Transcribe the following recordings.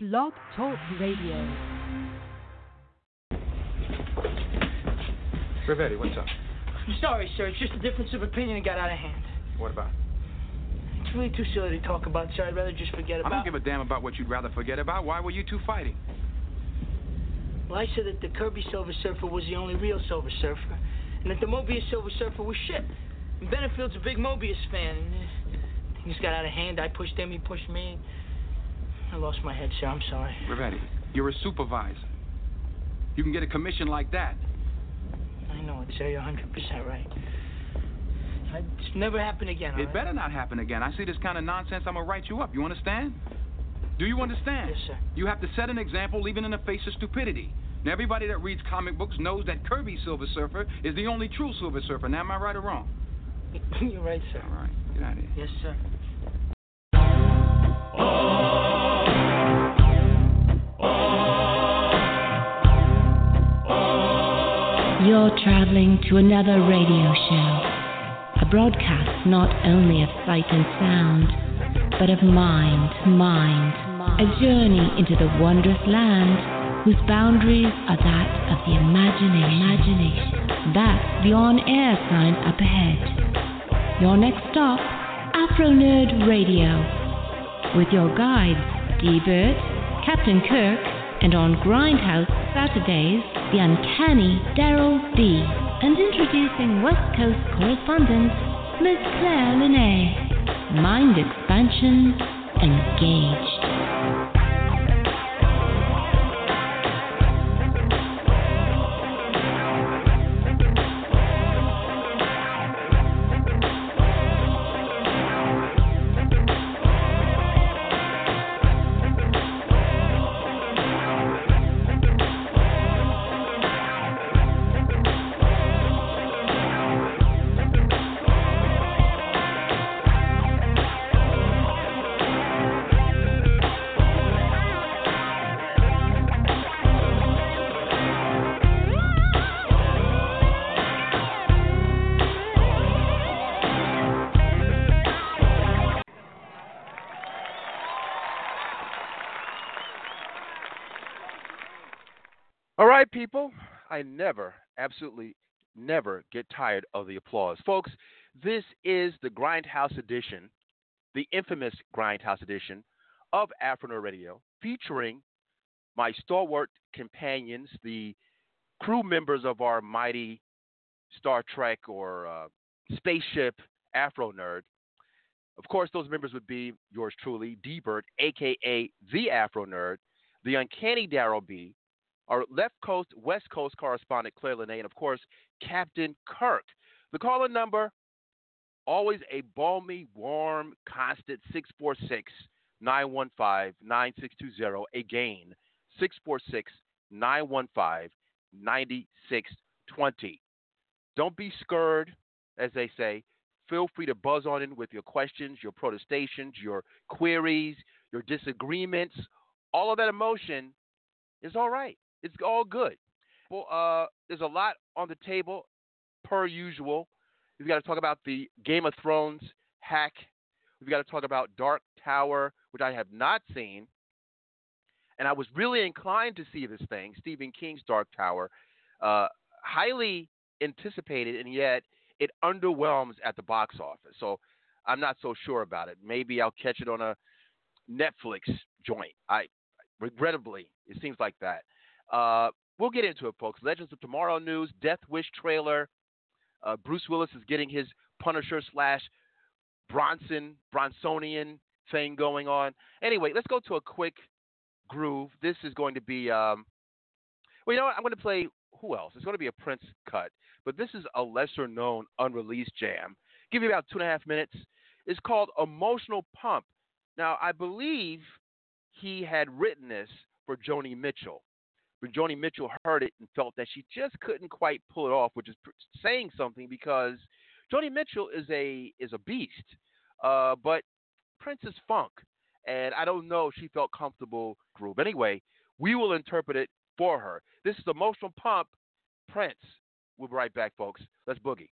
Blog Talk Radio. Rivetti, what's up? I'm sorry, sir. It's just a difference of opinion that got out of hand. What about? It's really too silly to talk about, sir. I'd rather just forget about. I don't give a damn about what you'd rather forget about. Why were you two fighting? Well, I said that the Kirby Silver Surfer was the only real Silver Surfer, and that the Moebius Silver Surfer was shit. And Benefield's a big Moebius fan, and uh, things got out of hand. I pushed him, he pushed me. I lost my head, sir. I'm sorry. Rivetti, you're a supervisor. You can get a commission like that. I know it, sir. You're 100% right. It's never happen again. It right? better not happen again. I see this kind of nonsense, I'm gonna write you up. You understand? Do you understand? Yes, sir. You have to set an example even in the face of stupidity. Now, everybody that reads comic books knows that Kirby Silver Surfer is the only true Silver Surfer. Now, am I right or wrong? You're right, sir. All right, get out of here. Yes, sir. You're traveling to another radio show, a broadcast not only of sight and sound, but of mind, mind, a journey into the wondrous land whose boundaries are that of the imagination. imagination. That's the on-air sign up ahead. Your next stop, Afro Nerd Radio, with your guides D Bert, Captain Kirk, and on Grindhouse Saturdays, the uncanny Daryll B. And introducing West Coast correspondent, Miss Claire Lanay. Mind expansion engaged. Right, people. I never, absolutely never get tired of the applause. Folks, this is the Grindhouse edition, the infamous Grindhouse edition of Afro Radio, featuring my stalwart companions, the crew members of our mighty Star Trek or uh, spaceship Afro Nerd. Of course, those members would be yours truly, D Bert, aka the Afro Nerd, the Uncanny Daryll B, our left coast, west coast correspondent Claire Lanay, and of course, Captain Kirk. The caller number, always a balmy, warm, constant 646 915 9620. Again, 646 915 9620. Don't be scared, as they say. Feel free to buzz on in with your questions, your protestations, your queries, your disagreements. All of that emotion is all right. It's all good. Well, uh, there's a lot on the table, per usual. We've got to talk about the Game of Thrones hack. We've got to talk about Dark Tower, which I have not seen. And I was really inclined to see this thing, Stephen King's Dark Tower, uh, highly anticipated, and yet it underwhelms at the box office. So I'm not so sure about it. Maybe I'll catch it on a Netflix joint. I regrettably, it seems like that. Uh, we'll get into it, folks. Legends of Tomorrow news, Death Wish trailer. Uh, Bruce Willis is getting his Punisher slash Bronson Bronsonian thing going on. Anyway, let's go to a quick groove. This is going to be, um, well, you know what? I'm going to play who else? It's going to be a Prince cut, but this is a lesser known unreleased jam. Give you about two and a half minutes. It's called Emotional Pump. Now, I believe he had written this for Joni Mitchell. But Joni Mitchell heard it and felt that she just couldn't quite pull it off, which is saying something because Joni Mitchell is a is a beast. Uh, but Prince is funk, and I don't know if she felt comfortable groove. Anyway, we will interpret it for her. This is Emotional Pump, Prince. We'll be right back, folks. Let's boogie.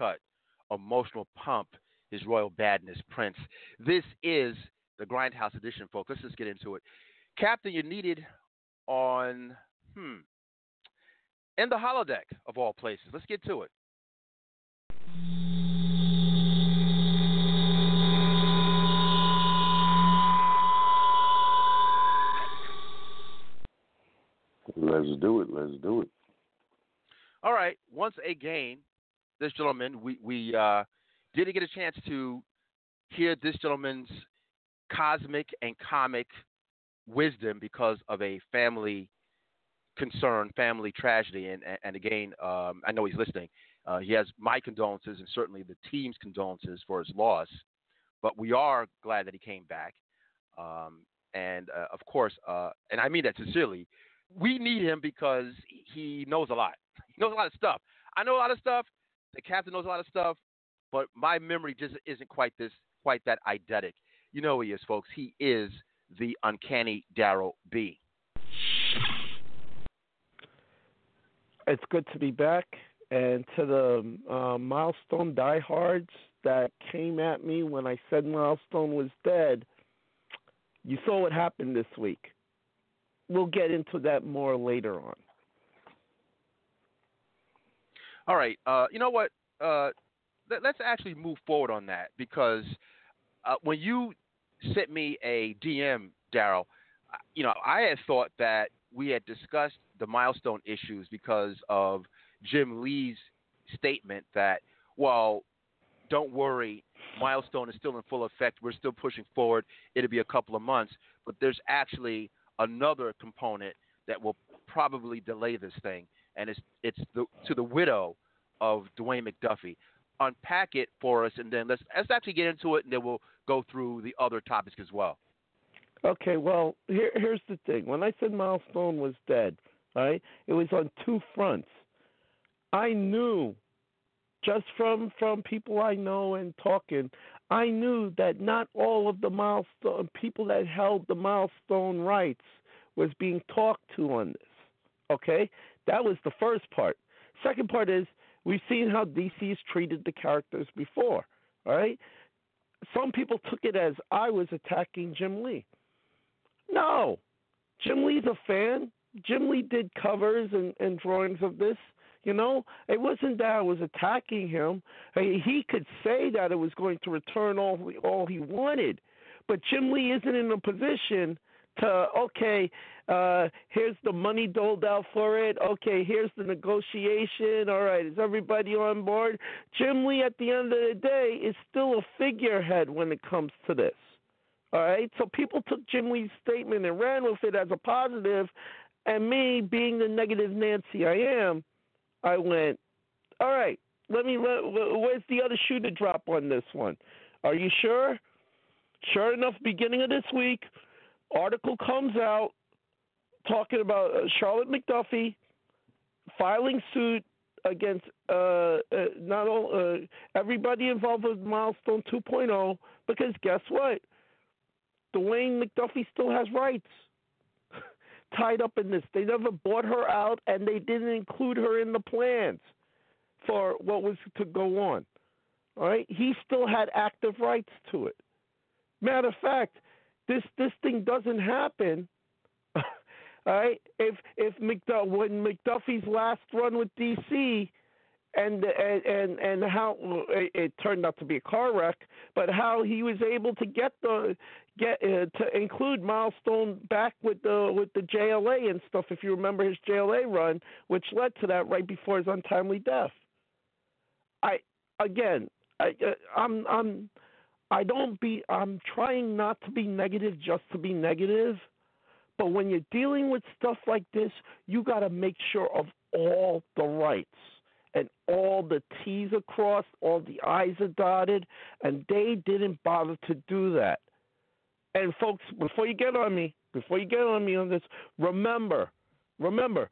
Cut, emotional pump, his royal badness, Prince. This is the Grindhouse edition, folks. Let's just get into it. Captain, you're needed on, hmm, in the holodeck of all places. Let's get to it. Let's do it. Let's do it. All right. Once again, this gentleman, we we uh, didn't get a chance to hear this gentleman's cosmic and comic wisdom because of a family concern, family tragedy, and and, again, um, I know he's listening. Uh, he has my condolences and certainly the team's condolences for his loss, but we are glad that he came back. Um, and uh, of course, uh, and I mean that sincerely, we need him because he knows a lot. He knows a lot of stuff. I know a lot of stuff. The captain knows a lot of stuff, but my memory just isn't quite this, quite that eidetic. You know who he is, folks. He is the uncanny Daryll B. It's good to be back. And to the uh, milestone diehards that came at me when I said milestone was dead, you saw what happened this week. We'll get into that more later on. All right. Uh, you know what? Uh, let, us actually move forward on that because uh, when you sent me a DM, Daryll, you know, I had thought that we had discussed the milestone issues because of Jim Lee's statement that, well, don't worry, milestone is still in full effect. We're still pushing forward. It'll be a couple of months, but there's actually another component that will probably delay this thing, and it's it's the, to the widow of Dwayne McDuffie. Unpack it for us, and then let's let's actually get into it, and then we'll go through the other topics as well. Okay, well, here, here's the thing. When I said Milestone was dead, right, it was on two fronts. I knew, just from from people I know and talking, I knew that not all of the milestone people that held the milestone rights was being talked to on this. Okay, that was the first part. Second part is we've seen how DC has treated the characters before. All right, some people took it as I was attacking Jim Lee. No, Jim Lee's a fan. Jim Lee did covers and, and drawings of this. You know, it wasn't that I was attacking him. He could say that it was going to return all all he wanted, but Jim Lee isn't in a position to okay. Uh, here's the money doled out for it. Okay, here's the negotiation. All right, is everybody on board? Jim Lee, at the end of the day, is still a figurehead when it comes to this. All right, so people took Jim Lee's statement and ran with it as a positive, and me, being the negative Nancy I am, I went, all right, let me, let, where's the other shoe to drop on this one? Are you sure? Sure enough, beginning of this week, article comes out talking about uh, Charlotte McDuffie filing suit against uh, uh, not all uh, everybody involved with Milestone 2.0 because guess what? Dwayne McDuffie still has rights tied up in this. They never bought her out, and they didn't include her in the plans for what was to go on. All right, he still had active rights to it. Matter of fact, this this thing doesn't happen. All right, if if McDuff when McDuffie's last run with DC, and and and, how it, it turned out to be a car wreck, but how he was able to get the get uh, to include Milestone back with the with the JLA and stuff. If you remember his JLA run, which led to that right before his untimely death. I again, I, uh, I'm I'm I don't be I'm trying not to be negative just to be negative. But when you're dealing with stuff like this, you got to make sure of all the rights and all the T's are crossed, all the I's are dotted, and they didn't bother to do that. And folks, before you get on me, before you get on me on this, remember, remember,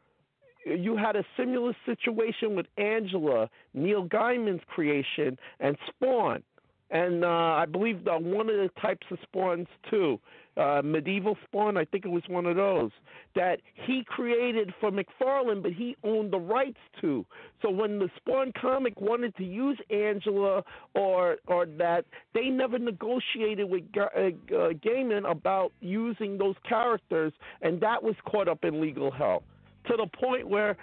you had a similar situation with Angela, Neil Gaiman's creation, and Spawn. And uh, I believe the, one of the types of spawns too, uh, medieval spawn. I think it was one of those that he created for McFarlane, but he owned the rights to. So when the Spawn comic wanted to use Angela or or that, they never negotiated with Ga- uh, uh, Gaiman about using those characters, and that was caught up in legal hell to the point where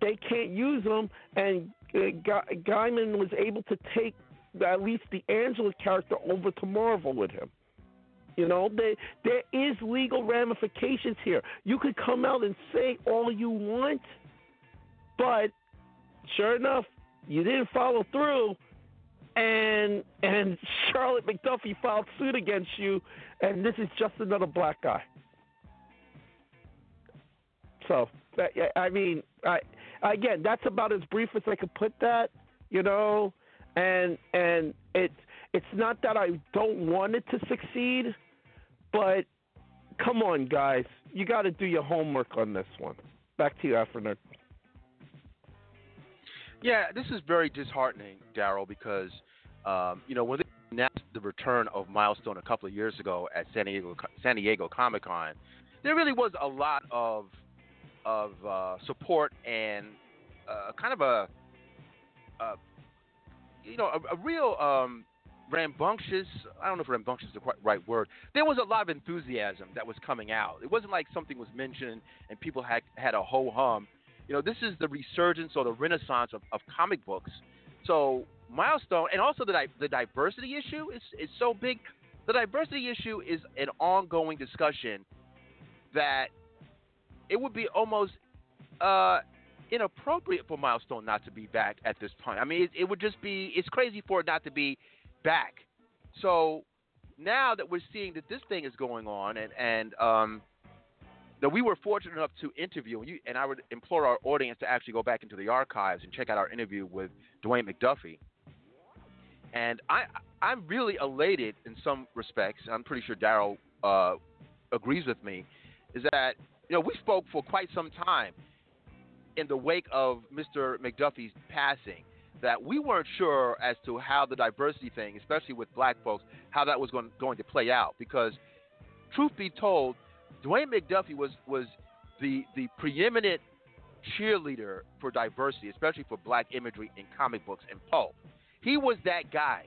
they can't use them, and uh, Ga- Gaiman was able to take at least the Angela character over to Marvel with him. You know, there there is legal ramifications here. You could come out and say all you want, but sure enough, you didn't follow through, and and Charlotte McDuffie filed suit against you, and this is just another black guy. So, that- I mean, I again, that's about as brief as I could put that. You know, and and it's it's not that I don't want it to succeed, but come on, guys, you got to do your homework on this one. Back to you, Afro Nerd. Yeah, this is very disheartening, Daryll, because um, you know when they announced the return of Milestone a couple of years ago at San Diego San Diego Comic Con, there really was a lot of of uh, support and uh, kind of a, a you know a, a real um, rambunctious. I don't know if rambunctious is the quite right word. There was a lot of enthusiasm that was coming out. It wasn't like something was mentioned and people had had a ho hum. You know, this is the resurgence or the renaissance of, of comic books. So milestone, and also the the diversity issue is is so big. The diversity issue is an ongoing discussion that it would be almost uh, inappropriate for Milestone not to be back at this point. I mean, it, it would just be it's crazy for it not to be back. So now that we're seeing that this thing is going on, and and um, that we were fortunate enough to interview, and, you, and I would implore our audience to actually go back into the archives and check out our interview with Dwayne McDuffie. And I I'm really elated in some respects. I'm pretty sure Daryll uh, agrees with me. Is that you know we spoke for quite some time in the wake of Mr. McDuffie's passing that we weren't sure as to how the diversity thing, especially with black folks, how that was going, going to play out. Because, truth be told, Dwayne McDuffie was, was the, the preeminent cheerleader for diversity, especially for black imagery in comic books and pulp. He was that guy.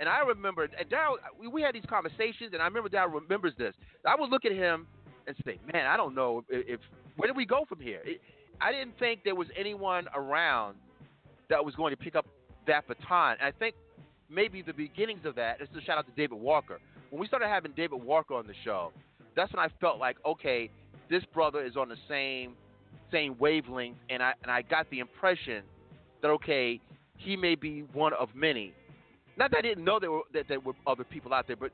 And I remember, and we, had these conversations, and I remember Daryll remembers this. I would look at him and say, man, I don't know if, if where do we go from here? I didn't think there was anyone around that was going to pick up that baton. And I think maybe the beginnings of that is to shout out to David Walker. When we started having David Walker on the show, that's when I felt like, okay, this brother is on the same same wavelength, and I and I got the impression that okay, he may be one of many. Not that I didn't know there were that there were other people out there, but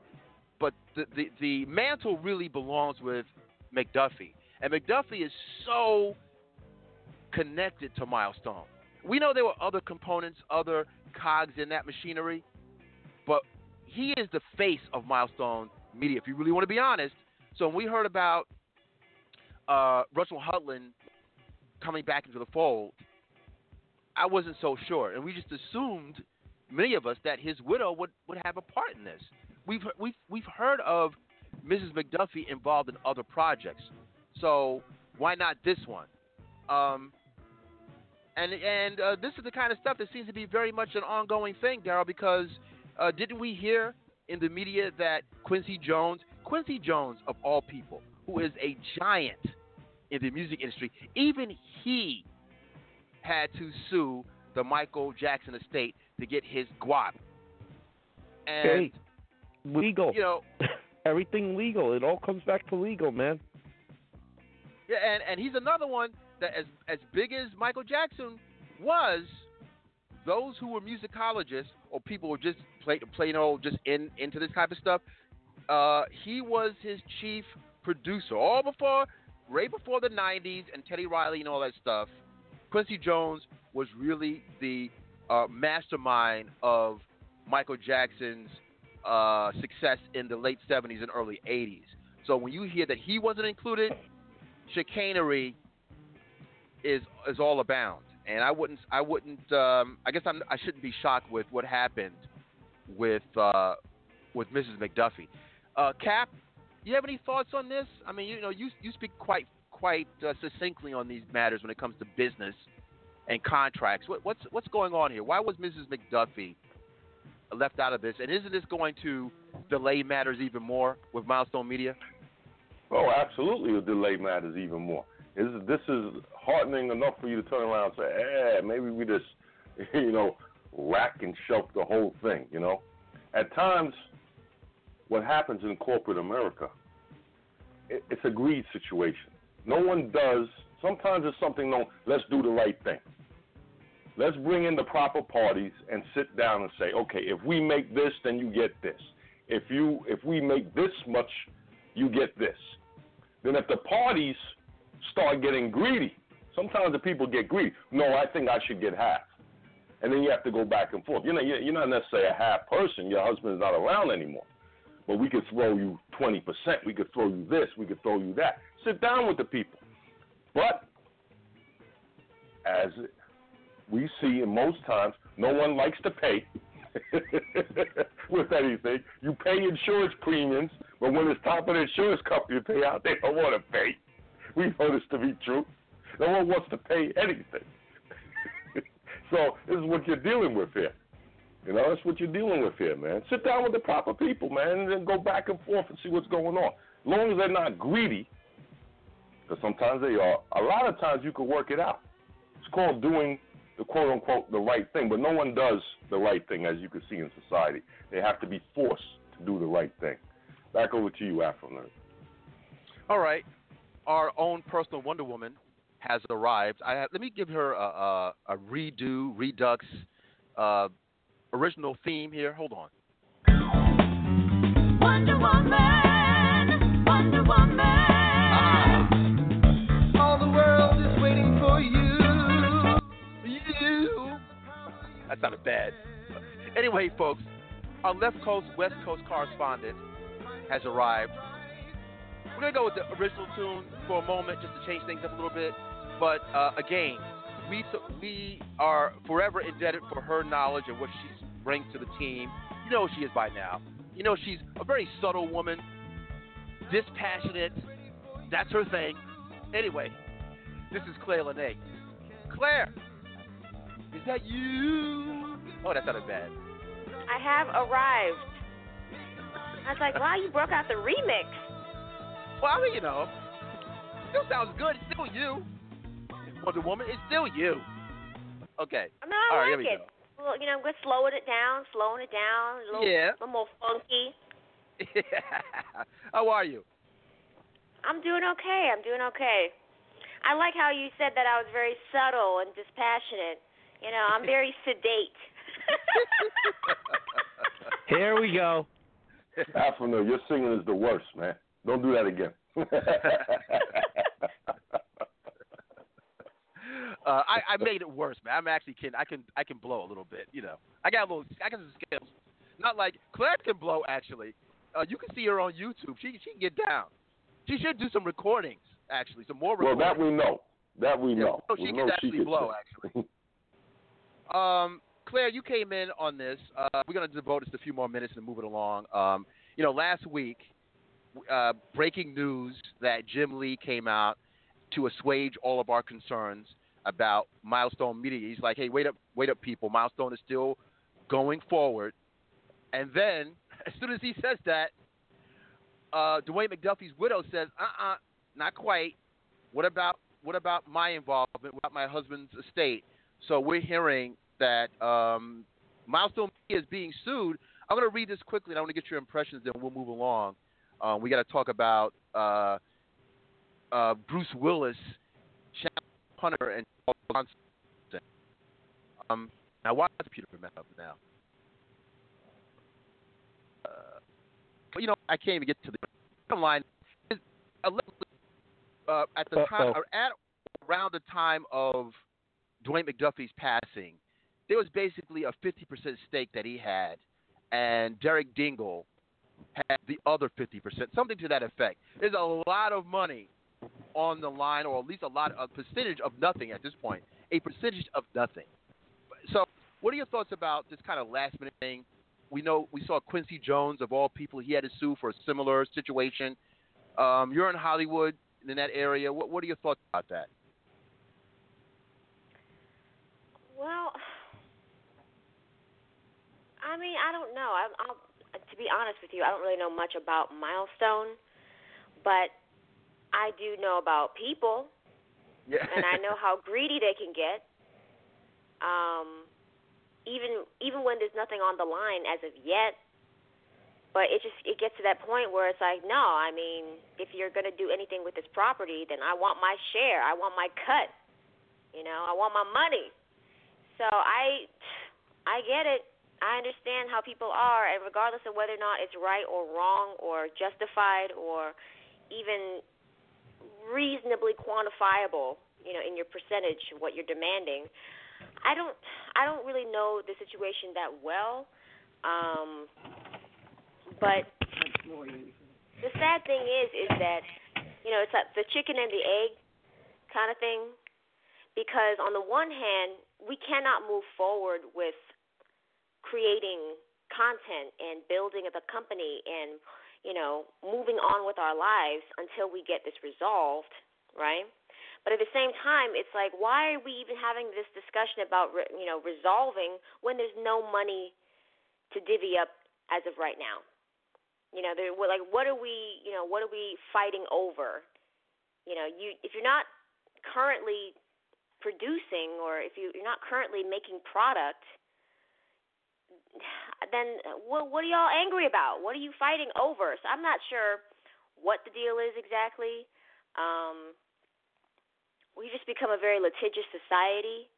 but the the, the mantle really belongs with McDuffie, and McDuffie is so connected to Milestone. We know there were other components, other cogs in that machinery, but he is the face of Milestone Media, if you really want to be honest. So when we heard about uh, Russell Hudlin coming back into the fold, I wasn't so sure, and we just assumed many of us that his widow would, would have a part in this. We've we've we've heard of Mrs. McDuffie involved in other projects, so why not this one? Um, and and uh, this is the kind of stuff that seems to be very much an ongoing thing, Daryll. Because uh, didn't we hear in the media that Quincy Jones, Quincy Jones of all people, who is a giant in the music industry, even he had to sue the Michael Jackson estate to get his guap. And Hey, legal. you know, Everything legal. It all comes back to legal, man. Yeah, and, and he's another one that as as big as Michael Jackson was, those who were musicologists or people who just play, plain old just in into this type of stuff, uh, he was his chief producer all before, right before the '90s and Teddy Riley and all that stuff. Quincy Jones was really the uh, mastermind of Michael Jackson's uh, success in the late '70s and early '80s. So when you hear that he wasn't included, chicanery is is all abound, and I wouldn't I wouldn't um, I guess I'm, I shouldn't be shocked with what happened with uh, with Mrs. McDuffie. Uh, Cap, you have any thoughts on this? I mean, you know, you you speak quite quite uh, succinctly on these matters when it comes to business and contracts. What, what's what's going on here? Why was Mrs. McDuffie left out of this? And isn't this going to delay matters even more with Milestone Media? Oh, absolutely, it'll delay matters even more. Is, this is heartening enough for you to turn around and say, "Eh, maybe we just, you know, rack and shelf the whole thing." You know, at times, what happens in corporate America, it, it's a greed situation. No one does. Sometimes it's something known. Let's do the right thing. Let's bring in the proper parties and sit down and say, okay, if we make this, then you get this. If you if we make this much, you get this. Then if the parties start getting greedy, sometimes the people get greedy. No, I think I should get half. And then you have to go back and forth. You know, you're not necessarily a half person. Your husband's not around anymore. But we could throw you 20%. We could throw you this. We could throw you that. Sit down with the people. But as we see in most times, no one likes to pay with anything. You pay insurance premiums, but when it's time for the insurance company to pay out, they don't want to pay. We know this to be true. No one wants to pay anything. so this is what you're dealing with here. You know, that's what you're dealing with here, man. Sit down with the proper people, man, and then go back and forth and see what's going on. As long as they're not greedy, because sometimes they are. A lot of times you can work it out. It's called doing the quote unquote the right thing, but no one does the right thing as you can see in society. They have to be forced to do the right thing. Back over to you, Afro Nerd. All right, our own personal Wonder Woman has arrived. I let me give her a, a, a redo, redux, uh, original theme here. Hold on. Wonder Woman, Wonder Woman. Ah. All the world is waiting for you. You. That sounded bad. Anyway, folks, our left coast, west coast correspondent has arrived. Gonna go with the original tune for a moment, just to change things up a little bit. But uh, again, we we are forever indebted for her knowledge and what she brings to the team. You know who she is by now. You know she's a very subtle woman, dispassionate. That's her thing. Anyway, this is Claire Lanay. Claire, is that you? Oh, that sounded bad. I have arrived. I was like, wow, you broke out the remix. Well, you know, still sounds good. It's still you. Wonder Woman, it's still you. Okay. I mean, I All right, here like we it. go. Well, you know, we're slowing it down, slowing it down, a little, Yeah. a little more funky. How are you? I'm doing okay. I'm doing okay. I like how you said that I was very subtle and dispassionate. You know, I'm very sedate. Here we go. Afro Nerd, your singing is the worst, man. Don't do that again. Uh, I, I made it worse, man. I'm actually kidding. I can I can blow a little bit, you know. I got a little I got some skills. Not like Claire can blow actually. Uh, you can see her on YouTube. She she can get down. She should do some recordings actually, some more recordings. well, that we know. That we Yeah, know. no, we she know can actually can blow, actually. um, Claire, you came in on this. Uh, we're going to devote just a few more minutes and move it along. Um, you know, last week, uh, breaking news that Jim Lee came out to assuage all of our concerns about Milestone Media. He's like, "Hey, wait up, wait up, people! Milestone is still going forward." And then, as soon as he says that, uh, Dwayne McDuffie's widow says, "Uh-uh, not quite. What about what about my involvement? What about my husband's estate?" So we're hearing that um, Milestone Media is being sued. I'm going to read this quickly, and I want to get your impressions, then we'll move along. Um, we got to talk about uh, uh, Bruce Willis, Shannon Hunter, and Charles Bronson. Um, now, why is the computer messed up now? Uh, well, you know, I can't even get to the bottom line. Uh, at the time, or at around the time of Dwayne McDuffie's passing, there was basically a 50% stake that he had, and Derek Dingle had the other 50%, something to that effect. There's a lot of money on the line, or at least a lot, a percentage of nothing at this point, a percentage of nothing. So, what are your thoughts about this kind of last minute thing? We know we saw Quincy Jones of all people; he had to sue for a similar situation. Um, you're in Hollywood in that area. What, what are your thoughts about that? Well, I mean, I don't know. I, I'll, to be honest with you, I don't really know much about Milestone, but I do know about people, Yeah. and I know how greedy they can get. Um, even even when there's nothing on the line as of yet, but it just it gets to that point where it's like, no, I mean, if you're gonna do anything with this property, then I want my share. I want my cut. You know, I want my money. So I I get it. I understand how people are, and regardless of whether or not it's right or wrong or justified or even reasonably quantifiable, you know, in your percentage what you're demanding. I don't I don't really know the situation that well. Um but the sad thing is is that you know, it's like the chicken and the egg kind of thing because on the one hand, we cannot move forward with creating content and building the company and you know moving on with our lives until we get this resolved right? But at the same time it's like why are we even having this discussion about you know resolving when there's no money to divvy up as of right now? You know there we're like what are we you know what are we fighting over? You know you if you're not currently producing or if you, you're not currently making product then what what are y'all angry about? What are you fighting over? So I'm not sure what the deal is exactly. Um, we just become a very litigious society.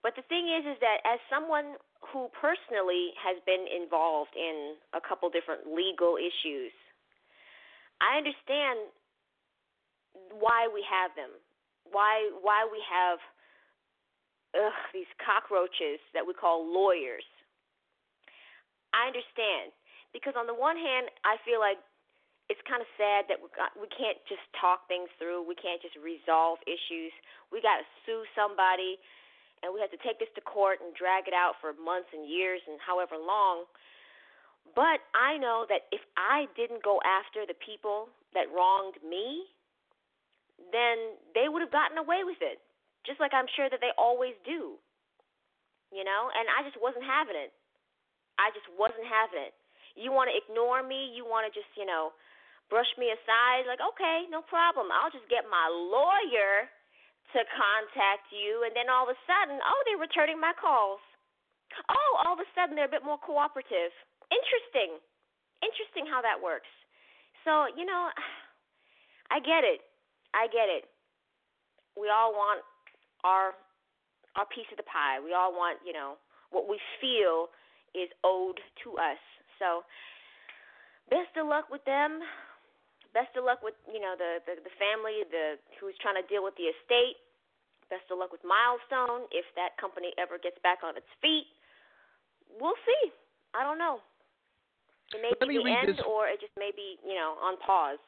But the thing is, is that as someone who personally has been involved in a couple different legal issues, I understand why we have them. Why why we have ugh, these cockroaches that we call lawyers. I understand because on the one hand, I feel like it's kind of sad that we can't just talk things through. We can't just resolve issues. We got to sue somebody, and we have to take this to court and drag it out for months and years and however long. But I know that if I didn't go after the people that wronged me, then they would have gotten away with it, just like I'm sure that they always do. You know, and I just wasn't having it. I just wasn't having it. You want to ignore me? You want to just, you know, brush me aside? Like, okay, no problem. I'll just get my lawyer to contact you, and then all of a sudden, oh, they're returning my calls. Oh, all of a sudden they're a bit more cooperative. Interesting. Interesting how that works. So, you know, I get it. I get it. We all want our our piece of the pie. We all want, you know, what we feel is owed to us. So, best of luck with them. Best of luck with you know the the, the family, the who's trying to deal with the estate. Best of luck with Milestone if that company ever gets back on its feet. We'll see. I don't know. It may Let be the end, this- or it just may be you know on pause.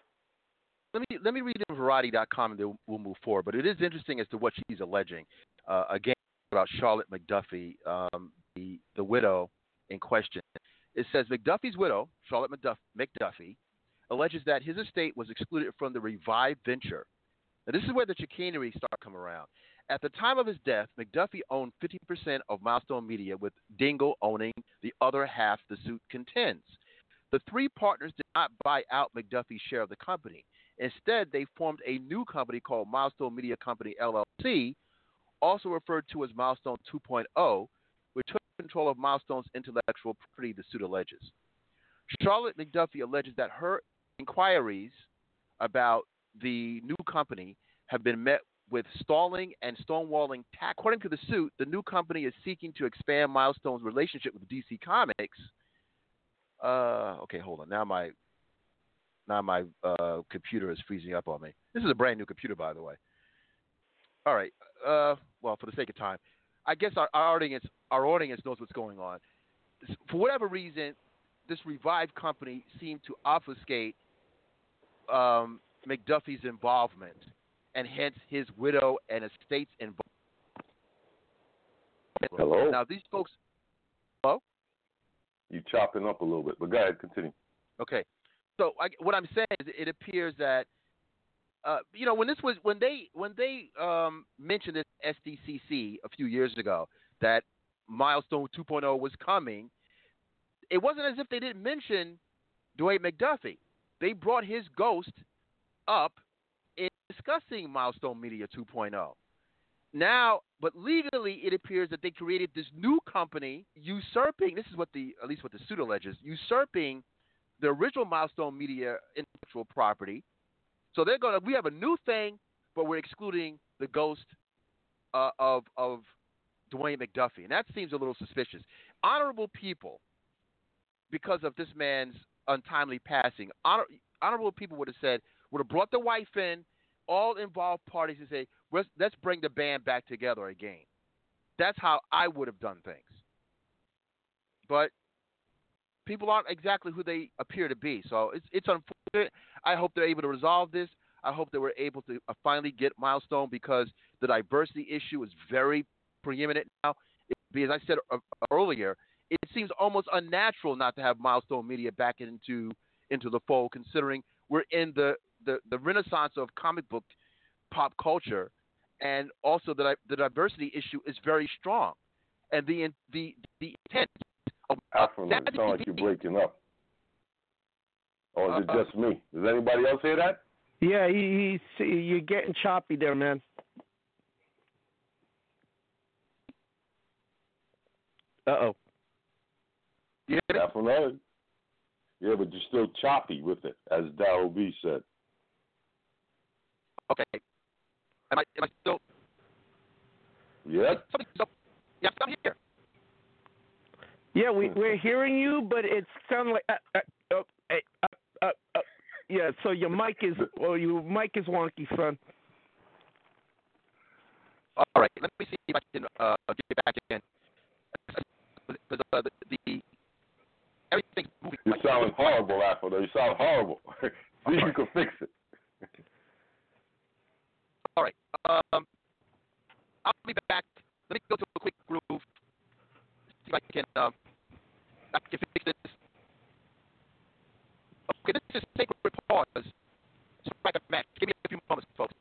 Let me let me read it on Variety.com and then we'll move forward. But it is interesting as to what she's alleging. Uh, again, about Charlotte McDuffie, um, the the widow in question. It says McDuffie's widow, Charlotte McDuff- McDuffie, alleges that his estate was excluded from the revived venture. Now, this is where the chicanery start coming around. At the time of his death, McDuffie owned 50% of Milestone Media, with Dingle owning the other half the suit contends. The three partners did not buy out McDuffie's share of the company. Instead, they formed a new company called Milestone Media Company LLC, also referred to as Milestone 2.0, which took control of Milestone's intellectual property, the suit alleges. Charlotte McDuffie alleges that her inquiries about the new company have been met with stalling and stonewalling. According to the suit, the new company is seeking to expand Milestone's relationship with DC Comics. Uh, okay, hold on. Now my now my uh, computer is freezing up on me. This is a brand new computer, by the way. All right. Uh, well, for the sake of time, I guess our, our audience our audience knows what's going on. For whatever reason, this revived company seemed to obfuscate um, McDuffie's involvement, and hence his widow and estate's involvement. Hello? Now these folks. Hello. You chopping up a little bit, but go ahead, continue. Okay. So I, what I'm saying is, it appears that uh, you know when this was when they when they um, mentioned this SDCC a few years ago that Milestone 2.0 was coming, it wasn't as if they didn't mention Dwayne McDuffie. They brought his ghost up in discussing Milestone Media 2.0. Now, but legally, it appears that they created this new company usurping. This is what the at least what the suit alleges, usurping the original Milestone Media intellectual property. So they're gonna. We have a new thing, but we're excluding the ghost uh, of of Dwayne McDuffie, and that seems a little suspicious. Honorable people, because of this man's untimely passing, honor, honorable people would have said, would have brought the wife in, all involved parties, and say, let's, let's bring the band back together again. That's how I would have done things. But people aren't exactly who they appear to be, so it's it's unfortunate. I hope they're able to resolve this. I hope that we're able to uh, finally get milestone because the diversity issue is very preeminent now. It, because I said uh, earlier, it seems almost unnatural not to have milestone media back into into the fold, considering we're in the the, the renaissance of comic book pop culture, and also the the diversity issue is very strong, and the the the intent. Of, Afro, it sounds like you're breaking up. Or is it Uh, just me? Does anybody else hear that? Yeah, he, he's you're getting choppy there, man. Uh oh. Yeah, Definitely. Yeah, but you're still choppy with it, as Daryl B said. okay. Am I am I still? Yep. Yeah, I'm here. Yeah, we we're hearing you, but it sounds like uh, uh, uh, uh, uh, uh, yeah. So your mic is well, your mic is wonky, son. All right, let me see if I can uh, get back in. Because uh, the, the everything's moving. You're like- sounding horrible, Apple. though. You sound horrible. See if you can fix it. All right. Um, I'll be back. Let me go to a quick groove. See if I can um, I can fix this. Okay, this is sacred pause. Strike a match. Give me a few moments, folks.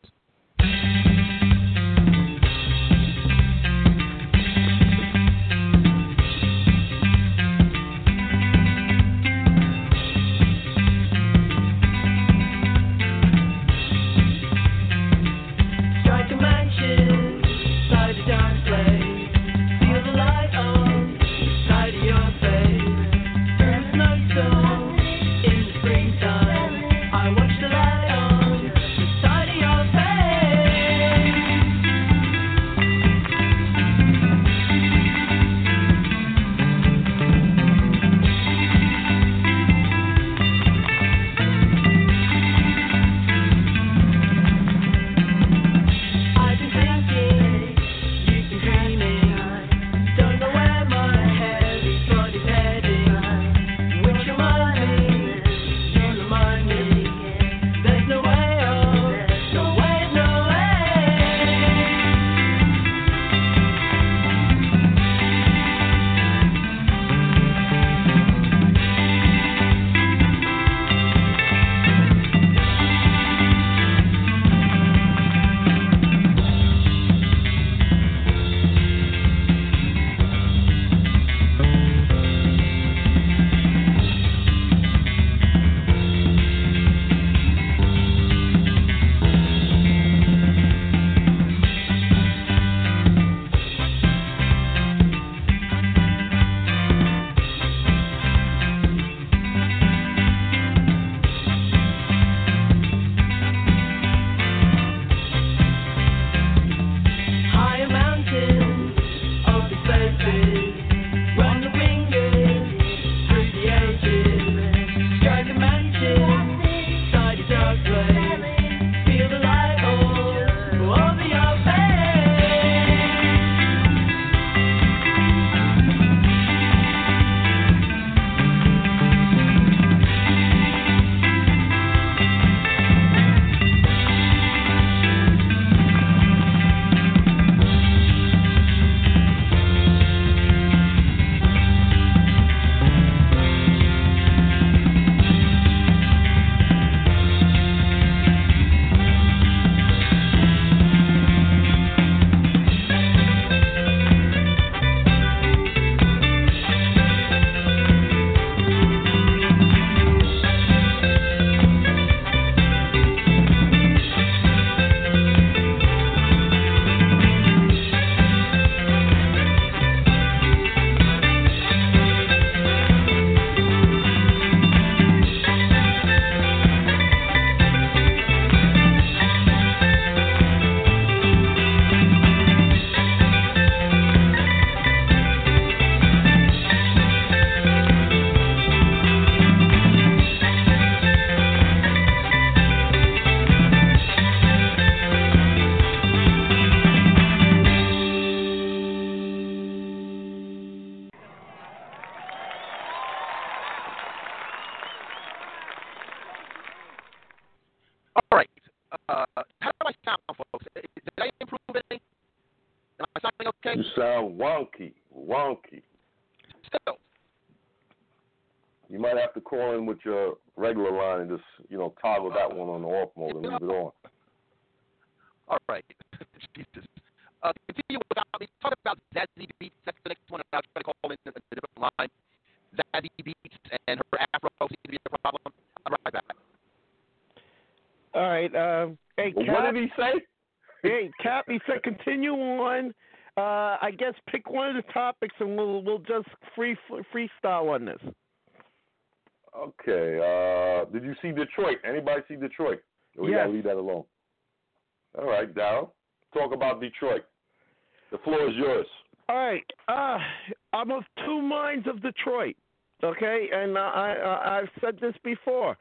Wonky, wonky. Still, You might have to call in with your regular line and just, you know, toggle that one on the off mode and leave it on. all right. Jesus. Uh, continue with we talk about Zazie Beetz. That's the next one. I'll try to call in a, a different line. Zazie Beetz and her afro seems to be a problem. I'm right back. All right. Um, hey, Well, Cap. what did he say? Hey, Cap. He said continue on. Uh, I guess pick one of the topics and we'll we'll just free freestyle on this. Okay. Uh, did you see Detroit? Anybody see Detroit? Or we Yes. gotta leave that alone. All right, Daryll. Talk about Detroit. The floor is yours. All right. Uh, I'm of two minds of Detroit. Okay, and I, I I've said this before.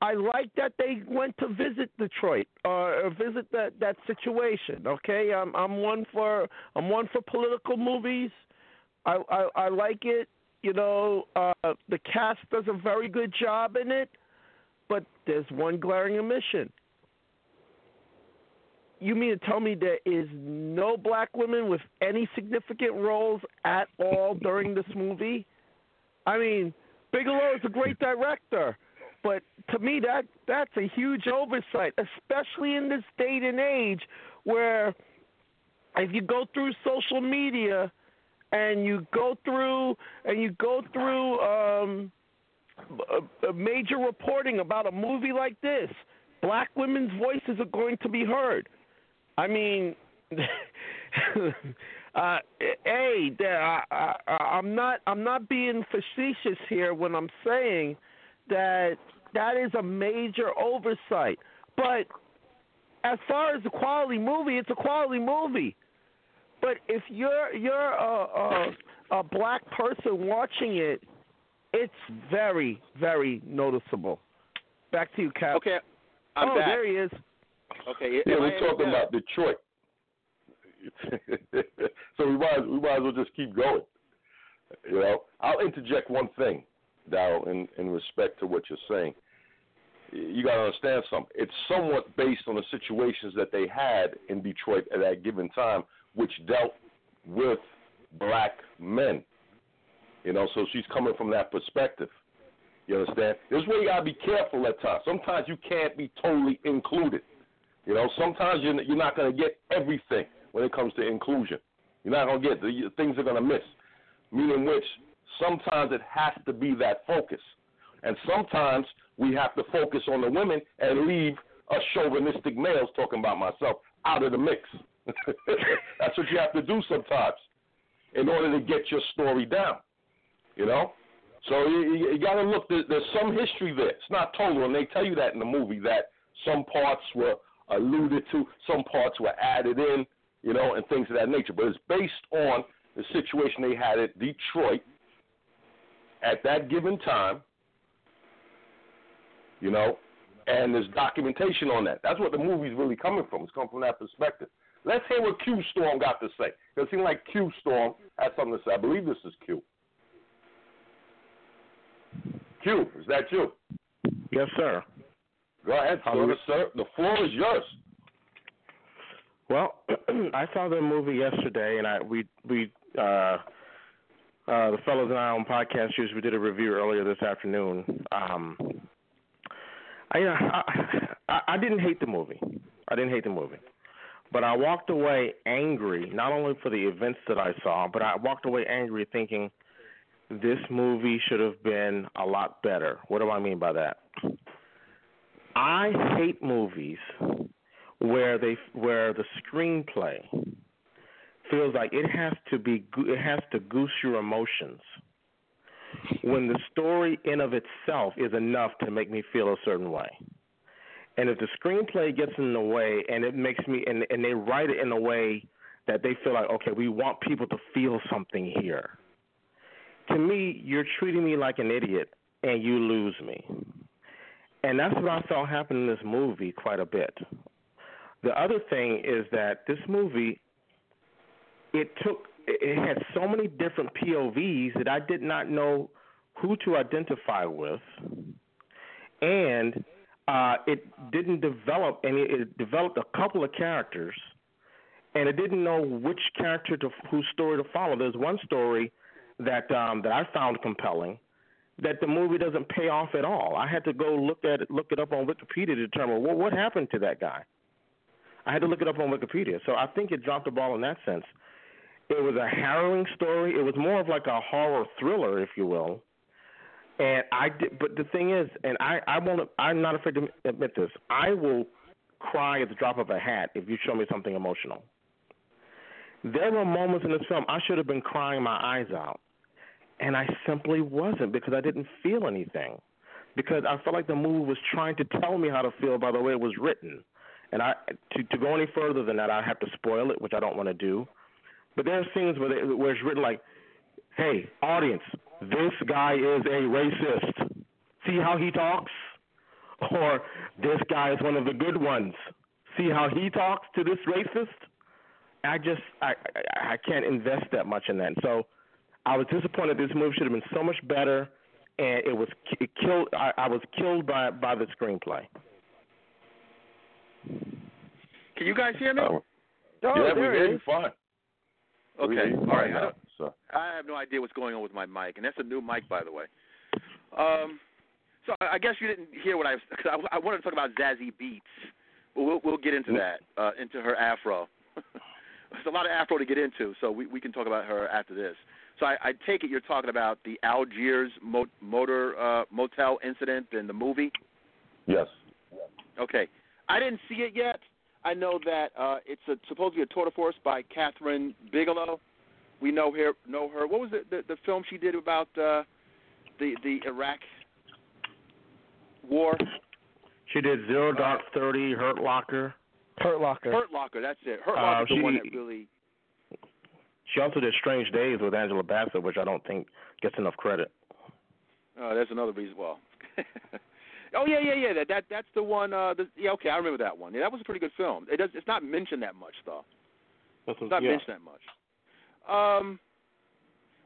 I like that they went to visit Detroit or, or visit that that situation. Okay, I'm I'm one for I'm one for political movies. I I, I like it. You know, uh, the cast does a very good job in it, but there's one glaring omission. You mean to tell me there is no black women with any significant roles at all during this movie? I mean, Bigelow is a great director, but to me that that's a huge oversight, especially in this date and age where if you go through social media and you go through and you go through um a, a major reporting about a movie like this, black women's voices are going to be heard. I mean, uh, there, I, I, I'm not I'm not being facetious here when I'm saying that that is a major oversight. But as far as a quality movie, it's a quality movie. But if you're you're a, a, a black person watching it, it's very very noticeable. Back to you, Cap. Okay, I'm oh, back. there he is. Okay, Yeah, am we're in talking again? about Detroit. so we might we might as well just keep going. You know, I'll interject one thing, Daryll, in in respect to what you're saying. You got to understand something. It's somewhat based on the situations that they had in Detroit at that given time, which dealt with black men. You know, so she's coming from that perspective. You understand? This is where you gotta be careful at times. Sometimes you can't be totally included. You know, sometimes you're you're not gonna get everything when it comes to inclusion. You're not gonna get the things are gonna miss. Meaning which sometimes it has to be that focus, and sometimes we have to focus on the women and leave us chauvinistic males talking about myself out of the mix. That's what you have to do sometimes in order to get your story down. You know, so you, you, got to look. There, there's some history there. It's not total, and they tell you that in the movie that some parts were alluded to, some parts were added in, you know, and things of that nature. But it's based on the situation they had at Detroit at that given time, you know, and there's documentation on that. That's what the movie's really coming from. It's coming from that perspective. Let's hear what Q Storm got to say. It seems like Q Storm has something to say. I believe this is Q. Q, is that you? Yes, sir. Go ahead, sir. sir. The floor is yours. Well, I saw the movie yesterday, and I we we uh, uh, the fellows and I on podcast we did a review earlier this afternoon. Um, I, I I didn't hate the movie. I didn't hate the movie, but I walked away angry not only for the events that I saw, but I walked away angry thinking this movie should have been a lot better. What do I mean by that? I hate movies where they where the screenplay feels like it has to be it has to goose your emotions when the story in of itself is enough to make me feel a certain way. And if the screenplay gets in the way and it makes me and and they write it in a way that they feel like okay, we want people to feel something here. To me, you're treating me like an idiot and you lose me. And that's what I saw happen in this movie quite a bit. The other thing is that this movie, it took, it had so many different POVs that I did not know who to identify with, and uh, it didn't develop any. It developed a couple of characters, and it didn't know which character to whose story to follow. There's one story that um, that I found compelling that the movie doesn't pay off at all. I had to go look at it, look it up on Wikipedia to determine well, what happened to that guy. I had to look it up on Wikipedia. So I think it dropped the ball in that sense. It was a harrowing story. It was more of like a horror thriller, if you will. And I did, but the thing is, and I I won't. I'm not afraid to admit this. I will cry at the drop of a hat if you show me something emotional. There were moments in this film I should have been crying my eyes out, and I simply wasn't because I didn't feel anything. Because I felt like the movie was trying to tell me how to feel by the way it was written. And I to to go any further than that, I have to spoil it, which I don't want to do. But there are scenes where they, where it's written like, "Hey, audience, this guy is a racist. See how he talks?" Or this guy is one of the good ones. See how he talks to this racist? I just I I, I can't invest that much in that. So I was disappointed. This movie should have been so much better, and it was it killed. I, I was killed by by the screenplay. Can you guys hear me? Oh, Oh, yeah, we there hear it you We Okay, all right. I, so. I have no idea what's going on with my mic, and that's a new mic, by the way. Um, so I guess you didn't hear what I, cause I I wanted to talk about Zazie Beetz, we'll we'll get into that, uh, into her afro. There's a lot of afro to get into, so we we can talk about her after this. So I, I take it you're talking about the Algiers mo- motor uh, motel incident in the movie. Yes. Okay, I didn't see it yet. I know that uh, it's a, supposed to be a tour de force by Kathryn Bigelow. We know her. Know her. What was the the, the film she did about uh, the the Iraq war? She did Zero Dark Thirty, Hurt Locker. Hurt Locker. Hurt Locker. That's it. Hurt Uh, Locker's the one that really. She also did Strange Days with Angela Bassett, which I don't think gets enough credit. Uh, that's another reason. Well. oh yeah, yeah, yeah. That that that's the one. Uh, the, yeah, okay, I remember that one. Yeah, that was a pretty good film. It does. It's not mentioned that much though. This was, It's not yeah. mentioned that much. Um,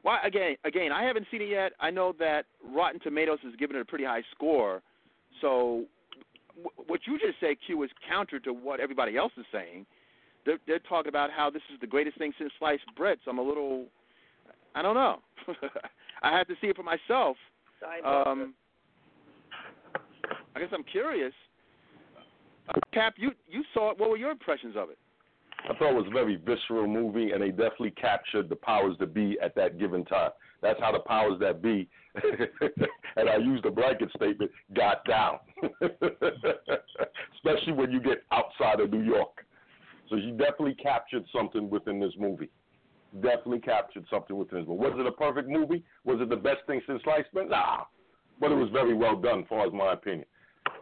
well, again, again, I haven't seen it yet. I know that Rotten Tomatoes has given it a pretty high score. So, w- what you just said, Q, is counter to what everybody else is saying. They're, they're talking about how this is the greatest thing since sliced bread. So I'm a little, I don't know. I have to see it for myself. Um, I guess I'm curious. Uh, Cap, you you saw it. What were your impressions of it? I thought it was a very visceral movie, and they definitely captured the powers that be at that given time. That's how the powers that be, and I use the blanket statement, got down. Especially when you get outside of New York. So you definitely captured something within this movie. Definitely captured something within this movie. Was it a perfect movie? Was it the best thing since sliced bread? Nah. But it was very well done, as far as my opinion.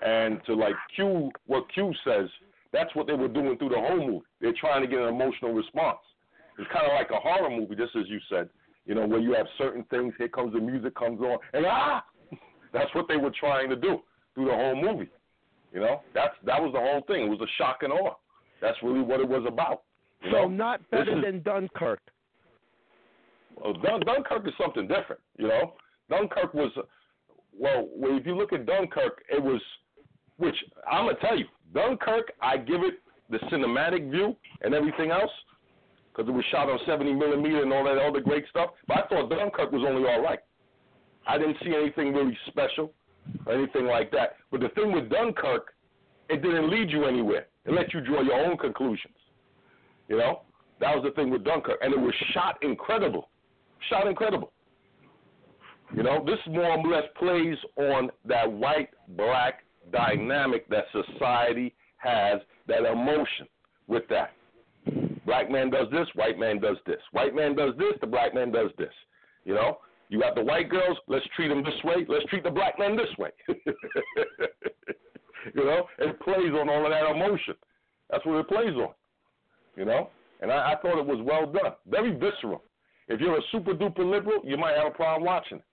And to like Q, what Q says, that's what they were doing through the whole movie. They're trying to get an emotional response. It's kind of like a horror movie, just as you said. You know, where you have certain things, here comes the music comes on, and ah, that's what they were trying to do through the whole movie. You know, that's that was the whole thing. It was a shock and awe. That's really what it was about. So know? not better is- than Dunkirk. well, Dun- Dunkirk is something different, you know. Dunkirk was, well, well, if you look at Dunkirk, it was, which I'm gonna tell you, Dunkirk, I give it the cinematic view and everything else, because it was shot on 70 millimeter and all that other great stuff. But I thought Dunkirk was only all right. I didn't see anything really special or anything like that. But the thing with Dunkirk, it didn't lead you anywhere. It let you draw your own conclusions. You know, that was the thing with Dunkirk, and it was shot incredible shot incredible. You know, this more or less plays on that white black dynamic that society has, that emotion with that. Black man does this, white man does this. White man does this, the black man does this. You know, you got the white girls, let's treat them this way, let's treat the black man this way. you know, it plays on all of that emotion. That's what it plays on. You know, and I, I thought it was well done, very visceral. If you're a super duper liberal, you might have a problem watching it.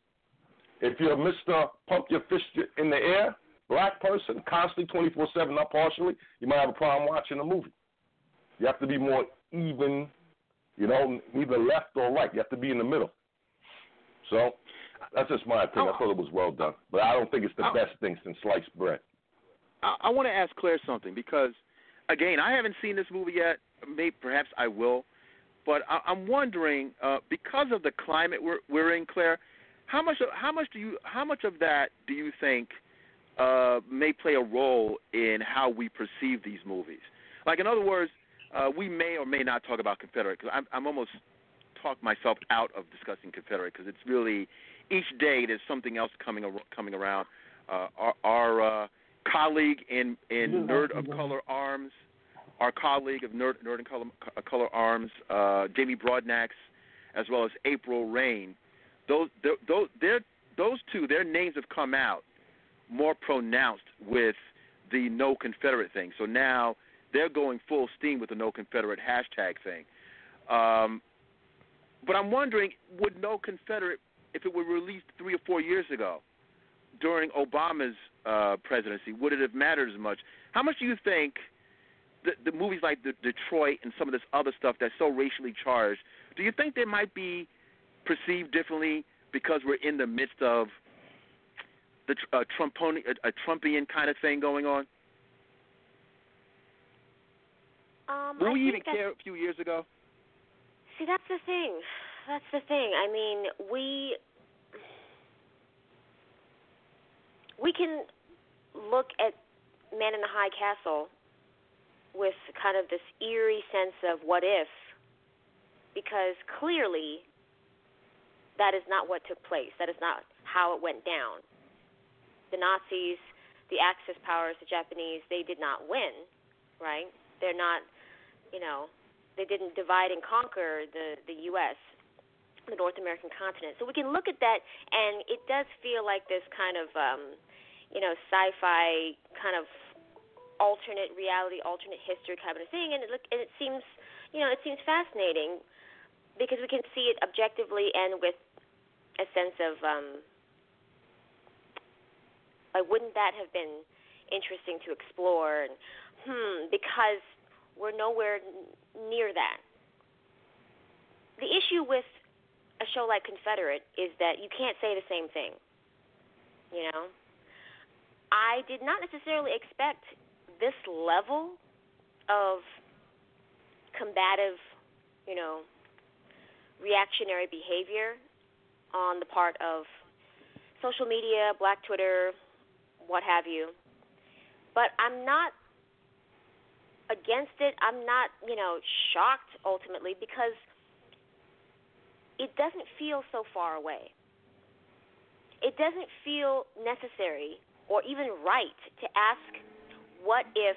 If you're Mr. Pump Your Fist in the Air, black person, constantly 24 7, not partially, you might have a problem watching the movie. You have to be more even, you know, neither left or right. You have to be in the middle. So that's just my opinion. I thought it was well done. But I don't think it's the best thing since sliced bread. I, I want to ask Claire something because, again, I haven't seen this movie yet. maybe perhaps I will, but I, I'm wondering uh, because of the climate we're we're in, Claire. How much how much do you how much of that do you think uh, may play a role in how we perceive these movies? Like in other words, uh, we may or may not talk about Confederate because I'm, I'm almost talk myself out of discussing Confederate because it's really each day there's something else coming ar- coming around. Uh, our our uh, colleague in in Nerd of Color Arms, our colleague of Nerd Nerd in Color, uh, Color Arms, uh, Jamie Broadnax, as well as April Reign. Those those they're, those two their names have come out more pronounced with the No Confederate thing. So now they're going full steam with the No Confederate hashtag thing. Um, but I'm wondering, would No Confederate, if it were released three or four years ago, during Obama's uh, presidency, would it have mattered as much? How much do you think the, the movies like the, Detroit and some of this other stuff that's so racially charged, do you think they might be perceived differently because we're in the midst of the uh, Trumponi, a, a Trumpian kind of thing going on? Um, Will I we even care a few years ago? See, that's the thing. That's the thing. I mean, we we can look at Man in the High Castle with kind of this eerie sense of what if, because clearly that is not what took place. That is not how it went down. The Nazis, the Axis powers, the Japanese, they did not win, right? They're not, you know, they didn't divide and conquer the the U.S., the North American continent. So we can look at that, and it does feel like this kind of, um, you know, sci-fi kind of alternate reality, alternate history kind of thing, and it look and it seems, you know, it seems fascinating because we can see it objectively and with a sense of, um, like, wouldn't that have been interesting to explore? And hmm, because we're nowhere near that. The issue with a show like Confederate is that you can't say the same thing. You know? I did not necessarily expect this level of combative, you know, reactionary behavior on the part of social media, Black Twitter, what have you. But I'm not against it. I'm not, you know, shocked ultimately because it doesn't feel so far away. It doesn't feel necessary or even right to ask what if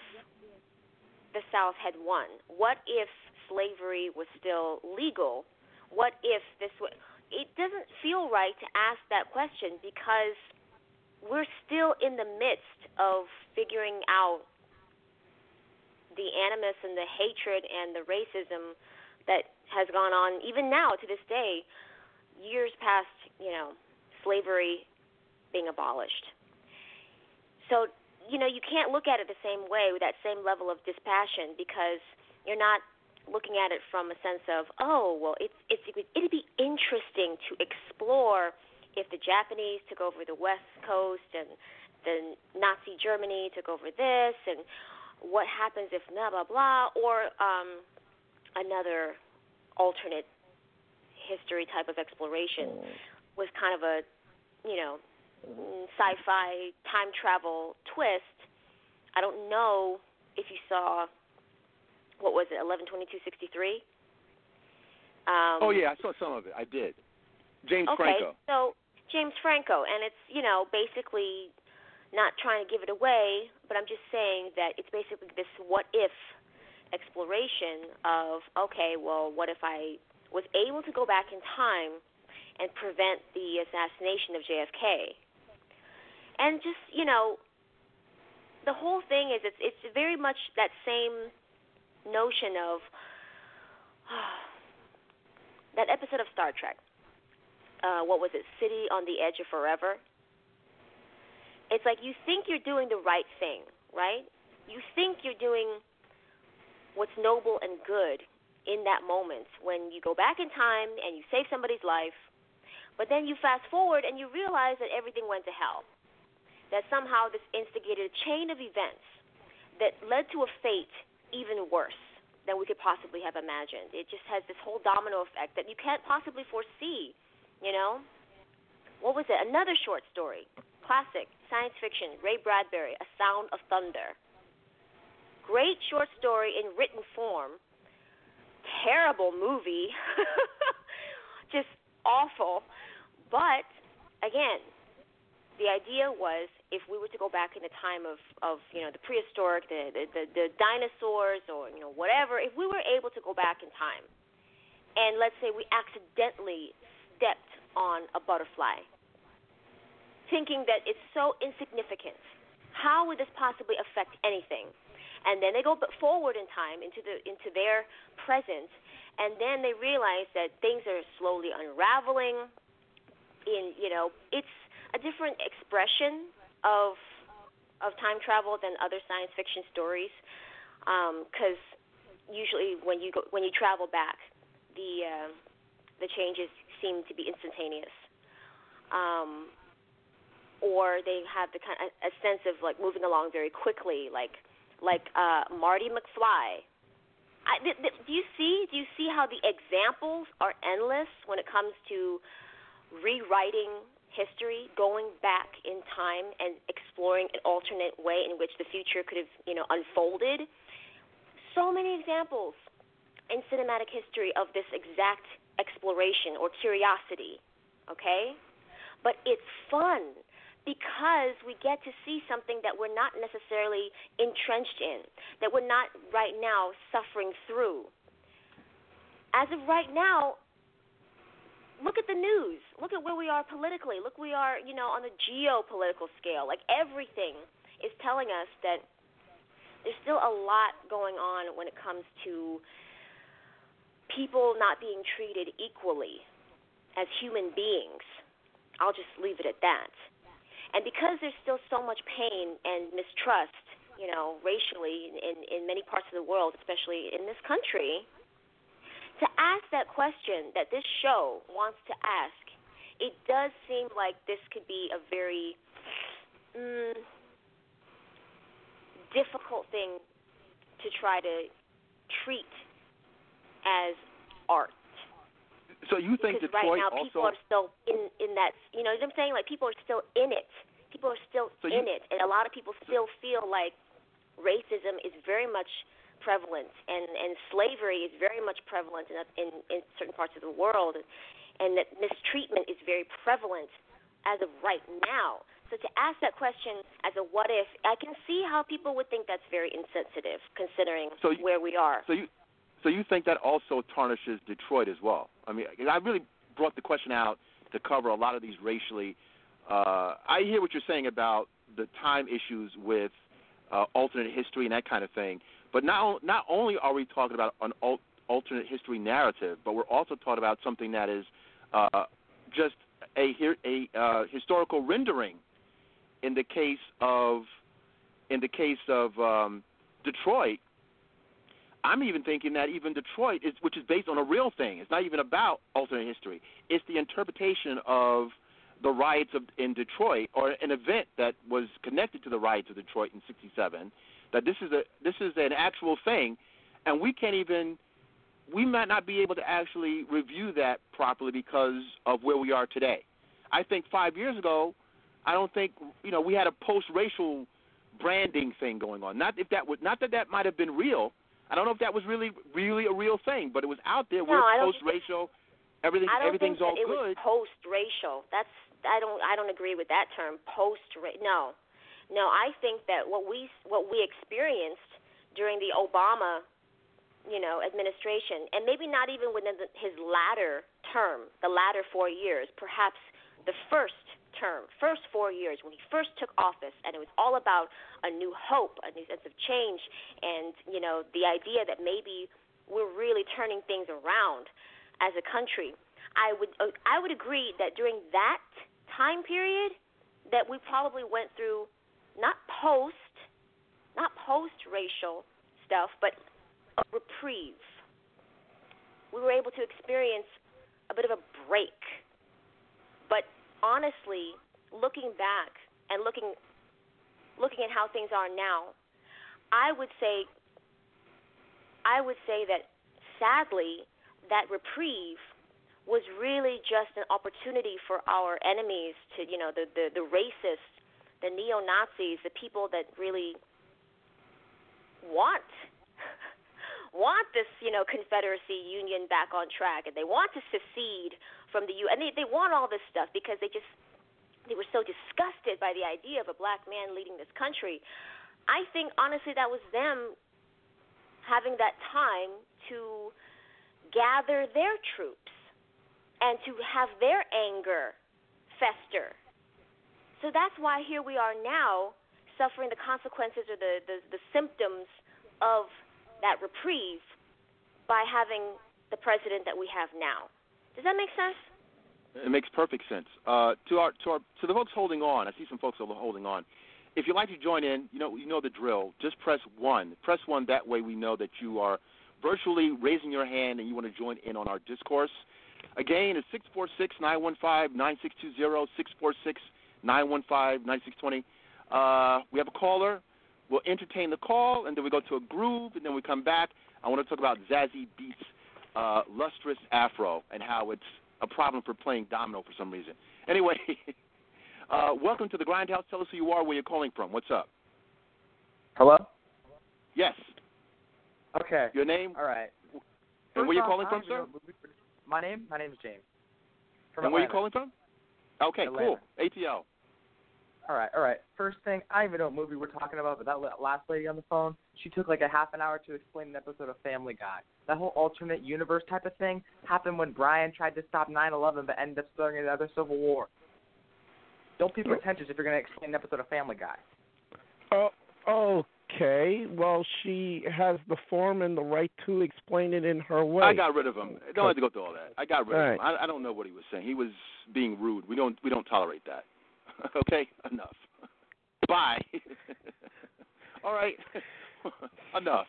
the South had won? What if slavery was still legal? What if this was. It doesn't feel right to ask that question because we're still in the midst of figuring out the animus and the hatred and the racism that has gone on even now to this day, years past, you know, slavery being abolished. So, you know, you can't look at it the same way with that same level of dispassion because you're not looking at it from a sense of, oh, well, it's it's it'd be interesting to explore if the Japanese took over the West Coast and the Nazi Germany took over this and what happens if blah blah blah or um another alternate history type of exploration with kind of a you know sci-fi time travel twist i don't know if you saw what was it eleven twenty two sixty three um oh yeah, I saw some of it. I did. James okay, Franco. so James Franco, and it's you know basically not trying to give it away, but I'm just saying that it's basically this what if exploration of okay, well, what if I was able to go back in time and prevent the assassination of JFK? And just you know, the whole thing is it's it's very much that same notion of that episode of Star Trek. Uh, what was it? City on the Edge of Forever. It's like you think you're doing the right thing, right? You think you're doing what's noble and good in that moment when you go back in time and you save somebody's life, but then you fast forward and you realize that everything went to hell. That somehow this instigated a chain of events that led to a fate even worse than we could possibly have imagined. It just has this whole domino effect that you can't possibly foresee, you know? What was it? Another short story. Classic science fiction, Ray Bradbury, A Sound of Thunder. Great short story in written form. Terrible movie. just awful. But again, the idea was if we were to go back in the time of of you know the prehistoric, the the, the, the dinosaurs, or you know whatever, if we were able to go back in time, and let's say we accidentally stepped on a butterfly, thinking that it's so insignificant, how would this possibly affect anything? And then they go forward in time into the into their present, and then they realize that things are slowly unraveling. In you know, it's a different expression of of time travel than other science fiction stories, because um, usually when you go when you travel back, the uh, the changes seem to be instantaneous, um, or they have the kind of, a sense of like moving along very quickly, like like uh, Marty McFly. I, th- th- do you see? Do you see how the examples are endless when it comes to rewriting history, going back in time and exploring an alternate way in which the future could have, you know, unfolded. So many examples in cinematic history of this exact exploration or curiosity, okay? But it's fun because we get to see something that we're not necessarily entrenched in, that we're not right now suffering through. As of right now, look at the news. Look at where we are politically. Look, we are, you know, on the geopolitical scale. Like everything is telling us that there's still a lot going on when it comes to people not being treated equally as human beings. I'll just leave it at that. And because there's still so much pain and mistrust, you know, racially in in many parts of the world, especially in this country, to ask that question that this show wants to ask, it does seem like this could be a very mm, difficult thing to try to treat as art. So you think because Detroit right now also? people are still in in that you know what I'm saying like people are still in it. People are still So in you- it, and a lot of people still feel like racism is very much prevalent, and and slavery is very much prevalent in in, in certain parts of the world, and that mistreatment is very prevalent as of right now. So to ask that question as a what if, I can see how people would think that's very insensitive, considering So you- where we are. So you, so you think that also tarnishes Detroit as well? I mean, I really brought the question out to cover a lot of these racially. Uh, I hear what you're saying about the time issues with uh, alternate history and that kind of thing. But not not only are we talking about an al- alternate history narrative, but we're also talking about something that is uh, just a a uh, historical rendering. In the case of in the case of um, Detroit, I'm even thinking that even Detroit is, which is based on a real thing. It's not even about alternate history. It's the interpretation of the riots of, in Detroit, or an event that was connected to the riots of Detroit in '67. That this is a this is an actual thing, and we can't even we might not be able to actually review that properly because of where we are today. I think five years ago, I don't think you know we had a post-racial branding thing going on. Not if that would not that that might have been real. I don't know if that was really really a real thing, but it was out there. No, we're think post-racial. Everything I don't everything's think all it good. was post-racial. That's I don't I don't agree with that term. Post no, no. I think that what we what we experienced during the Obama, you know, administration, and maybe not even within the, his latter term, the latter four years, perhaps the first term, first four years when he first took office, and it was all about a new hope, a new sense of change, and you know, the idea that maybe we're really turning things around as a country. I would uh, I would agree that during that time period that we probably went through not post not post racial stuff, but a reprieve. We were able to experience a bit of a break. Honestly, looking back and looking looking at how things are now, I would say I would say that sadly, that reprieve was really just an opportunity for our enemies to, you know, the the, the racists, the neo Nazis, the people that really want want this, you know, Confederacy Union back on track, and they want to secede from the U. And they they want all this stuff because they just they were so disgusted by the idea of a black man leading this country. I think honestly that was them having that time to gather their troops and to have their anger fester. So that's why here we are now suffering the consequences or the, the, the symptoms of that reprieve by having the president that we have now. Does that make sense? It makes perfect sense. Uh, to our to our to the folks holding on, I see some folks holding on. If you'd like to join in, you know you know the drill. Just press one. Press one. That way we know that you are virtually raising your hand and you want to join in on our discourse. Again, it's 646 915 9620, 646 915 9620. Uh, we have a caller. We'll entertain the call, and then we go to a groove, and then we come back. I want to talk about Zazie Beetz' uh, lustrous afro and how it's a problem for playing domino for some reason. Anyway, uh, welcome to the Grindhouse. Tell us who you are, where you're calling from. What's up? Hello? Yes. Okay. Your name? All right. And where you calling from, sir? My name? My name is James. From and where you calling from? Okay, Atlanta. cool. ATL. All right, all right. First thing, I don't even know what movie we're talking about, but that last lady on the phone, she took like a half an hour to explain an episode of Family Guy. That whole alternate universe type of thing happened when Brian tried to stop 9/11, but ended up starting another civil war. Don't be pretentious if you're going to explain an episode of Family Guy. Oh, okay. Well, she has the form and the right to explain it in her way. I got rid of him. Don't have to go through all that. I got rid All of him. I, I don't know what he was saying. He was being rude. We don't we don't tolerate that. okay, enough. Bye. all right, enough.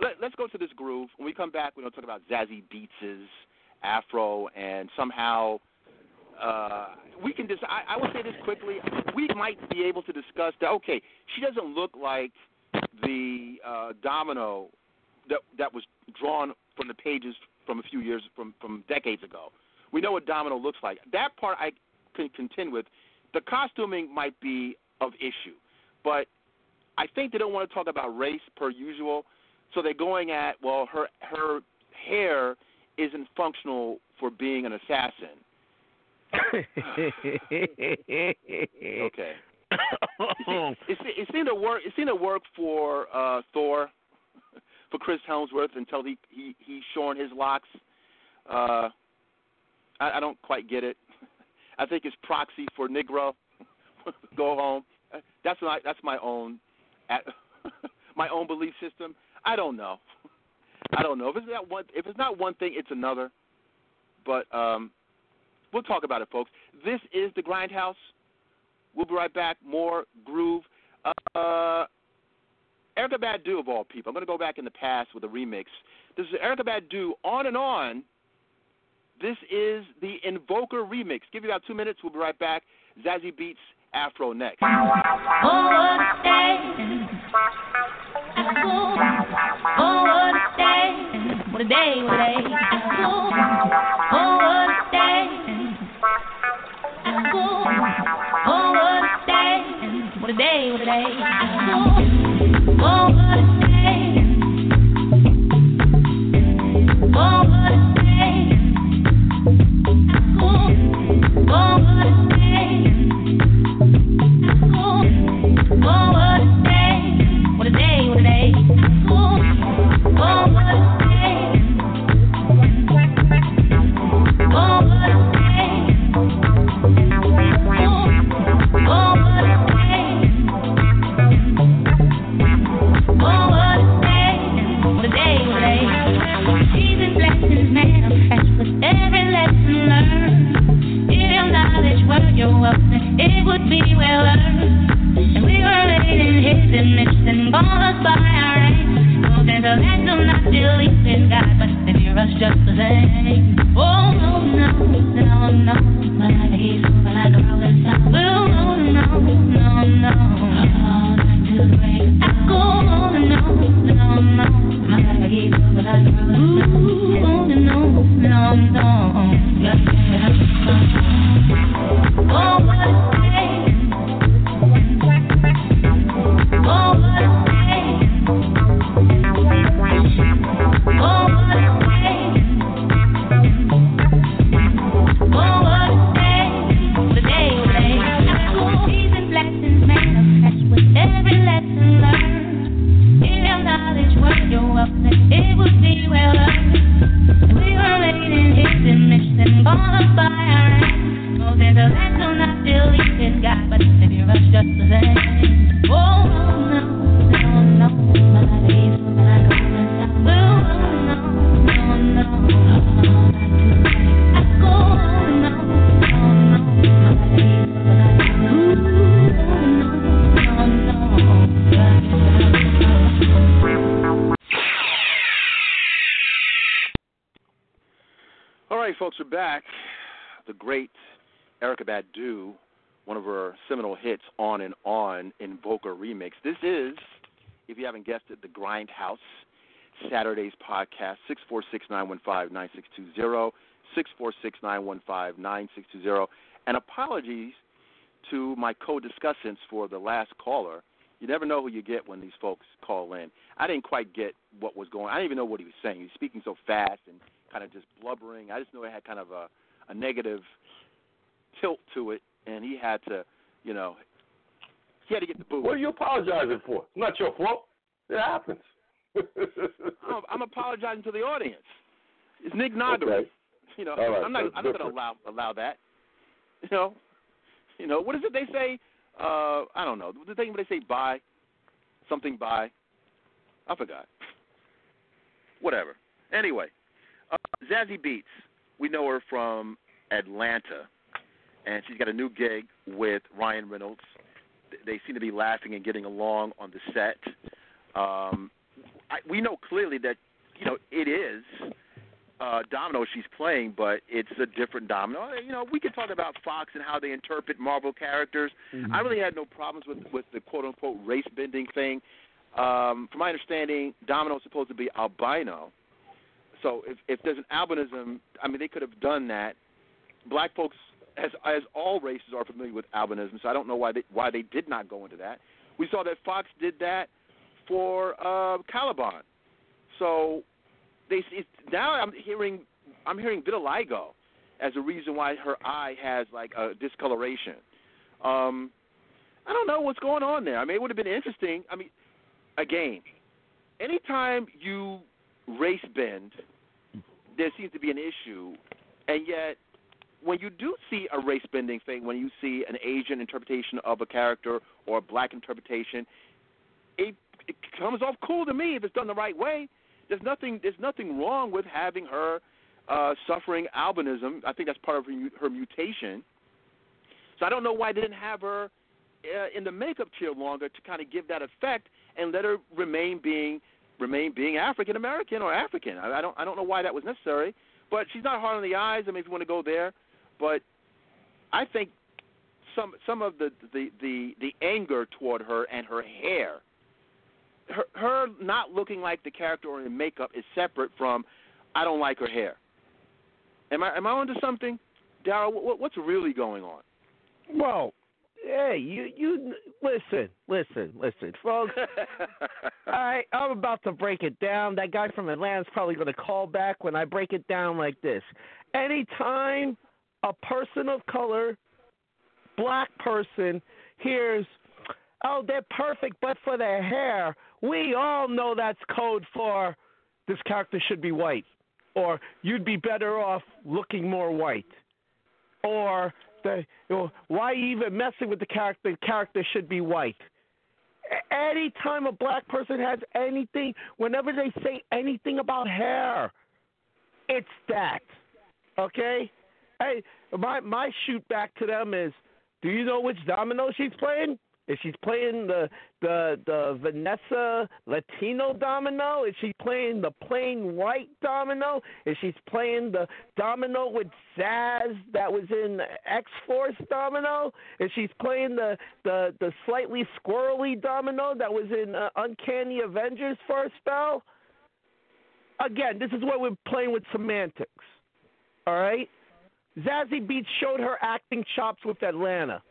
Let, let's go to this groove. When we come back, we're going to talk about Zazie Beetz's afro, and somehow uh, we can just. I, I will say this quickly. We might be able to discuss that. Okay, she doesn't look like the uh, domino that that was drawn from the pages from a few years from from decades ago. We know what domino looks like. That part I can contend with. The costuming might be of issue, but I think they don't want to talk about race per usual. So they're going at well, her her hair isn't functional for being an assassin. Okay. It, it, it seemed to work. It seemed to work for uh, Thor, for Chris Hemsworth until he he he shorn his locks. Uh, I, I don't quite get it. I think it's proxy for Negro. Go home. That's my that's my own my own belief system. I don't know. I don't know if it's not one. If it's not one thing, it's another. But um, we'll talk about it, folks. This is the Grindhouse. We'll be right back. More groove. Uh, Erykah Badu of all people. I'm going to go back in the past with a remix. This is Erykah Badu on and on. This is the Invoker remix. Give you about two minutes. We'll be right back. Zazie Beetz Afro next. Oh, what a day. Erykah Badu, one of her seminal hits, On and On, Invoker remix. This is, if you haven't guessed it, the Grindhouse Saturdays podcast, 646 915 9620. 646 915 9620. And apologies to my co discussants for the last caller. You never know who you get when these folks call in. I didn't quite get what was going on. I didn't even know what he was saying. He was speaking so fast and kind of just blubbering. I just knew it had kind of a, a negative tilt to it, and he had to, you know, he had to get the boot. What are you apologizing for? It's not your fault. It happens. I'm, I'm apologizing to the audience. It's Nick Nodder. Okay. You know, right, I'm not. I'm not going to allow allow that. You know, you know what is it they say? Uh, I don't know the thing where they say buy something buy. I forgot. Whatever. Anyway, uh, Zazie Beetz. We know her from Atlanta, and she's got a new gig with Ryan Reynolds. They seem to be laughing and getting along on the set. Um, I, we know clearly that you know it is uh, Domino she's playing, but it's a different Domino. You know, we could talk about Fox and how they interpret Marvel characters. I really had no problems with with the quote unquote race bending thing. Um, from my understanding, Domino's supposed to be albino. So if if there's an albinism, I mean they could have done that. Black folks, as as all races, are familiar with albinism, so I don't know why they why they did not go into that. We saw that Fox did that for uh, Caliban. So they it's, now I'm hearing I'm hearing vitiligo as a reason why her eye has like a discoloration. Um, I don't know what's going on there. I mean, it would have been interesting. I mean, again, anytime you race bend, there seems to be an issue, and yet when you do see a race bending thing, when you see an Asian interpretation of a character or a black interpretation, it it comes off cool to me if it's done the right way. There's nothing there's nothing wrong with having her uh, suffering albinism. I think that's part of her, her mutation. So I don't know why they didn't have her uh, in the makeup chair longer to kind of give that effect and let her remain being remain being African American or African. I, I don't I don't know why that was necessary. But she's not hard on the eyes. I mean, if you want to go there, but I think some some of the the the, the anger toward her and her hair her, her not looking like the character or in makeup is separate from I don't like her hair. Am I am I onto something, Daryll? What, what's really going on? Well, hey, you you listen, listen, listen, folks. I I'm about to break it down. That guy from Atlanta's probably going to call back when I break it down like this. Anytime a person of color, black person, hears, "Oh, they're perfect, but for their hair," we all know that's code for this character should be white, or you'd be better off looking more white, or the, you know, why even messing with the character? The character should be white. A- Anytime a black person has anything, whenever they say anything about hair, it's that. Okay? Hey, my my shoot back to them is, do you know which domino she's playing? Is she playing the the the Vanessa Latino domino? Is she playing the plain white domino? Is she playing the domino with Zaz that was in X Force domino? Is she playing the the the slightly squirrely domino that was in uh, Uncanny Avengers for a spell? Again, this is where we're playing with semantics. All right, Zazie Beetz showed her acting chops with Atlanta.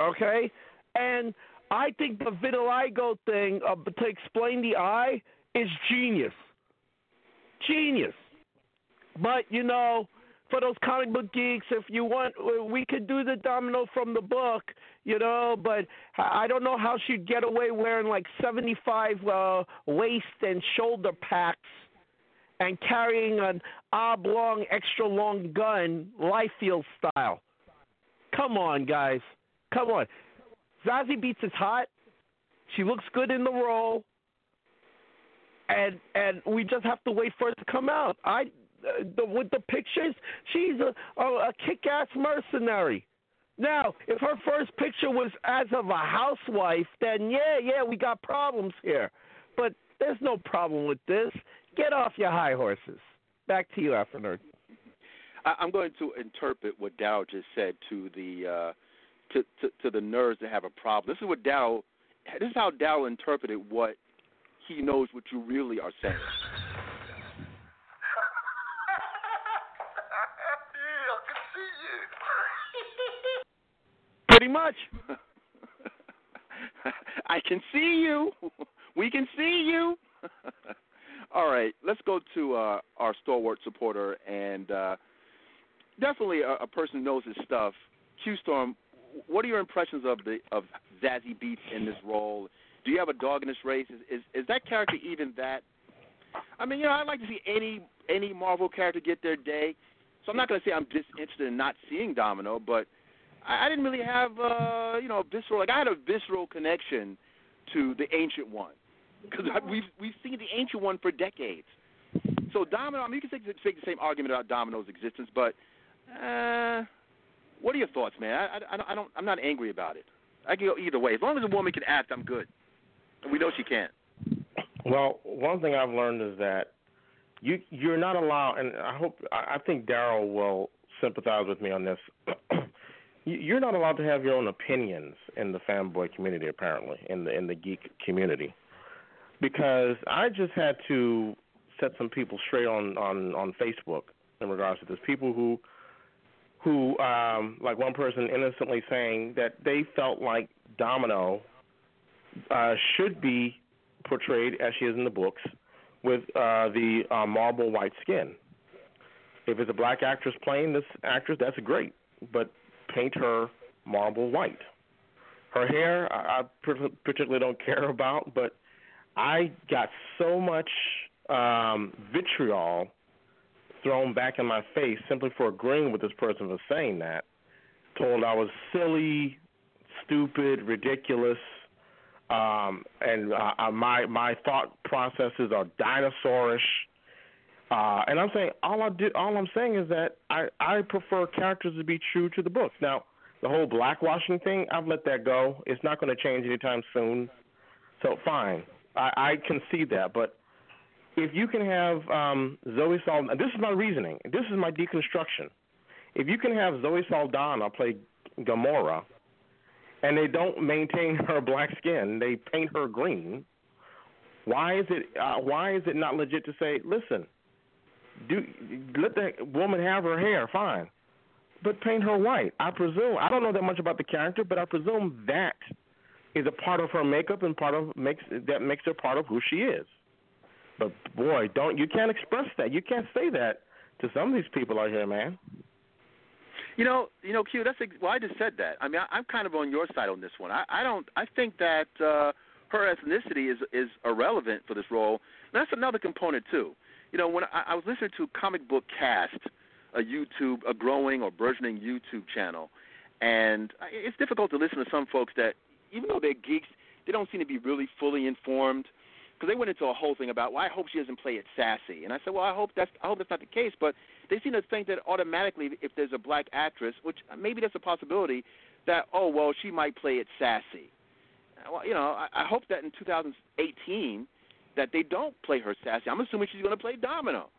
Okay, and I think the vitiligo thing uh, to explain the eye is genius. Genius. But you know, for those comic book geeks, if you want, we could do the domino from the book, you know. But I I don't know how she'd get away wearing like 75 uh, waist and shoulder packs and carrying an oblong, extra long gun, Liefeld style. Come on, guys. Come on. Zazie Beetz is hot. She looks good in the role. And and we just have to wait for it to come out. I uh, the, with the pictures, she's a a, a kick-ass mercenary. Now, if her first picture was as of a housewife, then yeah, yeah, we got problems here. But there's no problem with this. Get off your high horses. Back to you, Afro Nerd. I, I'm going to interpret what Dow just said to the uh, to, to to the nerds that have a problem. This is what Darrow. This is how Dow interpreted what he knows what you really are saying. Pretty much. I can see you. We can see you. All right, let's go to uh, our stalwart supporter and uh, definitely a, a person who knows his stuff. Q Storm, what are your impressions of the of Zazie Beetz in this role? Do you have a dog in this race? Is, is is that character even that? I mean, you know, I'd like to see any any Marvel character get their day. So I'm not going to say I'm disinterested in not seeing Domino, but I, I didn't really have uh, you know visceral like I had a visceral connection to the Ancient One because we've we've seen the Ancient One for decades. So Domino, I mean, you can take, take the same argument about Domino's existence, but uh, what are your thoughts, man? I, I, I don't I'm not angry about it. I can go either way. As long as a woman can act, I'm good. And we know she can't. Well, one thing I've learned is that you you're not allowed, and I hope I think Daryll will sympathize with me on this. You- you're not allowed to have your own opinions in the fanboy community, apparently, in the in the geek community, because I just had to set some people straight on on on Facebook in regards to this. People who who um like one person innocently saying that they felt like Domino uh should be portrayed as she is in the books with uh the uh, marble white skin. If it's a black actress playing this actress, that's great, but paint her marble white. Her hair, I, I par- particularly don't care about, but I got so much um, vitriol thrown back in my face simply for agreeing with this person for saying that. Told I was silly, stupid, ridiculous, um, and uh, uh, my my thought processes are dinosaurish. Uh, and I'm saying all I do, all I'm saying is that I I prefer characters to be true to the books. Now, the whole blackwashing thing, I've let that go. It's not going to change anytime soon. So fine, I, I see that. But if you can have um, Zoe Saldana, this is my reasoning. This is my deconstruction. If you can have Zoe Saldana play Gamora, and they don't maintain her black skin, they paint her green. Why is it? Uh, why is it not legit to say, listen, do let the woman have her hair, fine, but paint her white? I presume I don't know that much about the character, but I presume that is a part of her makeup and part of makes that makes her part of who she is. But boy, don't you can't express that. You can't say that to some of these people out here, man. You know, you know, Q. That's ex- well, I just said that. I mean, I, I'm kind of on your side on this one. I, I don't. I think that uh, her ethnicity is is irrelevant for this role. And that's another component too. You know, when I, I was listening to Comic Book Cast, a YouTube, a growing or burgeoning YouTube channel, and it's difficult to listen to some folks that, even though they're geeks, they don't seem to be really fully informed. Because they went into a whole thing about, well, I hope she doesn't play it sassy, and I said, well, I hope that's I hope that's not the case. But they seem to think that automatically, if there's a black actress, which maybe that's a possibility, that oh well, she might play it sassy. Well, you know, I, I hope that in 2018 that they don't play her sassy. I'm assuming she's going to play Domino.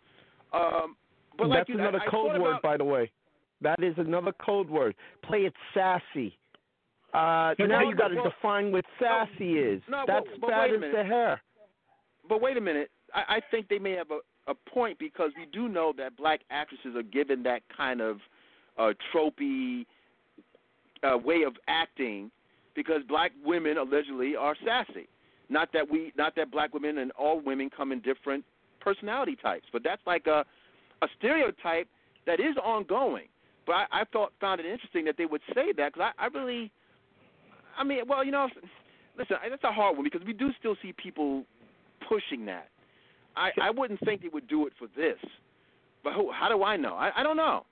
Um, but like That's you, another I, I code word, about, by the way. That is another code word. Play it sassy. Uh, But now no, you got to well- define what sassy is. no, That's bad as the hair. But wait a minute. I, I think they may have a, a point because we do know that black actresses are given that kind of uh, tropey uh, way of acting because black women allegedly are sassy. Not that we, not that black women and all women come in different personality types, but that's like a a stereotype that is ongoing. But I, I thought found it interesting that they would say that because I, I really, I mean, well, you know, listen, that's a hard one because we do still see people pushing that. I, I wouldn't think they would do it for this, but who, how do I know? I, I don't know.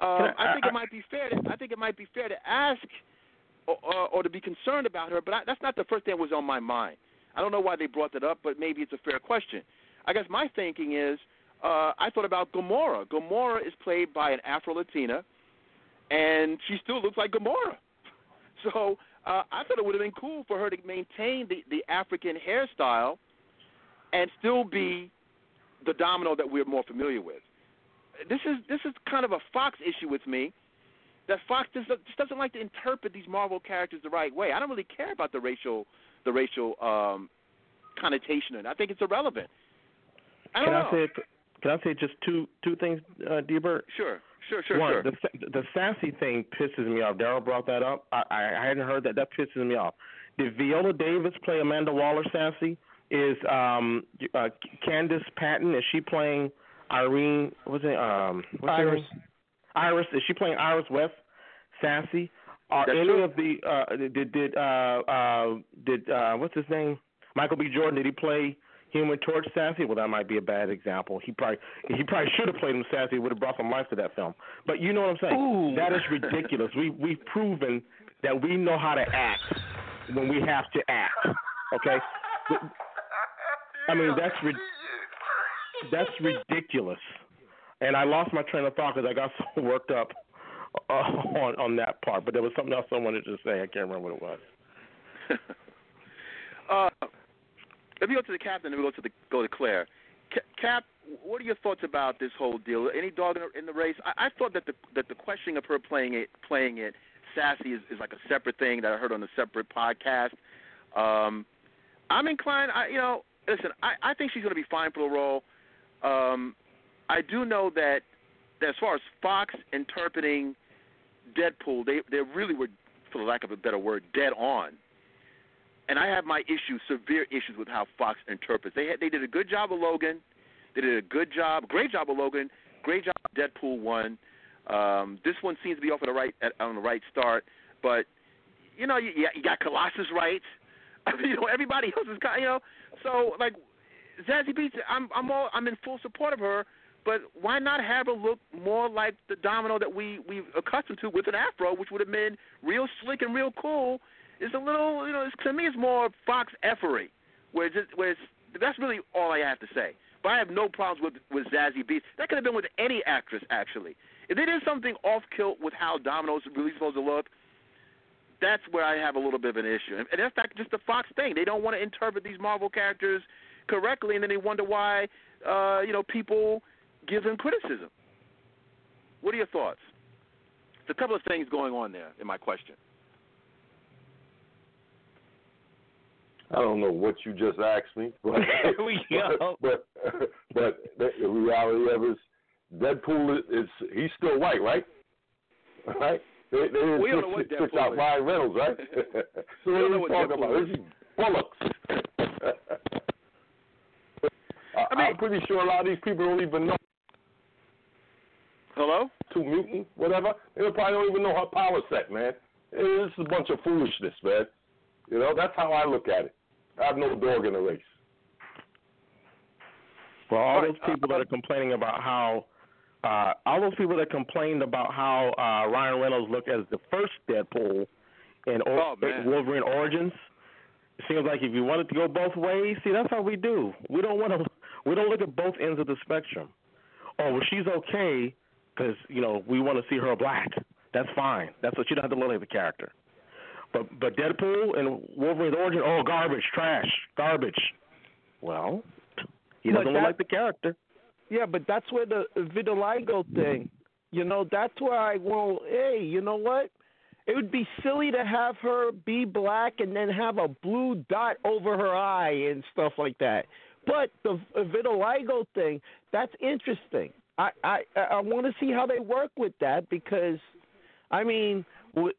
Uh, I- I think I- it might be fair. To, I think it might be fair to ask or, or, or to be concerned about her, but I, that's not the first thing that was on my mind. I don't know why they brought that up, but maybe it's a fair question. I guess my thinking is uh, I thought about Gamora. Gamora is played by an Afro Latina, and she still looks like Gamora. So uh, I thought it would have been cool for her to maintain the, the African hairstyle and still be the Domino that we're more familiar with. this is this is kind of a Fox issue with me. That Fox just, just doesn't like to interpret these Marvel characters the right way. I don't really care about the racial the racial um, connotation, and I think it's irrelevant. I don't Can know. I say can I say just two two things, uh? Sure, sure, sure, One, sure. the the sassy thing pisses me off. Daryll brought that up. I, I I hadn't heard that. That pisses me off. Did Viola Davis play Amanda Waller sassy? Is um uh, Candice Patton? Is she playing Irene? What's it? Um, what's Iris. name? Iris. Is she playing Iris West sassy? Are That's any true. of the uh did did uh uh did uh what's his name? Michael B. Jordan. Did he play Human Torch sassy? Well, that might be a bad example. He probably he probably should have played him sassy. Would have brought some life to that film. But you know what I'm saying? Ooh. That is ridiculous. we we've proven that we know how to act when we have to act. Okay. I mean that's rid- that's ridiculous. And I lost my train of thought because I got so worked up uh, on on that part. But there was something else I wanted to say. I can't remember what it was. Uh, let me go to the captain, then we go to the go to Claire. Cap, what are your thoughts about this whole deal? Any dog in the, in the race? I, I thought that the that the questioning of her playing it playing it sassy is, is like a separate thing that I heard on a separate podcast. Um, I'm inclined. I you know listen. I, I think she's going to be fine for the role. Um, I do know that, that as far as Fox interpreting Deadpool, they they really were, for the lack of a better word, dead on and I have my issues, severe issues with how Fox interprets. They had, they did a good job of Logan. They did a good job, great job of Logan, great job of Deadpool one. Um, this one seems to be off on the right at, on the right start, but you know you, you got Colossus right. You know everybody else is you know. So like Zazie Beetz, I'm I'm all I'm in full support of her. But why not have her look more like the Domino that we we've accustomed to with an afro, which would have been real slick and real cool, it's a little, you know, it's, to me, it's more Fox effery, where it's, just, where it's that's really all I have to say. But I have no problems with with Zazie Beetz. That could have been with any actress, actually. If it is something off kilt with how Domino's really supposed to look, that's where I have a little bit of an issue. And, that's not just the Fox thing. They don't want to interpret these Marvel characters correctly, and then they wonder why, uh, you know, people give them criticism. What are your thoughts? There's a couple of things going on there in my question. I don't know what you just asked me, but we go. but but the the reality of it is Deadpool is, is he's still white, right? Right? They, they didn't We don't know what Deadpool out is. Ryan Reynolds, right? so We what don't know what talking Deadpool about? is. This is bullocks. I mean- I'm pretty sure a lot of these people don't even know Hello? two mutant, whatever. They probably don't even know her power set, man. It's a bunch of foolishness, man. You know, that's how I look at it. I have no dog in the race. For all those people that are complaining about how, uh, all those people that complained about how uh, Ryan Reynolds looked as the first Deadpool in Oh. Wolverine Origins, it seems like if you wanted to go both ways, see that's how we do. We don't want to. We don't look at both ends of the spectrum. Oh, well, she's okay because you know we want to see her black. That's fine. That's what you don't have to look like the character. But but Deadpool and Wolverine's Origin, oh garbage, trash, garbage. Well, he doesn't look that- like the character. Yeah, but that's where the vitiligo thing. You know, that's where I well, hey, you know what? It would be silly to have her be black and then have a blue dot over her eye and stuff like that. But the vitiligo thing, that's interesting. I I I want to see how they work with that because, I mean, w-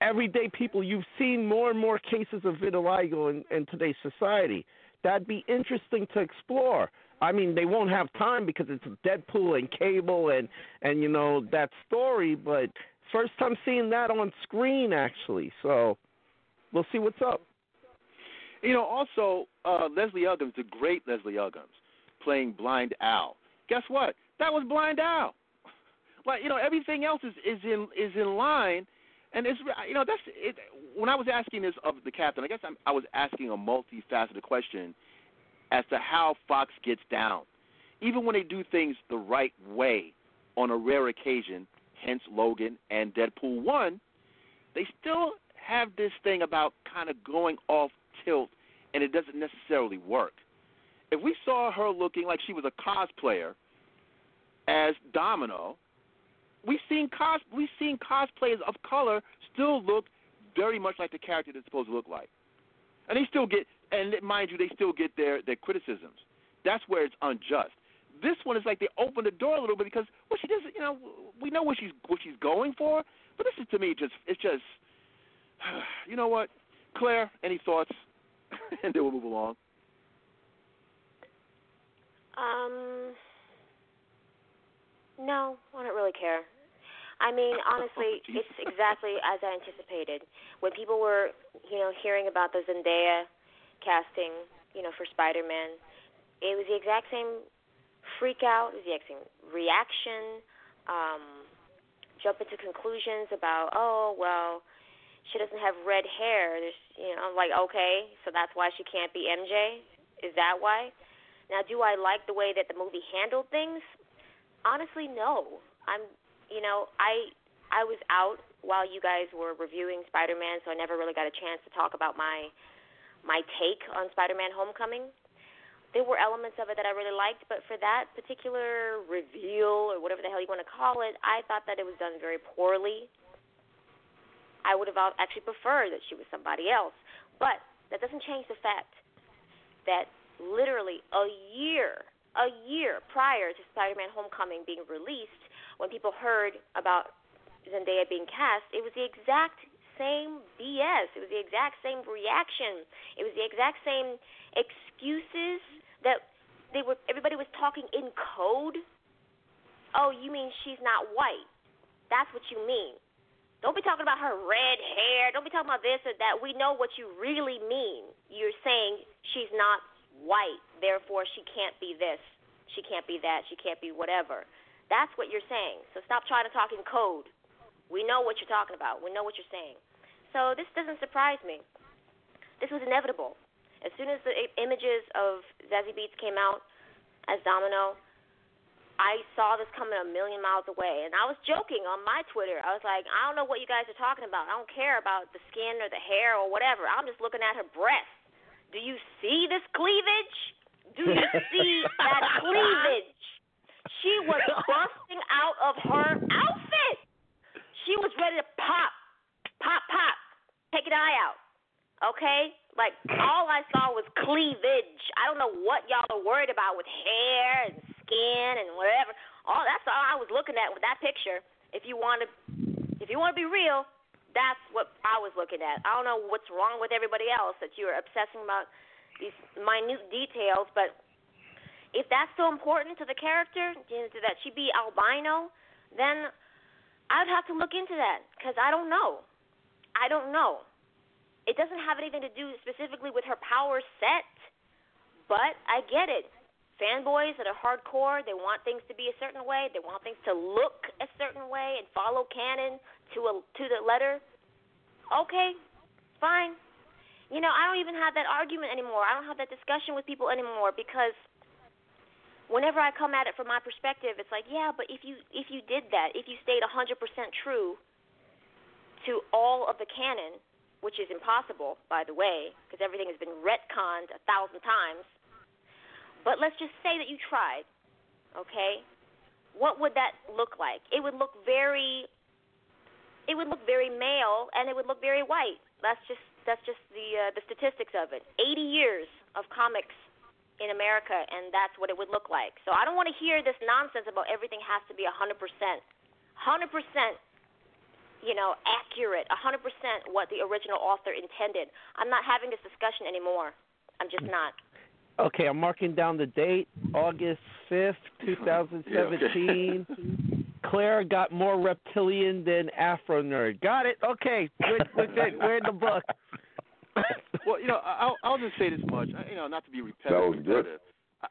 everyday people, you've seen more and more cases of vitiligo in, in today's society. That'd be interesting to explore. I mean, they won't have time because it's Deadpool and Cable and and you know that story. But first time seeing that on screen actually, so we'll see what's up. You know, also uh, Leslie Uggams, the great Leslie Uggams, playing Blind Al. Guess what? That was Blind Al. Like you know, everything else is is in is in line, and it's you know that's it. When I was asking this of the captain, I guess I'm, I was asking a multifaceted question as to how Fox gets down, even when they do things the right way on a rare occasion. Hence Logan and Deadpool one, they still have this thing about kind of going off tilt, and it doesn't necessarily work. If we saw her looking like she was a cosplayer, as Domino, we've seen cos we've seen cosplayers of color still look very much like the character they're supposed to look like, and they still get and mind you, they still get their their criticisms. That's where it's unjust. This one is like they open the door a little bit because well, she doesn't. You know, we know what she's what she's going for, but this is to me just it's just. You know what, Claire? Any thoughts? and then we'll move along. Um, no, I don't really care. I mean, honestly, Oh, it's exactly as I anticipated. When people were, you know, hearing about the Zendaya casting, you know, for Spider-Man, it was the exact same freak out, it was the exact same reaction, um, jump into conclusions about, oh, well, she doesn't have red hair. There's, you know, I'm like, okay, so that's why she can't be MJ? Is that why? Now, do I like the way that the movie handled things? Honestly, no. I'm, you know, I I was out while you guys were reviewing Spider-Man, so I never really got a chance to talk about my my take on Spider-Man: Homecoming. There were elements of it that I really liked, but for that particular reveal or whatever the hell you want to call it, I thought that it was done very poorly. I would have actually preferred that she was somebody else, but that doesn't change the fact that literally a year, a year prior to Spider-Man: Homecoming being released, when people heard about Zendaya being cast, it was the exact same BS. It was the exact same reaction. It was the exact same excuses that they were. Everybody was talking in code. Oh, you mean she's not white? That's what you mean. Don't be talking about her red hair. Don't be talking about this or that. We know what you really mean. You're saying she's not white, therefore she can't be this, she can't be that, she can't be whatever. That's what you're saying. So stop trying to talk in code. We know what you're talking about. We know what you're saying. So this doesn't surprise me. This was inevitable. As soon as the images of Zazie Beetz came out as Domino, I saw this coming a million miles away. And I was joking on my Twitter. I was like, I don't know what you guys are talking about. I don't care about the skin or the hair or whatever. I'm just looking at her breasts. Do you see this cleavage? Do you see that cleavage? She was busting out of her outfit. She was ready to pop, pop, pop, take an eye out. Okay? Like, all I saw was cleavage. I don't know what y'all are worried about with hair and skin and whatever. All that's all I was looking at with that picture. If you want to, if you want to be real, that's what I was looking at. I don't know what's wrong with everybody else that you're obsessing about these minute details, but if that's so important to the character, that she be albino, then I'd have to look into that because I don't know. I don't know. It doesn't have anything to do specifically with her power set, but I get it. Fanboys that are hardcore, they want things to be a certain way, they want things to look a certain way and follow canon to a to the letter. Okay, fine. You know, I don't even have that argument anymore. I don't have that discussion with people anymore because whenever I come at it from my perspective, it's like, yeah, but if you if you did that, if you stayed 100% true to all of the canon, which is impossible, by the way, because everything has been retconned a thousand times. But let's just say that you tried, okay? What would that look like? It would look very, it would look very male, and it would look very white. That's just that's just the uh, the statistics of it. 80 years of comics in America, and that's what it would look like. So I don't want to hear this nonsense about everything has to be 100%, 100%, you know, accurate, 100% what the original author intended. I'm not having this discussion anymore. I'm just not. Okay, I'm marking down the date, August 5th, 2017. Claire got more reptilian than Afro Nerd. Got it? Okay, we're, we're, good. we're in the book. well, you know, I'll, I'll just say this much. You know, not to be repetitive. That was good.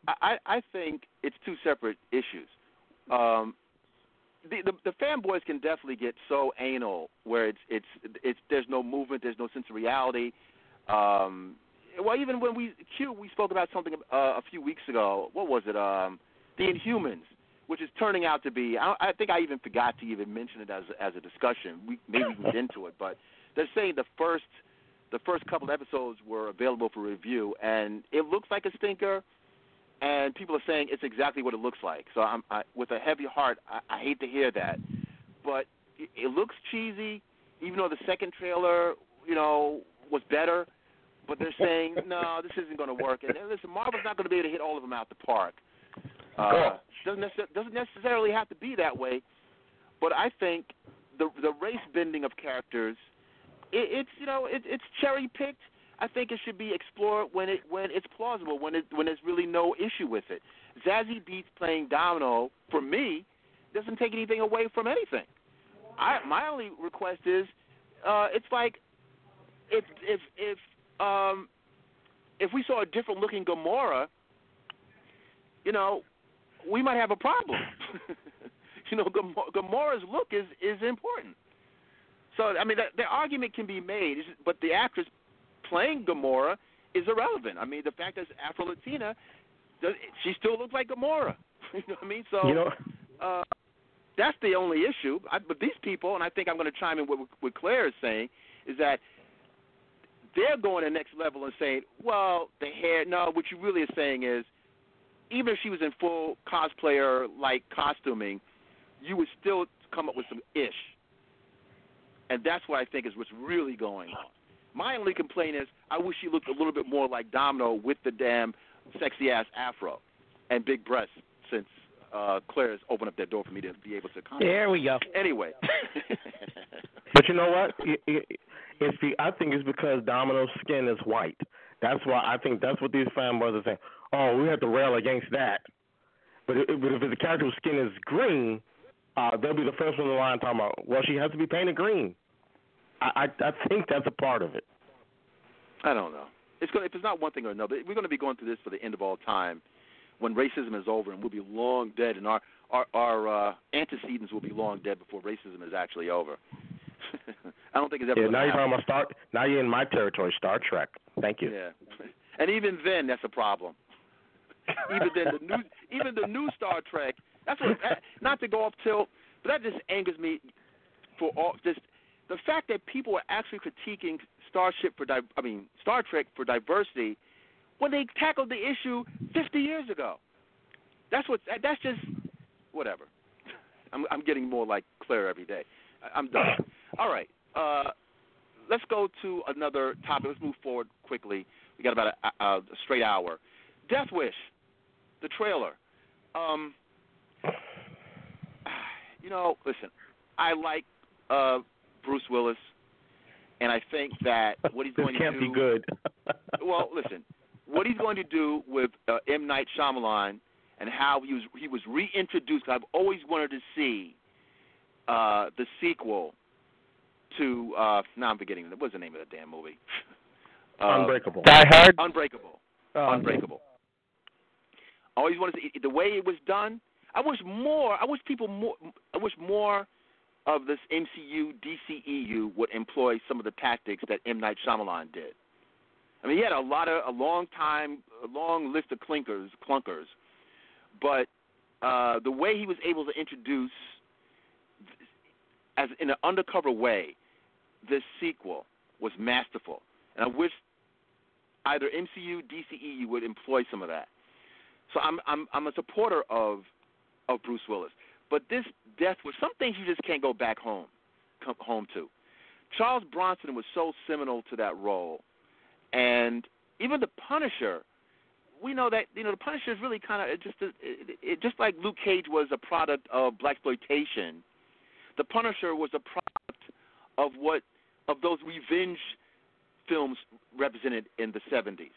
I, I I think it's two separate issues. Um, the, the the fanboys can definitely get so anal where it's it's it's there's no movement, there's no sense of reality. Um, well, even when we Q, we spoke about something uh, a few weeks ago. What was it? Um, the Inhumans, which is turning out to be. I, I think I even forgot to even mention it as as a discussion. We maybe we get into it, but they're saying the first the first couple episodes were available for review, and it looks like a stinker. and people are saying it's exactly what it looks like. So I'm I, with a heavy heart. I, I hate to hear that, but it, it looks cheesy. Even though the second trailer, you know, was better, but they're saying no, this isn't going to work. And and listen, Marvel's not going to be able to hit all of them out the park. Uh, doesn't necess- doesn't necessarily have to be that way, but I think the the race bending of characters, it, it's you know it, it's cherry picked. I think it should be explored when it when it's plausible, when it when there's really no issue with it. Zazie Beetz playing Domino for me doesn't take anything away from anything. I my only request is, uh, it's like if if if um if we saw a different looking Gamora, you know, we might have a problem. you know, Gam- Gamora's look is is important. So I mean, the, the argument can be made, but the actress playing Gamora is irrelevant. I mean, the fact that it's Afro Latina, she still looks like Gamora. you know what I mean? So You know- uh, that's the only issue. I, but these people, and I think I'm going to chime in with what Claire is saying, is that they're going to the next level and saying, well, the hair. No, what you really are saying is, even if she was in full cosplayer like costuming, you would still come up with some ish. And that's what I think is what's really going on. My only complaint is I wish she looked a little bit more like Domino with the damn sexy ass afro and big breasts since uh Claire has opened up that door for me to be able to comment. There we go. Anyway. But you know what? It, it, it's the I think it's because Domino's skin is white. That's why I think that's what these fanboys are saying. Oh, we have to rail against that. But it, but if the character's skin is green, uh, they'll be the first one in the line talking about. Well, she has to be painted green. I I, I think that's a part of it. I don't know. It's going if it's not one thing or another, we're going to be going through this for the end of all time, when racism is over and we'll be long dead, and our our, our uh, antecedents will be long dead before racism is actually over. I don't think it's ever. Yeah, now you're talking about Star. Now you're in my territory, Star Trek. Thank you. Yeah, and even then, that's a problem. even then, the new even the new Star Trek. That's what. that- Not to go off tilt, but that just angers me for all just the fact that people are actually critiquing Starship for di- I mean Star Trek for diversity when they tackled the issue 50 years ago. That's what. That's just whatever. I'm I'm getting more like Claire every day. I'm done. All right. Uh, let's go to another topic. Let's move forward quickly. We got about a, a, a straight hour. Death Wish, the trailer. Um, you know, listen, I like uh, Bruce Willis, and I think that what he's This going can't to be good. well, listen, what he's going to do with uh, M Night Shyamalan and how he was he was reintroduced. I've always wanted to see uh, the sequel to. Uh, now I'm forgetting what's the name of the damn movie. Uh, Unbreakable. Die Hard. Unbreakable. Oh, Unbreakable. I always wanted to see the way it was done. I wish more. I wish people more. I wish more of this MCU DCEU would employ some of the tactics that M Night Shyamalan did. I mean, he had a lot of a long time, a long list of clinkers, clunkers, but uh, the way he was able to introduce, as in an undercover way, this sequel was masterful, and I wish either MCU, DCEU would employ some of that. So I'm I'm I'm a supporter of of Bruce Willis, but this death was some things you just can't go back home come home to. Charles Bronson was so seminal to that role, and even the Punisher. We know that you know the Punisher is really kind of just it, it, just like Luke Cage was a product of black exploitation. The Punisher was a product of what of those revenge films represented in the 70s.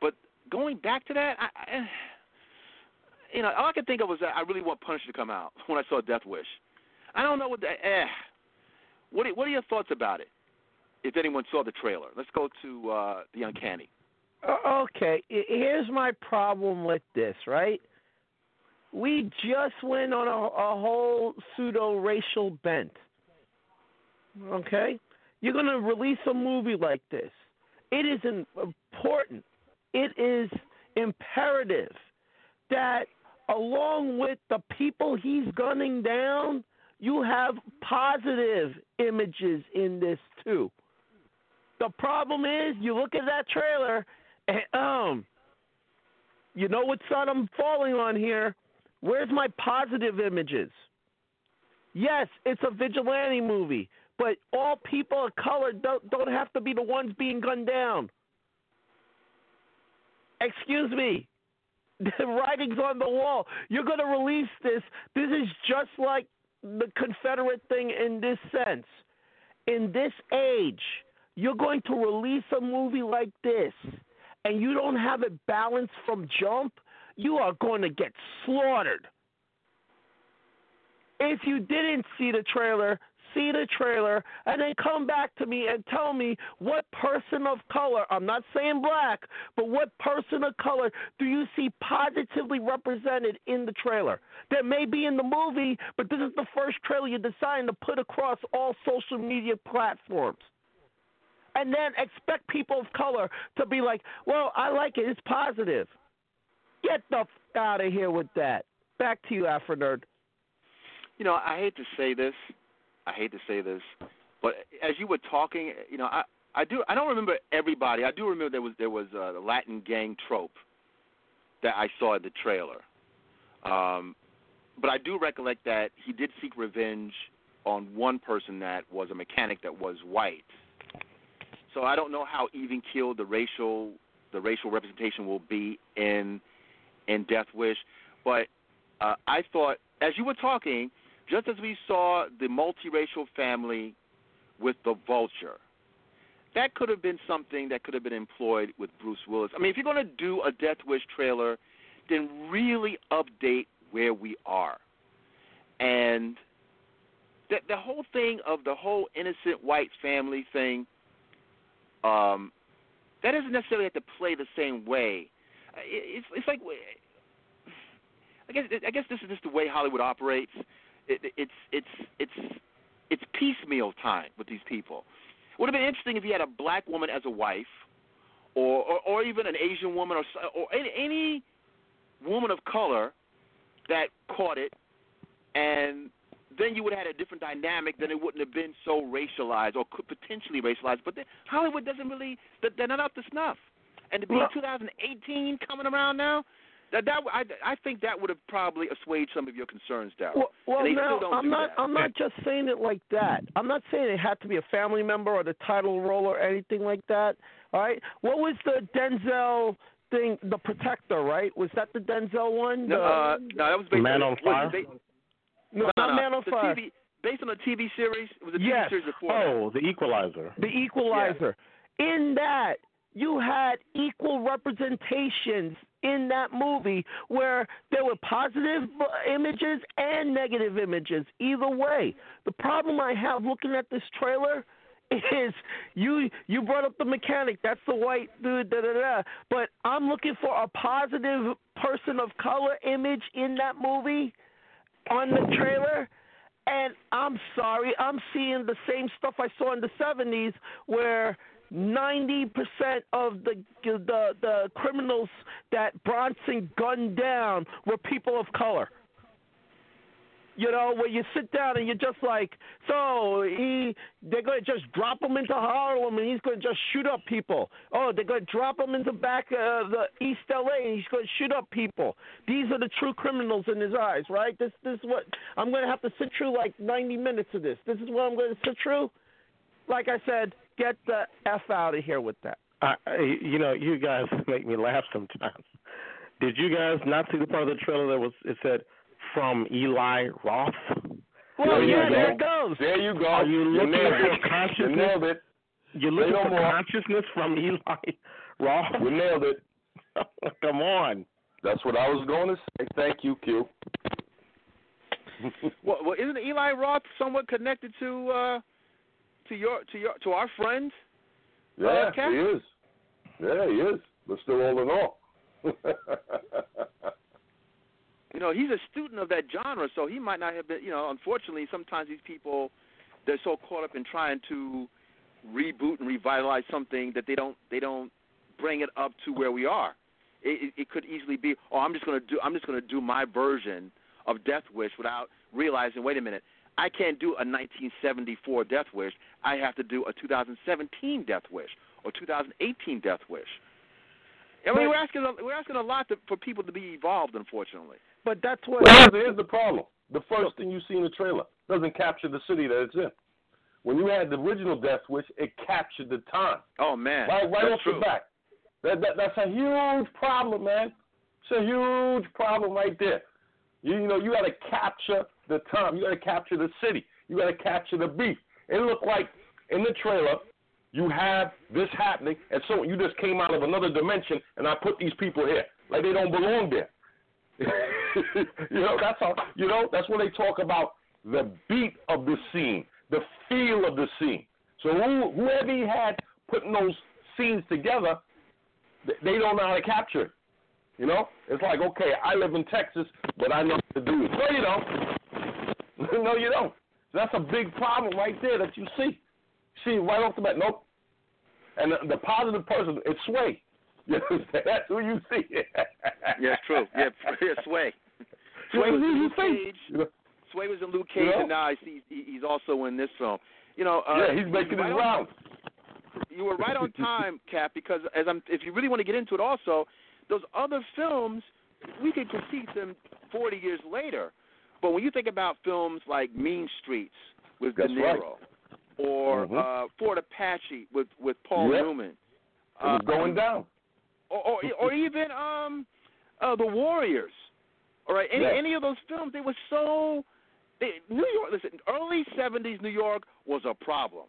But going back to that, I, you know, all I could think of was that I really want Punisher to come out when I saw Death Wish. I don't know what the, eh. What are, what are your thoughts about it? If anyone saw the trailer, let's go to uh, the Uncanny. Okay, here's my problem with this, right? We just went on a, a whole pseudo racial bent. Okay? You're going to release a movie like this. It is im- important, it is imperative that along with the people he's gunning down, you have positive images in this too. The problem is, you look at that trailer, and um, you know what side I'm falling on here? Where's my positive images? Yes, it's a vigilante movie, but all people of color don't don't have to be the ones being gunned down. Excuse me. The writing's on the wall. You're going to release this. This is just like the Confederate thing in this sense. In this age, you're going to release a movie like this and you don't have it balanced from jump, you are going to get slaughtered. If you didn't see the trailer, see the trailer and then come back to me and tell me what person of color, I'm not saying black, but what person of color do you see positively represented in the trailer? That may be in the movie, but this is the first trailer you're deciding to put across all social media platforms. And then expect people of color to be like, well, I like it, it's positive. Get the f- out of here with that. Back to you, Afro Nerd. You know, I hate to say this. I hate to say this, but as you were talking, you know, I I do I don't remember everybody. I do remember there was there was a Latin gang trope that I saw in the trailer. Um, but I do recollect that he did seek revenge on one person that was a mechanic that was white. So I don't know how even keeled the racial the racial representation will be in in Death Wish, but uh, I thought as you were talking, just as we saw the multiracial family with the vulture, that could have been something that could have been employed with Bruce Willis. I mean, if you're going to do a Death Wish trailer, then really update where we are. And the, the whole thing of the whole innocent white family thing, um, that doesn't necessarily have to play the same way. It, it's, it's like, I guess, I guess this is just the way Hollywood operates it, it's it's it's it's piecemeal time with these people. Would have been interesting if you had a black woman as a wife, or or, or even an Asian woman, or or any, any woman of color that caught it, and then you would have had a different dynamic. Then it wouldn't have been so racialized or could potentially racialized. But then Hollywood doesn't really they're- not up to snuff. And to be Well- 2018 coming around now, that that I, I think that would have probably assuaged some of your concerns, Daryll. Well, well now I'm not. that. I'm not just saying it like that. I'm not saying it had to be a family member or the title role or anything like that. All right. What was the Denzel thing? The Protector, right? Was that the Denzel one? No, The- uh, no, that was based Man on, on Fire? Was no, no, not no, Man on the Fire. TV, based on a TV series. It was a TV Yes. series before. that. Oh, the Equalizer. The Equalizer. In that, you had equal representations in that movie where there were positive images and negative images. Either way, the problem I have looking at this trailer is you you brought up the mechanic. That's the white dude. Da da da. But I'm looking for a positive person of color image in that movie on the trailer. And I'm sorry, I'm seeing the same stuff I saw in the 70s where 90% of the the the criminals that Bronson gunned down were people of color. You know, where you sit down and you're just like, so he, they're going to just drop him into Harlem and he's going to just shoot up people. Oh, they're going to drop him into back uh, the East LA and he's going to shoot up people. These are the true criminals in his eyes, right? This, this is what I'm going to have to sit through like 90 minutes of this. This is what I'm going to sit through. Like I said, get the f out of here with that. I, I- you know, you guys make me laugh sometimes. Did you guys not see the part of the trailer that was it said from Eli Roth? Well, There you yeah, there it goes. There you go. Are you looking nailed for it. You consciousness? nailed it. You're Say looking no for more. consciousness from Eli Roth? We nailed it. Come on. That's what I was going to say. Thank you, Q. Well, well, isn't Eli Roth somewhat connected to uh, to your to your to our friend? yeah, Cap? he is. Yeah, he is. But still holding on. You know, he's a student of that genre, so he might not have been. You know, unfortunately, sometimes these people they're so caught up in trying to reboot and revitalize something that they don't they don't bring it up to where we are. It, it, it could easily be, oh, I'm just to do I'm just going to do my version of Death Wish without realizing, wait a minute, I can't do a 1974 Death Wish. I have to do a 2017 Death Wish or 2018 Death Wish. I mean, But- we're asking a, we're asking a lot to, for people to be evolved, unfortunately. But that's what. Well, here's, here's the problem. The first thing you see in the trailer doesn't capture the city that it's in. When you had the original Death Wish, it captured the time. Oh man, Right, right that's off true. the bat. That, that that's a huge problem, man. It's a huge problem right there. You, you know, you got to capture the time. You got to capture the city. You got to capture the beef. It looked like in the trailer, you have this happening, and so you just came out of another dimension, and I put these people here like they don't belong there. you know, that's how. You know, that's when they talk about the beat of the scene, the feel of the scene. So who, whoever he had putting those scenes together, they don't know how to capture it. You know, it's like okay, I live in Texas, but I know how to do it. No, you don't. no, you don't. That's a big problem right there that you see. See right off the bat. Nope. And the, the positive person is Sway. That's who you see. Yeah, it's true. Yeah, yeah Sway. Sway was in Luke Cage. Sway was in Luke Cage, Yeah. and now I see he's also in this film. You know, uh, yeah, he's making right his rounds. You were right on time, Cap, because as I'm, if you really want to get into it, also those other films, we could critique them 40 years later. But when you think about films like Mean Streets with That's De right. Niro, or Mhm. uh, Fort Apache with with Paul Yep. Newman, It was uh, going down. or, or or even um uh the Warriors. All right, any Yes. any of those films, they were so they, New York. Listen, early '70s New York was a problem.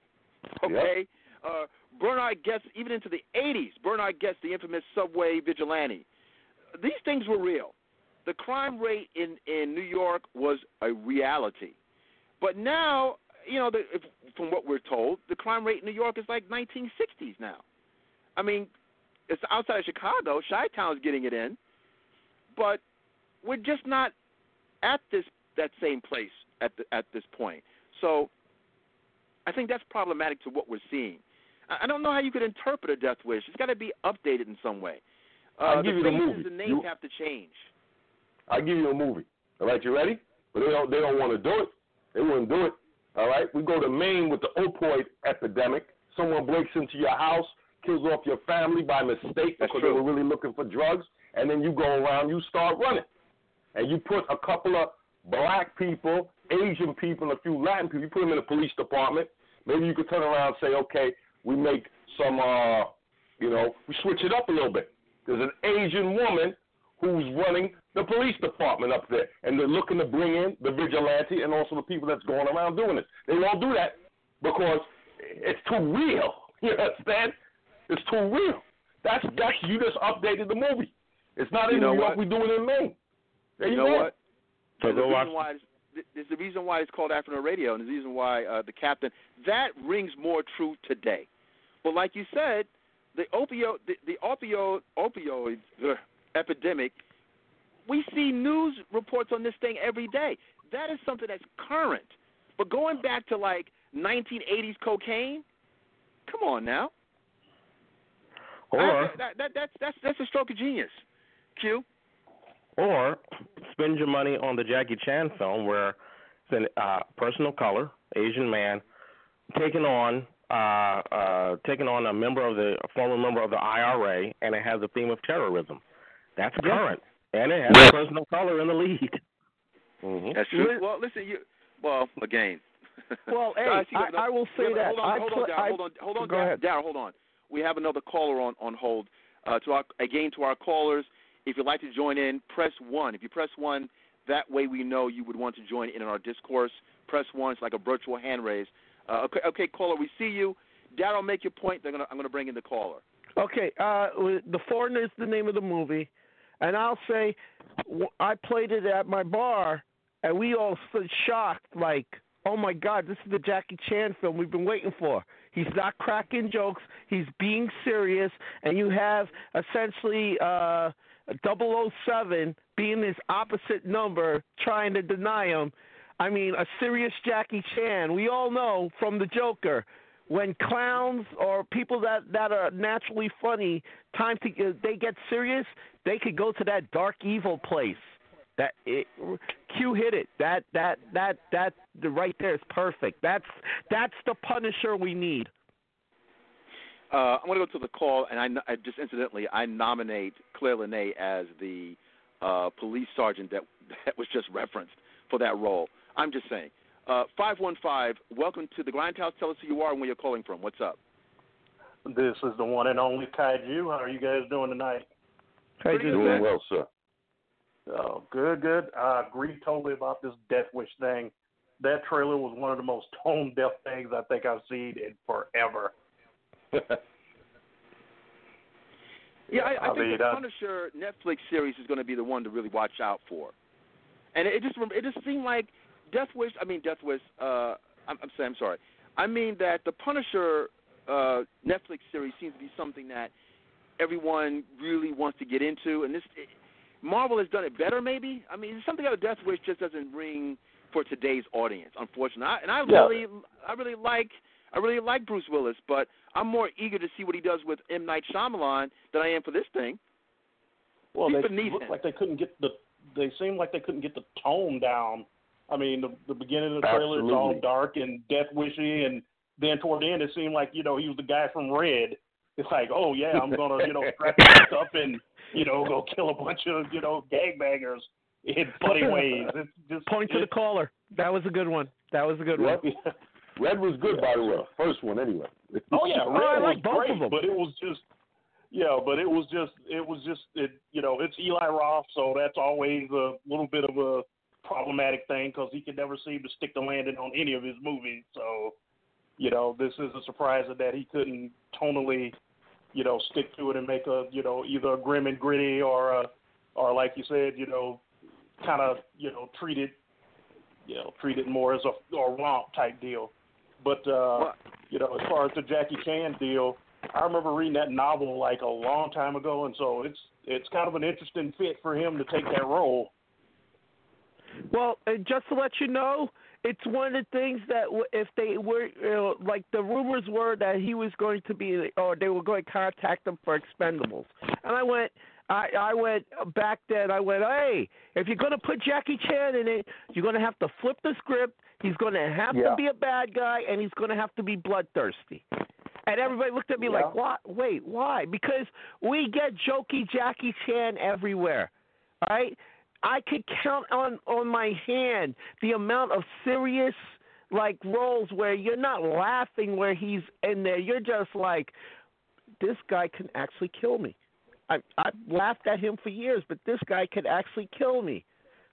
Okay, uh, Bernard even into the '80s, Bernard Goetz, the infamous subway vigilante. These things were real. The crime rate in in New York was a reality, but now you know, the, if, from what we're told, the crime rate in New York is like 1960s now. I mean, it's outside of Chicago. Chi-Town's getting it in, but we're just not at this that same place at the, at this point. So, I think that's problematic to what we're seeing. I, I don't know how you could interpret a death wish. It's got to be updated in some way. Uh, I'll give the you the faces movie. and names You- have to change. I'll give you a movie. All right, you ready? But they don't they don't want to do it. They wouldn't do it. All right, we go to Maine with the opioid epidemic. Someone breaks into your house, kills off your family by mistake because they were really looking for drugs, and then you go around, you start running, and you put a couple of black people, Asian people, and a few Latin people. You put them in the police department. Maybe you could turn around and say, okay, we make some, uh, you know, we switch it up a little bit. There's an Asian woman who's running the police department up there, and they're looking to bring in the vigilante and also the people that's going around doing it. They won't do that because it's too real. You understand? It's too real. That's that's you just updated the movie. It's not in You know New York. what? we're doing it in Maine. There you, know go. what? So There's go a watch. reason why it's, th- there's a reason why it's called Afternoon Radio, and there's a reason why uh, the captain that rings more true today. But like you said, the opioid the, the opioid opioid uh, epidemic, we see news reports on this thing every day. That is something that's current. But going back to like 1980s cocaine, come on now. Or I- that, that, that's that's that's a stroke of genius. Q. or spend your money on the Jackie Chan film where it's a uh, person of color, Asian man, taking on uh, uh, taking on a member of the a former member of the IRA, and it has a theme of terrorism. That's Yeah. current, and it has a person of color in the lead. Mm-hmm. That's true. Well, listen, you. Well, again. Well, hey, I, see- I- I will say yeah, that. Hold on, hold pl- on, Darryl, I- hold on, hold on, Go Darryl, ahead. Darryl, hold on. We have another caller on on hold. Uh, to our again to our callers, if you'd like to join in, press one. If you press one, that way we know you would want to join in on our discourse. Press one. It's like a virtual hand raise. Uh, okay, okay, caller, we see you. Darryl, make your point. They're gonna, I'm going to bring in the caller. Okay, uh, The Foreigner is the name of the movie, and I'll say I played it at my bar, and we all stood shocked, like, "Oh my God, this is the Jackie Chan film we've been waiting for." He's not cracking jokes; he's being serious, and you have essentially uh, 007 being his opposite number, trying to deny him. I mean, a serious Jackie Chan. We all know from the Joker when clowns or people that that are naturally funny, time to uh, they get serious, they could go to that dark evil place. That it, Q hit it. That that that that the right there is perfect. That's that's the Punisher we need. Uh, I'm going to go to the call, and I, I just incidentally I nominate Claire Lanay as the uh, police sergeant that that was just referenced for that role. I'm just saying. Uh, 515, welcome to the Grindhouse. Tell us who you are and where you're calling from. What's up? This is the one and only Kaiju. How are you guys doing tonight? Pretty Doing good. well, sir. Oh, good, good. I agree totally about this Death Wish thing. That trailer was one of the most tone deaf things I think I've seen in forever. Yeah, I, I, I think mean, the uh, Punisher Netflix series is going to be the one to really watch out for. And it just it just seemed like Death Wish. I mean Death Wish. Uh, I'm, I'm saying I'm sorry. I mean that the Punisher uh, Netflix series seems to be something that everyone really wants to get into, and this Marvel has done it better. Maybe I mean something out of Death Wish just doesn't ring for today's audience, unfortunately. I, and I Yeah. really I really like I really like Bruce Willis, but I'm more eager to see what he does with M Night Shyamalan than I am for this thing. Well, He's they looked him. like they couldn't get the. They seemed like they couldn't get the tone down. I mean, the, the beginning of the trailer it's all dark and death wishy, and then toward the end it seemed like you know he was the guy from Red. It's like, oh yeah, I'm gonna you know strap this up and you know go kill a bunch of you know gangbangers in funny ways. It's just Point to the caller. That was a good one. That was a good one. Red was good, by the way. First one, anyway. Oh yeah, Oh, Red I like was both great, of 'em. but it was just yeah, but it was just it was just it you know it's Eli Roth, so that's always a little bit of a problematic thing because he can never seem to stick the landing on any of his movies. So you know this is a surprise that he couldn't tonally you know stick to it and make a you know either a grim and gritty or a or like you said you know kind of you know treat it you know treat it more as a, a romp type deal. But uh, you know, as far as the Jackie Chan deal, I remember reading that novel like a long time ago, and so it's it's kind of an interesting fit for him to take that role. Well, uh, just to let you know, it's one of the things that if they were uh, like the rumors were that he was going to be or they were going to contact him for Expendables, and I went. I I went back then. I went, hey, if you're going to put Jackie Chan in it, you're going to have to flip the script. He's going to have Yeah. to be a bad guy, and he's going to have to be bloodthirsty. And everybody looked at me Yeah. like, what? Wait, why? Because we get jokey Jackie Chan everywhere. All right? I could count on on my hand the amount of serious like roles where you're not laughing where he's in there. You're just like, this guy can actually kill me. I I laughed at him for years, but this guy could actually kill me.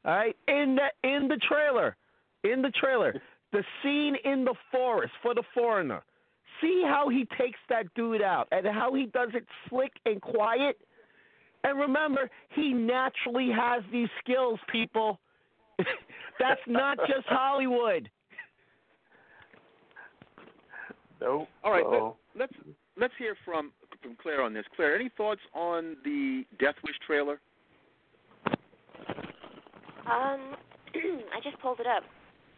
All right, in the in the trailer, in the trailer, the scene in the forest for the foreigner. See how he takes that dude out and how he does it slick and quiet. And remember, he naturally has these skills, people. That's not just Hollywood. Nope. All right, So, let, let's let's hear from from Claire on this. Claire, any thoughts on the Death Wish trailer? Um, I just pulled it up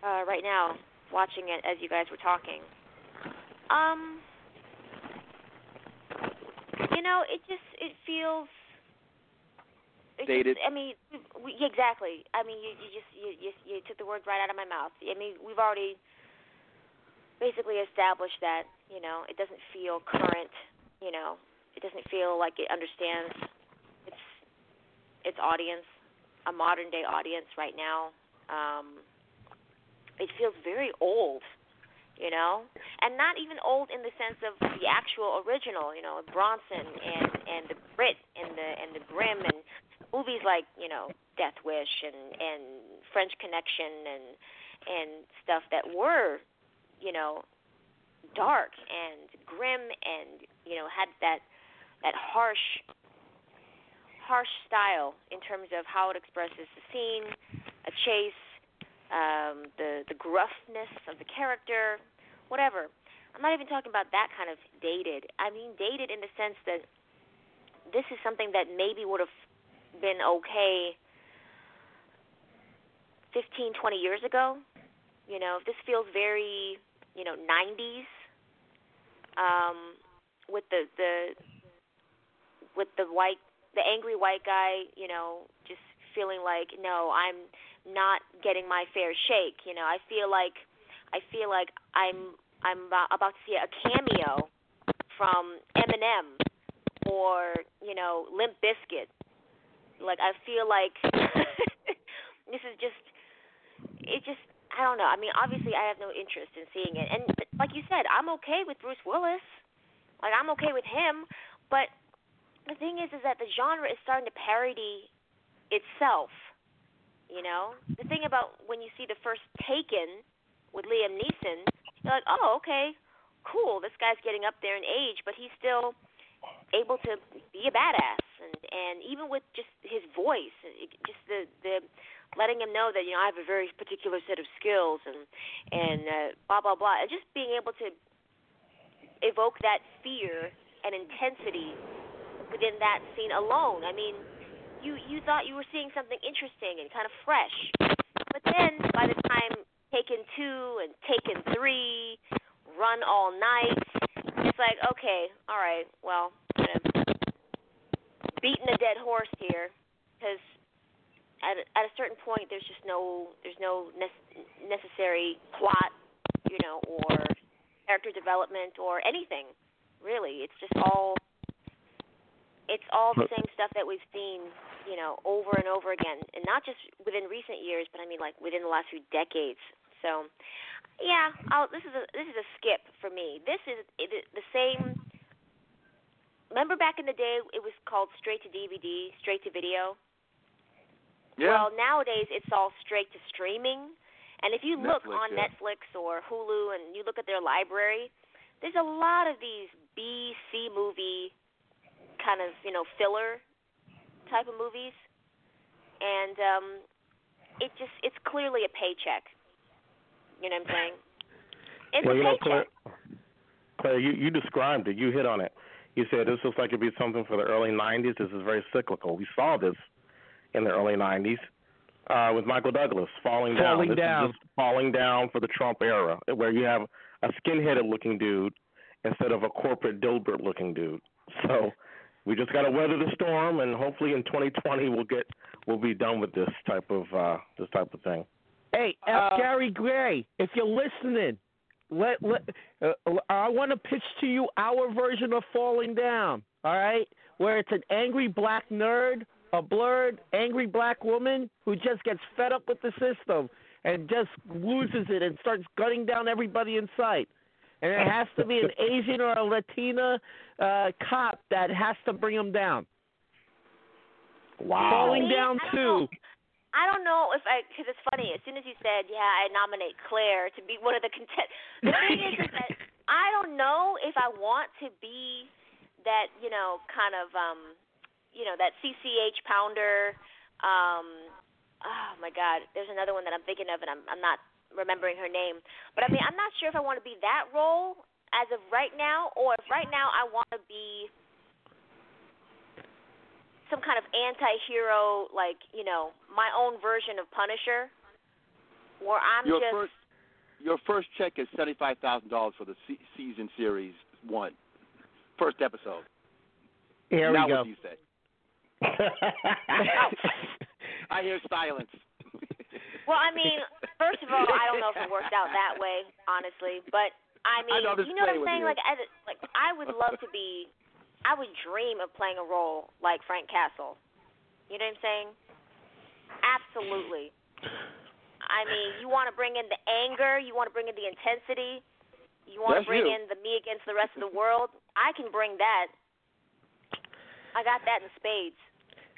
uh, right now, watching it as you guys were talking. Um, you know, it just it feels it Dated. I mean, we, exactly. I mean, you, you just you, you you took the words right out of my mouth. I mean, we've already basically established that you know it doesn't feel current. You know, it doesn't feel like it understands its its audience, a modern day audience right now. Um, it feels very old, you know, and not even old in the sense of the actual original, you know, Bronson and and the Brit and the and the Grimm and movies like you know Death Wish and and French Connection and and stuff that were, you know, dark and grim and you know had that that harsh harsh style in terms of how it expresses the scene, a chase, um, the the gruffness of the character, whatever. I'm not even talking about that kind of dated. I mean dated in the sense that this is something that maybe would have been okay 15, 20 years ago. You know, this feels very, you know, 90s um, with the the with the white the angry white guy, you know, just feeling like no, I'm not getting my fair shake. You know, I feel like I feel like I'm I'm about to see a cameo from Eminem or you know Limp Bizkit. Like I feel like this is just it just I don't know. I mean, obviously I have no interest in seeing it. And like you said, I'm okay with Bruce Willis. Like I'm okay with him, but the thing is is that the genre is starting to parody itself. You know? The thing about when you see the first Taken with Liam Neeson, you're like, "Oh, okay. Cool. This guy's getting up there in age, but he's still able to be a badass and and even with just his voice just the the letting him know that you know I have a very particular set of skills and and uh, blah blah blah and just being able to evoke that fear and intensity within that scene alone I mean you you thought you were seeing something interesting and kind of fresh. But then by the time Taken 2 and Taken 3 run all night it's like okay all right well kind of beating a dead horse here because at at a certain point there's just no there's no ne- necessary plot you know or character development or anything really. It's just all it's all the same stuff that we've seen you know over and over again and not just within recent years but i mean like within the last few decades so yeah I'll, this is a this is a skip for me this is it, the same remember back in the day it was called straight to DVD, straight to video? Yeah. Well, nowadays it's all straight to streaming. And if you look on yeah. Netflix or Hulu and you look at their library, there's a lot of these B, C movie kind of, you know, filler type of movies. And um it just it's clearly a paycheck. You know what I'm saying? It's well, a you know. Claire, Claire, you, you described it. You hit on it. You said this looks like it'd be something for the early 90s. This is very cyclical. We saw this in the early 90s uh, with Michael Douglas falling down. Falling this down. Is just falling down for the Trump era, where you have a skin-headed looking dude instead of a corporate Dilbert looking dude. So we just got to weather the storm, and hopefully in 2020 we'll get we'll be done with this type of uh, this type of thing. Hey, F. Gary Gray, if you're listening, let let uh, I want to pitch to you our version of falling down. All right, where it's an angry black nerd, a blurred angry black woman who just gets fed up with the system and just loses it and starts gunning down everybody in sight. And it has to be an Asian or a Latina uh, cop that has to bring them down. Wow. Falling See, down I don't too. I don't know if I, because it's funny. As soon as you said, "Yeah, I nominate Claire to be one of the contest," the thing is, is that I don't know if I want to be that, you know, kind of, um, you know, that CCH Pounder. Um, oh my God, there's another one that I'm thinking of, and I'm I'm not remembering her name. But I mean, I'm not sure if I want to be that role as of right now, or if right now I want to be some kind of anti-hero, like you know, my own version of Punisher, where I'm your just first your first check is seventy five thousand dollars for the se- season series one, first episode. Here now we go. what you say? I hear silence. Well, I mean, first of all, I don't know if it worked out that way, honestly. But I mean, I'm you know what I'm saying? with Like, as, like I would love to be. I would dream of playing a role like Frank Castle. You know what I'm saying? Absolutely. I mean, you want to bring in the anger, you want to bring in the intensity, you want to bring you. in the me against the rest of the world. I can bring that. I got that in spades.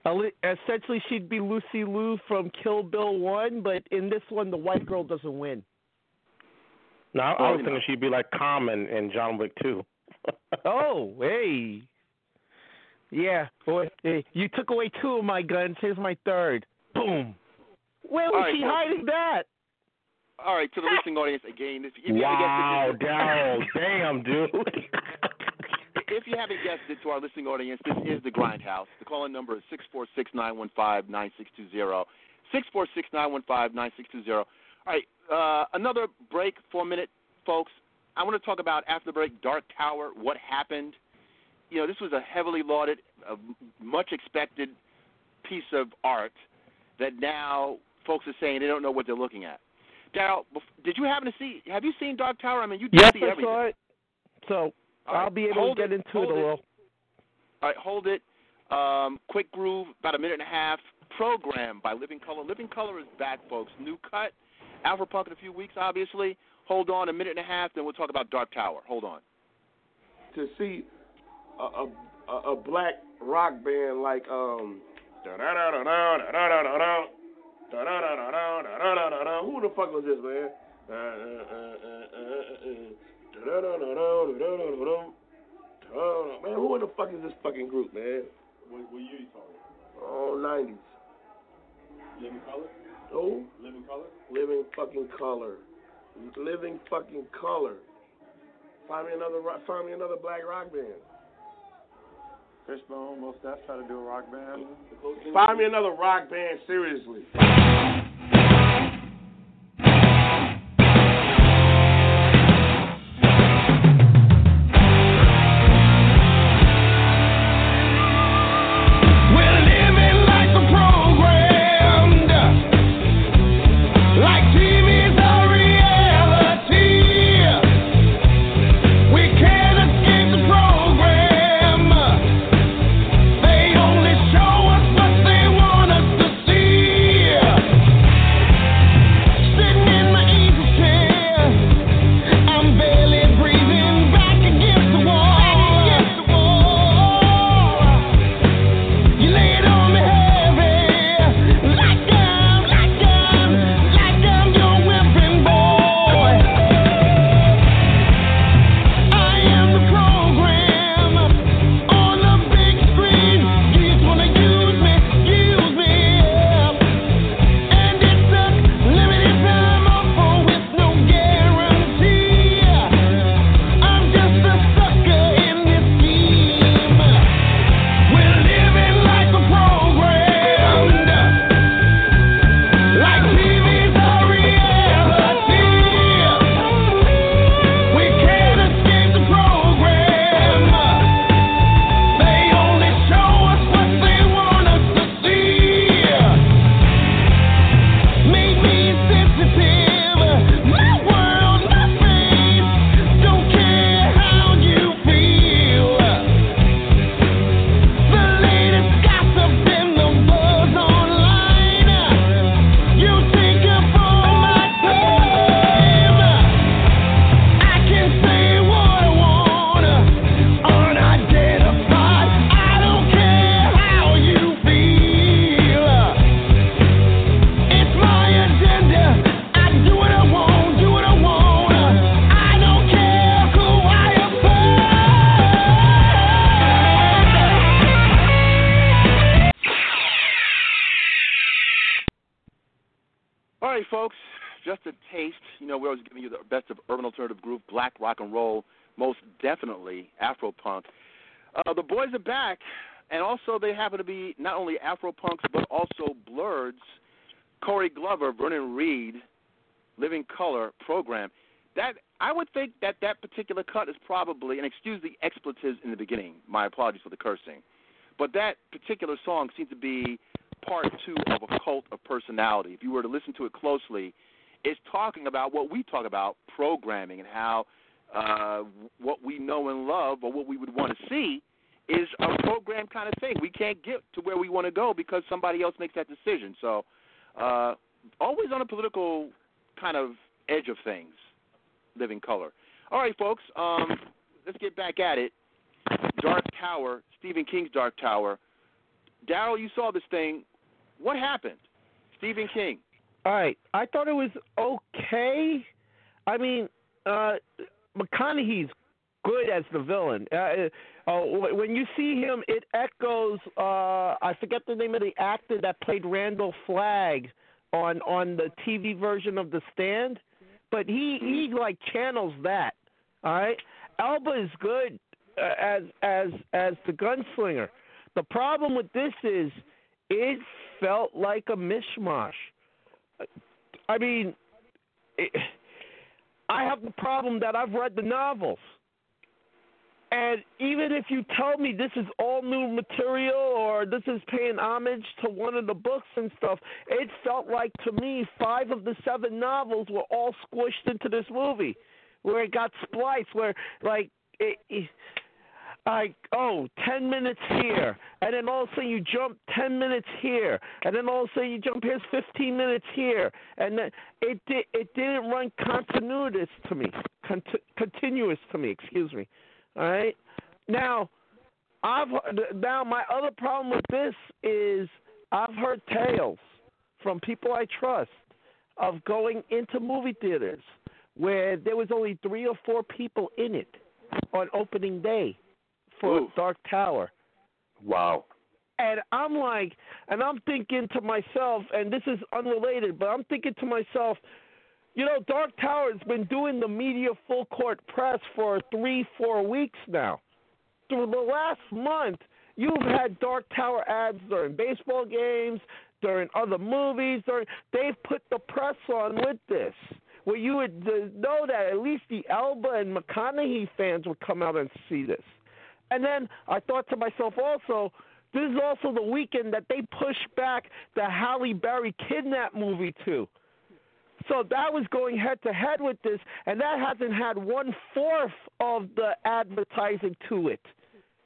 Ali- Essentially, she'd be Lucy Liu from Kill Bill One, but in this one, the white girl doesn't win. No, I, I was you thinking she'd be like Common in John Wick 2. Oh, hey. Yeah, boy, hey, you took away two of my guns. Here's my third. Boom. Where was All right, she folks. hiding that? All right, to the listening audience again. If, if you wow, haven't guessed it, Daryl, damn, dude. If you haven't guessed it to our listening audience, this is the Grindhouse. The call-in number is six four six nine one five nine six two zero. Six four six nine one five nine six two zero. All right, uh, another break for a minute, folks. I want to talk about after the break, Dark Tower. What happened? You know, this was a heavily lauded, a much expected piece of art that now folks are saying they don't know what they're looking at. Daryl, did you happen to see? Have you seen Dark Tower? I mean, you did Yes, see I everything. saw it. So All right, I'll be able hold to get it, into hold it a little. All right, hold it. Um, quick groove, about a minute and a half. Program by Living Colour. Living Colour is back, folks. New cut. Afro Punk in a few weeks, obviously. Hold on a minute and a half, then we'll talk about Dark Tower. Hold on. to see a a, a, a black rock band like um who the fuck was this man? Man, who in the fuck is this fucking group, man? What, what year you talking? about? Oh, 90s. Living Colour? Who? Living Colour? Living fucking color. Living fucking color. Find me another rock, find me another black rock band. Fishbone, Mos Def try to do a rock band. Find me another rock band, seriously. Alternative group, black rock and roll, most definitely Afro punk. Uh, the boys are back, and also they happen to be not only Afro punks but also Blurds. Corey Glover, Vernon Reid, Living Colour program. That I would think that that particular cut is probably, and excuse the expletives in the beginning. My apologies for the cursing, but that particular song seems to be part two of a cult of personality. If you were to listen to it closely, it's talking about what we talk about, programming, and how uh, what we know and love, or what we would want to see, is a program kind of thing. We can't get to where we want to go because somebody else makes that decision. So, uh, always on a political kind of edge of things, living color. All right, folks, um, let's get back at it. Dark Tower, Stephen King's Dark Tower. Daryl, you saw this thing. What happened? Stephen King. All right, I thought it was okay. I mean, uh, McConaughey's good as the villain. Uh, uh, when you see him, it echoes. Uh, I forget the name of the actor that played Randall Flagg on on the TV version of The Stand, but he he like channels that. All right, Elba is good uh, as as as the gunslinger. The problem with this is it felt like a mishmash. I mean, it, I have the problem that I've read the novels. And even if you tell me this is all new material or this is paying homage to one of the books and stuff, it felt like to me five of the seven novels were all squished into this movie, where it got spliced, where like it, it, like oh, ten minutes here, and then all of a sudden you jump ten minutes here, and then all of a sudden you jump here's fifteen minutes here, and then it did it didn't run continuous to me, cont- continuous to me. Excuse me. All right. Now, I've now my other problem with this is I've heard tales from people I trust of going into movie theaters where there was only three or four people in it on opening day for Ooh. Dark Tower. Wow. And I'm like, and I'm thinking to myself, and this is unrelated, but I'm thinking to myself, you know, Dark Tower has been doing the media full court press for three, four weeks now. Through the last month, you've had Dark Tower ads during baseball games, during other movies. During they've put the press on with this, where you would know that at least the Elba and McConaughey fans would come out and see this. And then I thought to myself also, this is also the weekend that they pushed back the Halle Berry kidnap movie too. So that was going head to head with this, and that hasn't had one fourth of the advertising to it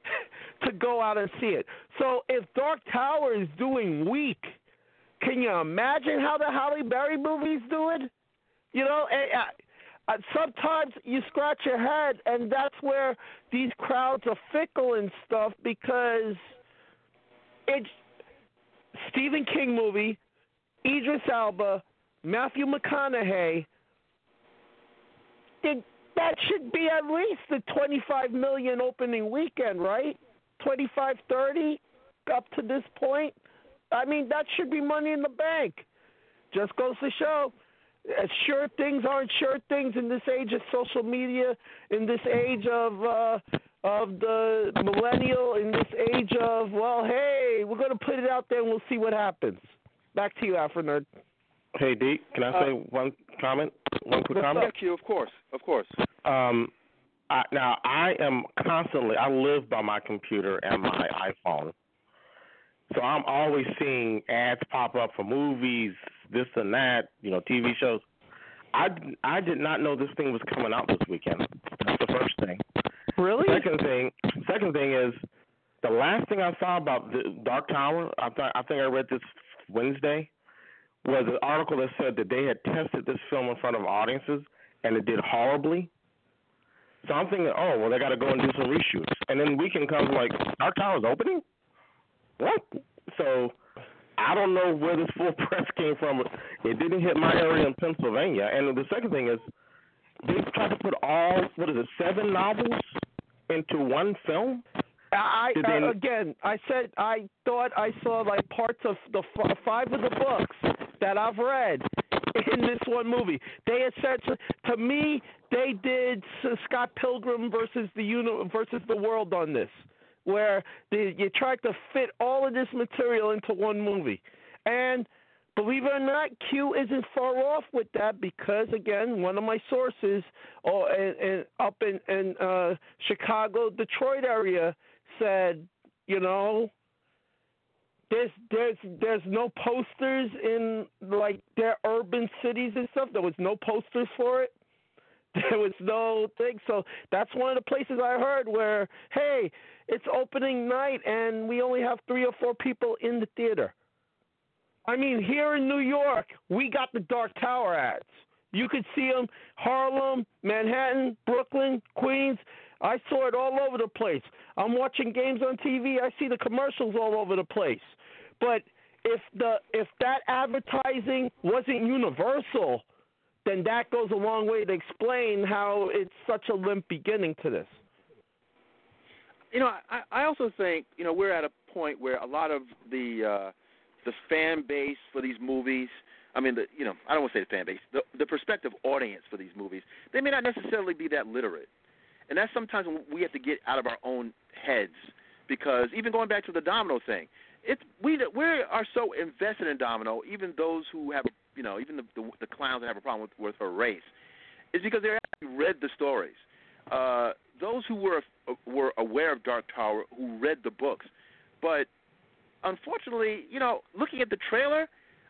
to go out and see it. So if Dark Tower is doing weak, can you imagine how the Halle Berry movie's doing? You know, and, uh, uh, sometimes you scratch your head, and that's where these crowds are fickle and stuff because it's Stephen King movie, Idris Elba, Matthew McConaughey. It, that should be at least the 25 million opening weekend, right? 25, 30 up to this point. I mean, that should be money in the bank. Just goes to show, uh, sure things aren't sure things in this age of social media, in this age of uh, of the millennial, in this age of well, hey, we're going to put it out there and we'll see what happens. Back to you, Afro Nerd. Hey, D, can I say one comment? One quick comment? Yeah, Q, of course, of course. Um, I, now I am constantly. I live by my computer and my iPhone, so I'm always seeing ads pop up for movies, this and that. You know, TV shows. I I did not know this thing was coming out this weekend. That's the first thing. Really? Second thing. Second thing is the last thing I saw about the Dark Tower. I thought I think I read this Wednesday was an article that said that they had tested this film in front of audiences and it did horribly. So I'm thinking, oh well, they got to go and do some reshoots, and then weekend comes like Dark Tower's opening. What? So I don't know where this full press came from. It didn't hit my area in Pennsylvania. And the second thing is, they tried to put all what is it, seven novels into one film. I uh, again, I said I thought I saw like parts of the f- five of the books that I've read in this one movie. They essentially, to me, they did Scott Pilgrim versus the uni- versus the world on this, where they, you tried to fit all of this material into one movie, and believe it or not, Q isn't far off with that because again, one of my sources, oh, and, and up in in uh, Chicago, Detroit area, said, you know, there's there's there's no posters in like their urban cities and stuff. There was no posters for it. There was no thing. So that's one of the places I heard where, hey, it's opening night and we only have three or four people in the theater. I mean, here in New York, we got the Dark Tower ads. You could see them Harlem, Manhattan, Brooklyn, Queens. I saw it all over the place. I'm watching games on TV. I see the commercials all over the place. But if the if that advertising wasn't universal, then that goes a long way to explain how it's such a limp beginning to this. You know, I, I also think you know we're at a point where a lot of the uh, the fan base for these movies. I mean, the you know, I don't want to say the fan base, the the prospective audience for these movies. They may not necessarily be that literate, and that's sometimes when we have to get out of our own heads because even going back to the Domino thing, it's we we are so invested in Domino. Even those who have you know, even the the, the clowns that have a problem with, with her race, is because they actually read the stories. Uh, those who were were aware of Dark Tower, who read the books, but unfortunately, you know, looking at the trailer,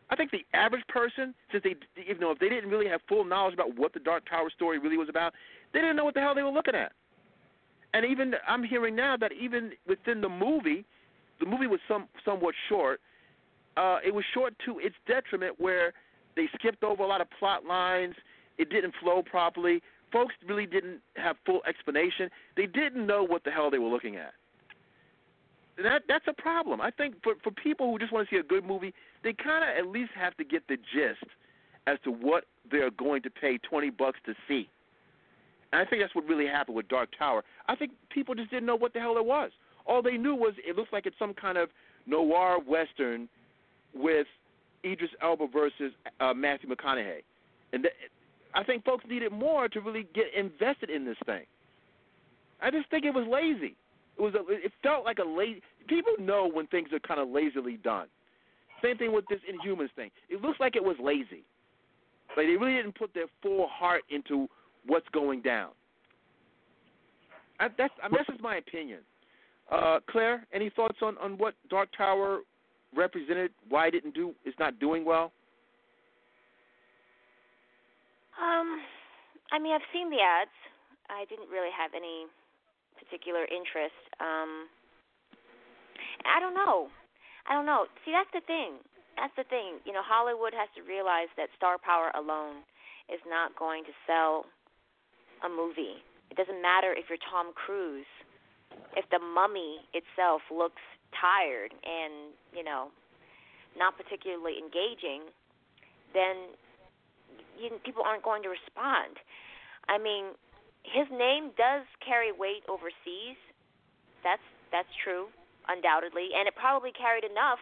I think the average person, since they, you know, if they didn't really have full knowledge about what the Dark Tower story really was about, they didn't know what the hell they were looking at. And even I'm hearing now that even within the movie, the movie was some somewhat short. Uh, it was short to its detriment, where they skipped over a lot of plot lines. It didn't flow properly. Folks really didn't have full explanation. They didn't know what the hell they were looking at. That that's a problem. I think for for people who just want to see a good movie, they kind of at least have to get the gist as to what they're going to pay twenty bucks to see. And I think that's what really happened with Dark Tower. I think people just didn't know what the hell it was. All they knew was it looks like it's some kind of noir western with Idris Elba versus uh, Matthew McConaughey, and th- I think folks needed more to really get invested in this thing. I just think it was lazy. It was a, it felt like a lazy. People know when things are kind of lazily done. Same thing with this Inhumans thing. It looks like it was lazy. Like they really didn't put their full heart into what's going down. I, that's I mean, that's just my opinion. Uh, Claire, any thoughts on, on what Dark Tower represented? Why it didn't do is not doing well? Um, I mean, I've seen the ads. I didn't really have any particular interest. Um, I don't know. I don't know. See, that's the thing. That's the thing. You know, Hollywood has to realize that star power alone is not going to sell a movie. It doesn't matter if you're Tom Cruise. If the mummy itself looks tired and, you know, not particularly engaging, then you, people aren't going to respond. I mean, his name does carry weight overseas. That's that's true, undoubtedly, and it probably carried enough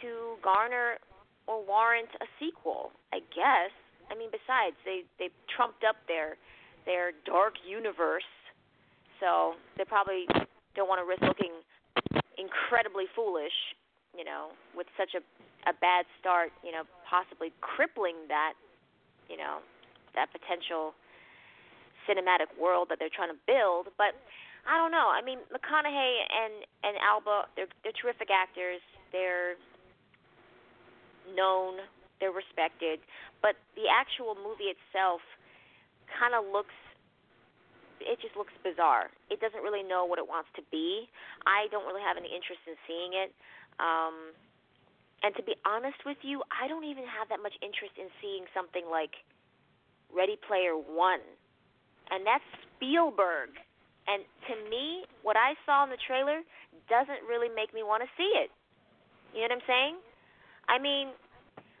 to garner or warrant a sequel, I guess. I mean, besides they they trumped up their their dark universe, so they probably don't want to risk looking incredibly foolish, you know, with such a a bad start, you know, possibly crippling that, you know, that potential cinematic world that they're trying to build. But I don't know. I mean, McConaughey and and Elba, they're they're terrific actors. They're known, they're respected, but the actual movie itself kind of looks it just looks bizarre. It doesn't really know what it wants to be. I don't really have any interest in seeing it. Um and to be honest with you, I don't even have that much interest in seeing something like Ready Player 1. And that's Spielberg. And to me, what I saw in the trailer doesn't really make me want to see it. You know what I'm saying? I mean,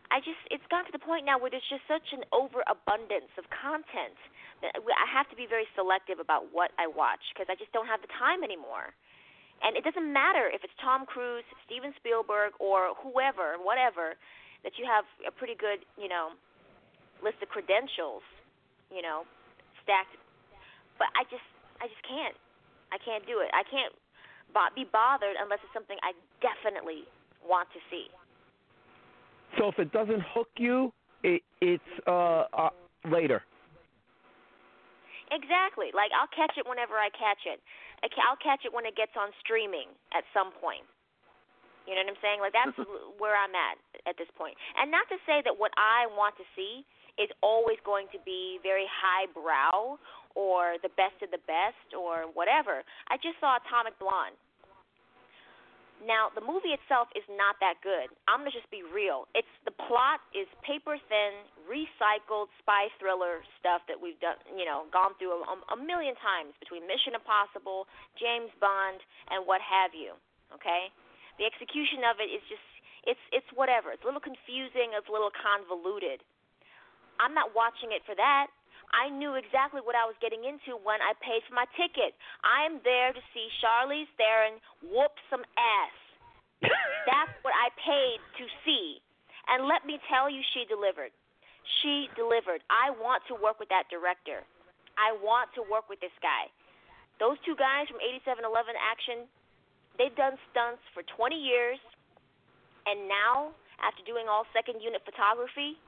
I just it's gotten to the point now where there's just such an overabundance of content that I have to be very selective about what I watch because I just don't have the time anymore. And it doesn't matter if it's Tom Cruise, Steven Spielberg, or whoever, whatever, that you have a pretty good, you know, list of credentials, you know, stacked. But I just, I just can't. I can't do it. I can't be bothered unless it's something I definitely want to see. So if it doesn't hook you, it, it's uh, uh, later. Exactly. Like I'll catch it whenever I catch it. I'll catch it when it gets on streaming at some point. You know what I'm saying? Like that's where I'm at at this point. And not to say that what I want to see is always going to be very highbrow or the best of the best or whatever. I just saw Atomic Blonde. Now, the movie itself is not that good. I'm gonna just be real. It's the plot is paper thin, recycled spy thriller stuff that we've done, you know, gone through a, a million times between Mission Impossible, James Bond, and what have you. Okay, the execution of it is just it's it's whatever. It's a little confusing. It's a little convoluted. I'm not watching it for that. I knew exactly what I was getting into when I paid for my ticket. I'm there to see Charlize Theron whoop some ass. That's what I paid to see. And let me tell you, she delivered. She delivered. I want to work with that director. I want to work with this guy. Those two guys from 8711 Action, they've done stunts for 20 years. And now, after doing all second unit photography,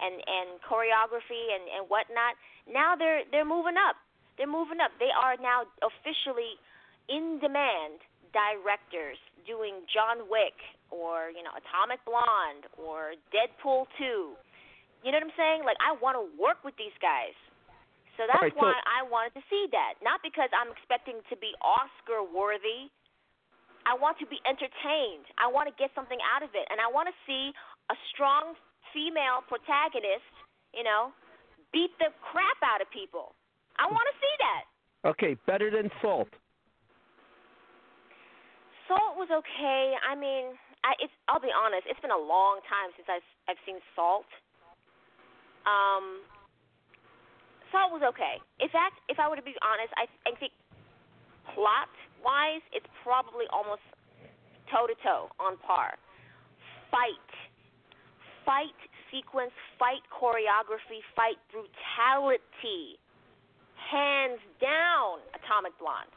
and and choreography and and whatnot. Now they're they're moving up. They're moving up. They are now officially in demand directors doing John Wick or you know Atomic Blonde or Deadpool 2. You know what I'm saying? Like I want to work with these guys. So that's Alright, so- why I wanted to see that. Not because I'm expecting to be Oscar worthy. I want to be entertained. I want to get something out of it. And I want to see a strong female protagonist, you know, beat the crap out of people. I want to see that. Okay, better than Salt. Salt was okay. I mean, I it's I'll be honest, it's been a long time since I've I've seen Salt. Um Salt was okay. In fact, if I were to be honest, I I think plot wise, it's probably almost toe to toe on par. Fight. Fight sequence, fight choreography, fight brutality. Hands down, Atomic Blonde.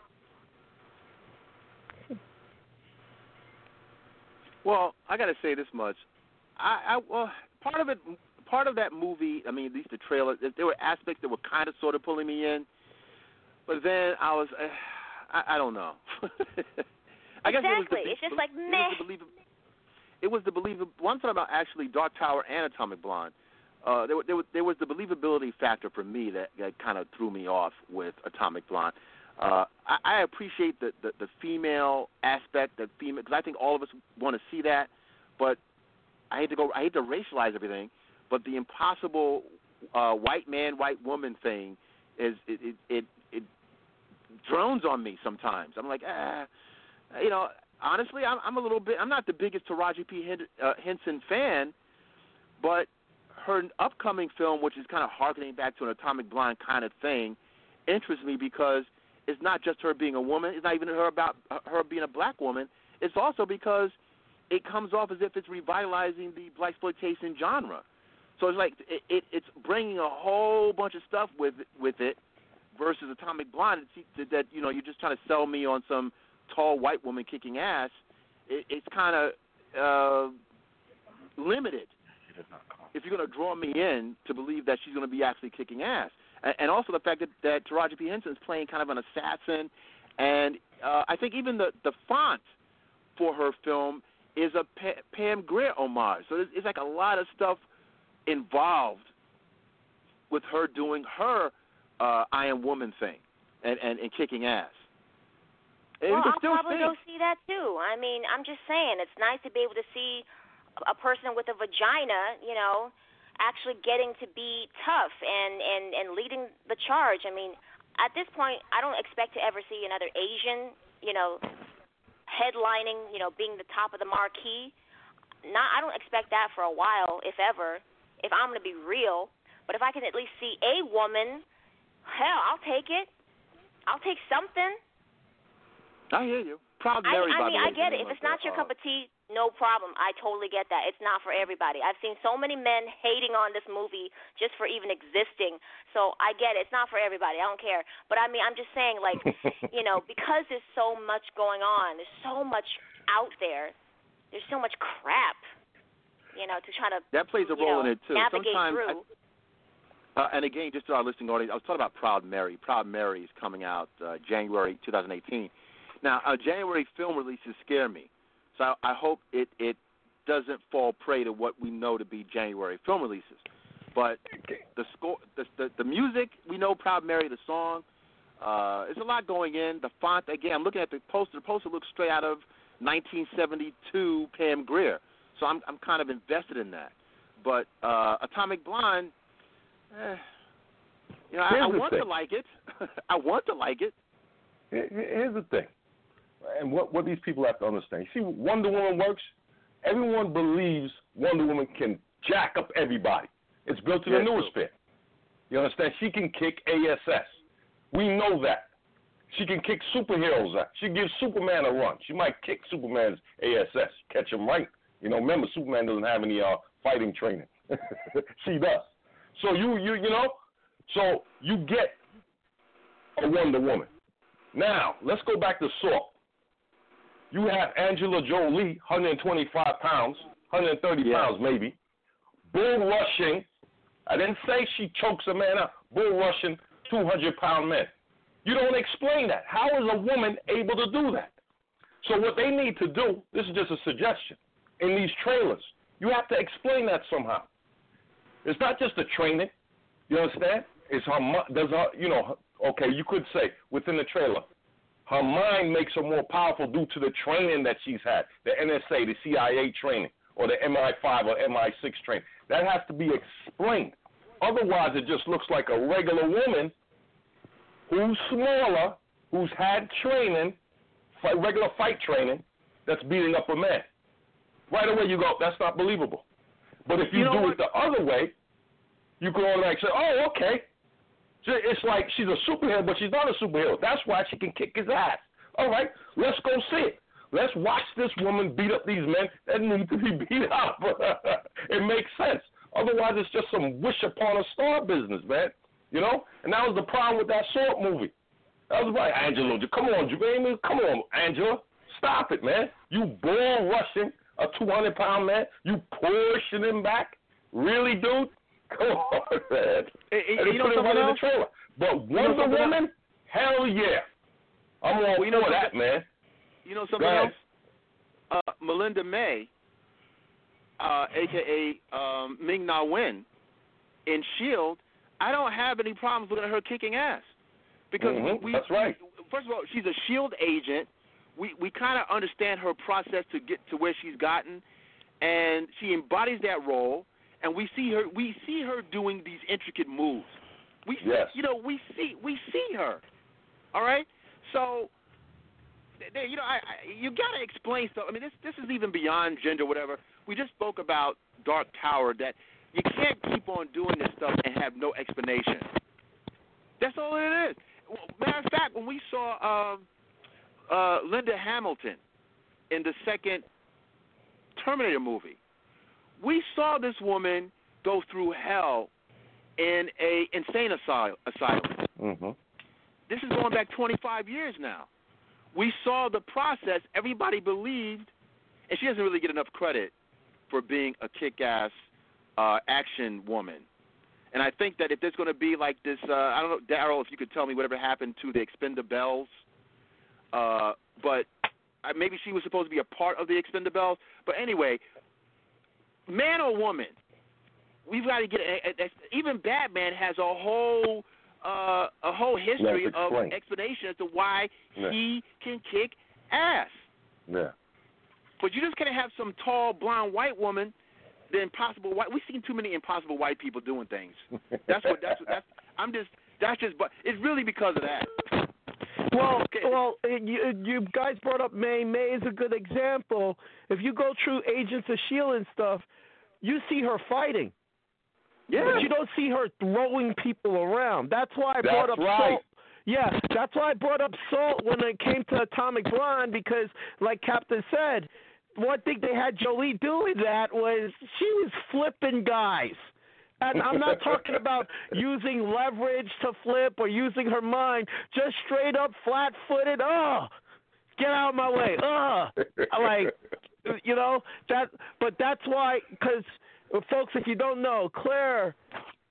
Well, I got to say this much. I, I well, part of it, part of that movie. I mean, at least the trailer. There were aspects that were kind of sort of pulling me in, but then I was, uh, I, I don't know. I guess it was the, exactly. It's just like meh. the. It was the believable. One thing about actually Dark Tower and Atomic Blonde. Uh, there, there, was, there was the believability factor for me that, that kind of threw me off with Atomic Blonde. Uh, I, I appreciate the, the the female aspect, the female, because I think all of us want to see that. But I hate to go, I hate to racialize everything, but the impossible uh, white man, white woman thing is it it it, it drones on me sometimes. I'm like, ah, you know, honestly, I'm, I'm a little bit. I'm not the biggest Taraji P uh, Henson fan, but her upcoming film, which is kind of harkening back to an Atomic Blonde kind of thing, interests me because it's not just her being a woman. It's not even her about her being a black woman. It's also because it comes off as if it's revitalizing the black exploitation genre. So it's like it, it, it's bringing a whole bunch of stuff with with it versus Atomic Blonde. That you know you're just trying to sell me on some tall white woman kicking ass. It, it's kind of uh, limited if you're going to draw me in to believe that she's going to be actually kicking ass, and, and also the fact that, that Taraji P Henson is playing kind of an assassin, and uh, I think even the the font for her film is a pa- Pam Grier homage. So it's, it's like a lot of stuff involved with her doing her uh, I Am Woman thing and, and, and kicking ass. Well, I'll probably think, go see that too. I mean, I'm just saying, it's nice to be able to see a person with a vagina, you know, actually getting to be tough and and and leading the charge. I mean, at this point, I don't expect to ever see another Asian, you know, headlining, you know, being the top of the marquee. Not, I don't expect that for a while, if ever. If I'm going to be real, but if I can at least see a woman, hell, I'll take it. I'll take something. I hear you. Proud I, Mary, I by mean, the way, I get it. If it's not your cup of tea, no problem. I totally get that. It's not for everybody. I've seen so many men hating on this movie just for even existing. So I get it. It's not for everybody. I don't care. But I mean, I'm just saying, like, you know, because there's so much going on, there's so much out there, there's so much crap, you know, to try to That plays a role know, in it too. navigate Sometimes, through. I, uh, and again, just to our listening audience, I was talking about Proud Mary. Proud Mary is coming out uh, January 2018. Now, uh, January film releases scare me, so I, I hope it it doesn't fall prey to what we know to be January film releases. But the score, the, the the music, we know Proud Mary, the song. Uh, there's a lot going in. The font, again, I'm looking at the poster. The poster looks straight out of 1972 Pam Grier. So I'm I'm kind of invested in that. But uh, Atomic Blonde, eh, you know, I, I want to like it. I want to like it. Here's the thing, and what what these people have to understand. You see, Wonder Woman works. Everyone believes Wonder Woman can jack up everybody. It's built to the true. noosphere. You understand? She can kick ASS. We know that. She can kick superheroes out. She gives Superman a run. She might kick Superman's ASS, catch him right. You know, remember Superman doesn't have any uh, fighting training. she does. So you you you know, so you get a Wonder Woman. Now let's go back to Salt. You have Angela Jolie, 125 pounds, 130 pounds maybe, bull rushing. I didn't say she chokes a man out. Bull rushing 200 pound men. You don't explain that. How is a woman able to do that? So what they need to do, this is just a suggestion, in these trailers, you have to explain that somehow. It's not just the training. You understand? It's her does her you know okay you could say within the trailer her mind makes her more powerful due to the training that she's had the NSA the CIA training or the MI5 or MI6 training that has to be explained otherwise it just looks like a regular woman who's smaller who's had training fight, regular fight training that's beating up a man right away you go that's not believable but if you, You know do what? it the other way you go on like say, oh, okay. It's like she's a superhero, but she's not a superhero. That's why she can kick his ass. All right, let's go see it. Let's watch this woman beat up these men that need to be beat up. it makes sense. Otherwise, it's just some wish upon a star business, man. You know? And that was the problem with that Salt movie. That was right, Angela. Come on, Jamie. Come on, Angela. Stop it, man. You bull rushing a 200 pound man. You pushing him back. Really, dude? Come on, man. Hey, hey, And they you know put it something right in the else? trailer. But You know Wonder something else? Woman, hell yeah. I'm all Well, you know for that, man. You know something else? Uh, Melinda May, uh, aka um, Ming Na Wen, in Shield. I don't have any problems at her kicking ass because Mhm, we. that's right. First of all, she's a Shield agent. We we kind of understand her process to get to where she's gotten, and she embodies that role. And we see her we see her doing these intricate moves. We see, Yes. you know we see we see her. All right, so you know, I, I, you got to explain stuff. I mean, this this is even beyond gender, whatever. We just spoke about Dark Tower that you can't keep on doing this stuff and have no explanation. That's all it is. Well, Matter of fact, when we saw um, uh, Linda Hamilton in the second Terminator movie, we saw this woman go through hell in a insane asylum. Mm-hmm. This is going back 25 years now. We saw the process. Everybody believed, and she doesn't really get enough credit for being a kick-ass uh, action woman. And I think that if there's going to be like this, uh, I don't know, Daryl, if you could tell me whatever happened to the Expendables, uh, but uh, maybe she was supposed to be a part of the Expendables. But anyway, man or woman, we've got to get. A, a, a, even Batman has a whole uh, a whole history of explanation as to why Yeah. he can kick ass. Yeah. But you just can't have some tall, blonde white woman. The impossible white. We've seen too many impossible white people doing things. That's what. That's what. That's. I'm just. That's just. But it's really because of that. Well, well, you, you guys brought up May. May is a good example. If you go through Agents of Shield and stuff, you see her fighting. Yeah. But you don't see her throwing people around. That's why I brought That's up right. Salt. Yeah, that's why I brought up Salt when it came to Atomic Blonde because, like Captain said, one thing they had Jolie doing that was she was flipping guys. And I'm not talking about using leverage to flip or using her mind, just straight up flat footed. Oh, get out of my way. Oh, like you know that. But that's why, because folks, if you don't know, Claire,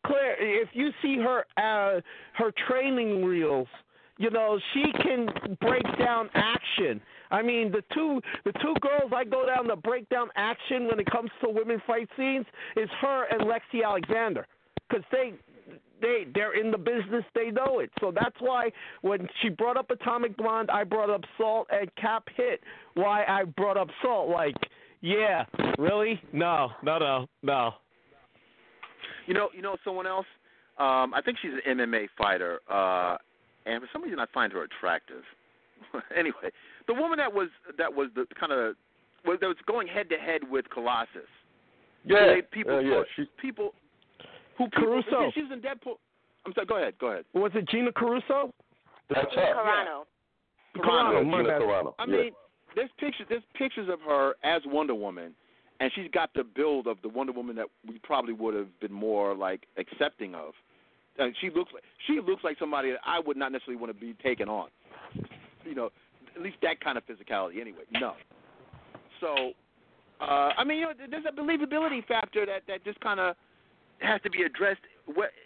Claire, if you see her uh, her training reels, you know she can break down action. I mean, the two the two girls I go down to break down action when it comes to women fight scenes is her and Lexi Alexander, because they they they're in the business, they know it. So that's why when she brought up Atomic Blonde, I brought up Salt, and Cap hit why I brought up Salt. Like, yeah, really? No, no, no, no. You know, you know someone else. Um, I think she's an MMA fighter, uh, and for some reason I find her attractive. anyway, the woman that was that was the kind of was that was going head to head with Colossus. Yeah. They- people, yeah, yeah. thought- She, people who people, Caruso. She was in Deadpool. I'm sorry. Go ahead. Go ahead. Was it Gina Caruso? that's her. Carano. Carano, Yeah, my Gina. Carano. I Yeah. mean, there's pictures. There's pictures of her as Wonder Woman, and she's got the build of the Wonder Woman that we probably would have been more like accepting of. And she looks like she looks like somebody that I would not necessarily want to be taken on. You know, at least that kind of physicality. Anyway, no. So, uh, I mean, you know, there's a believability factor that that just kind of has to be addressed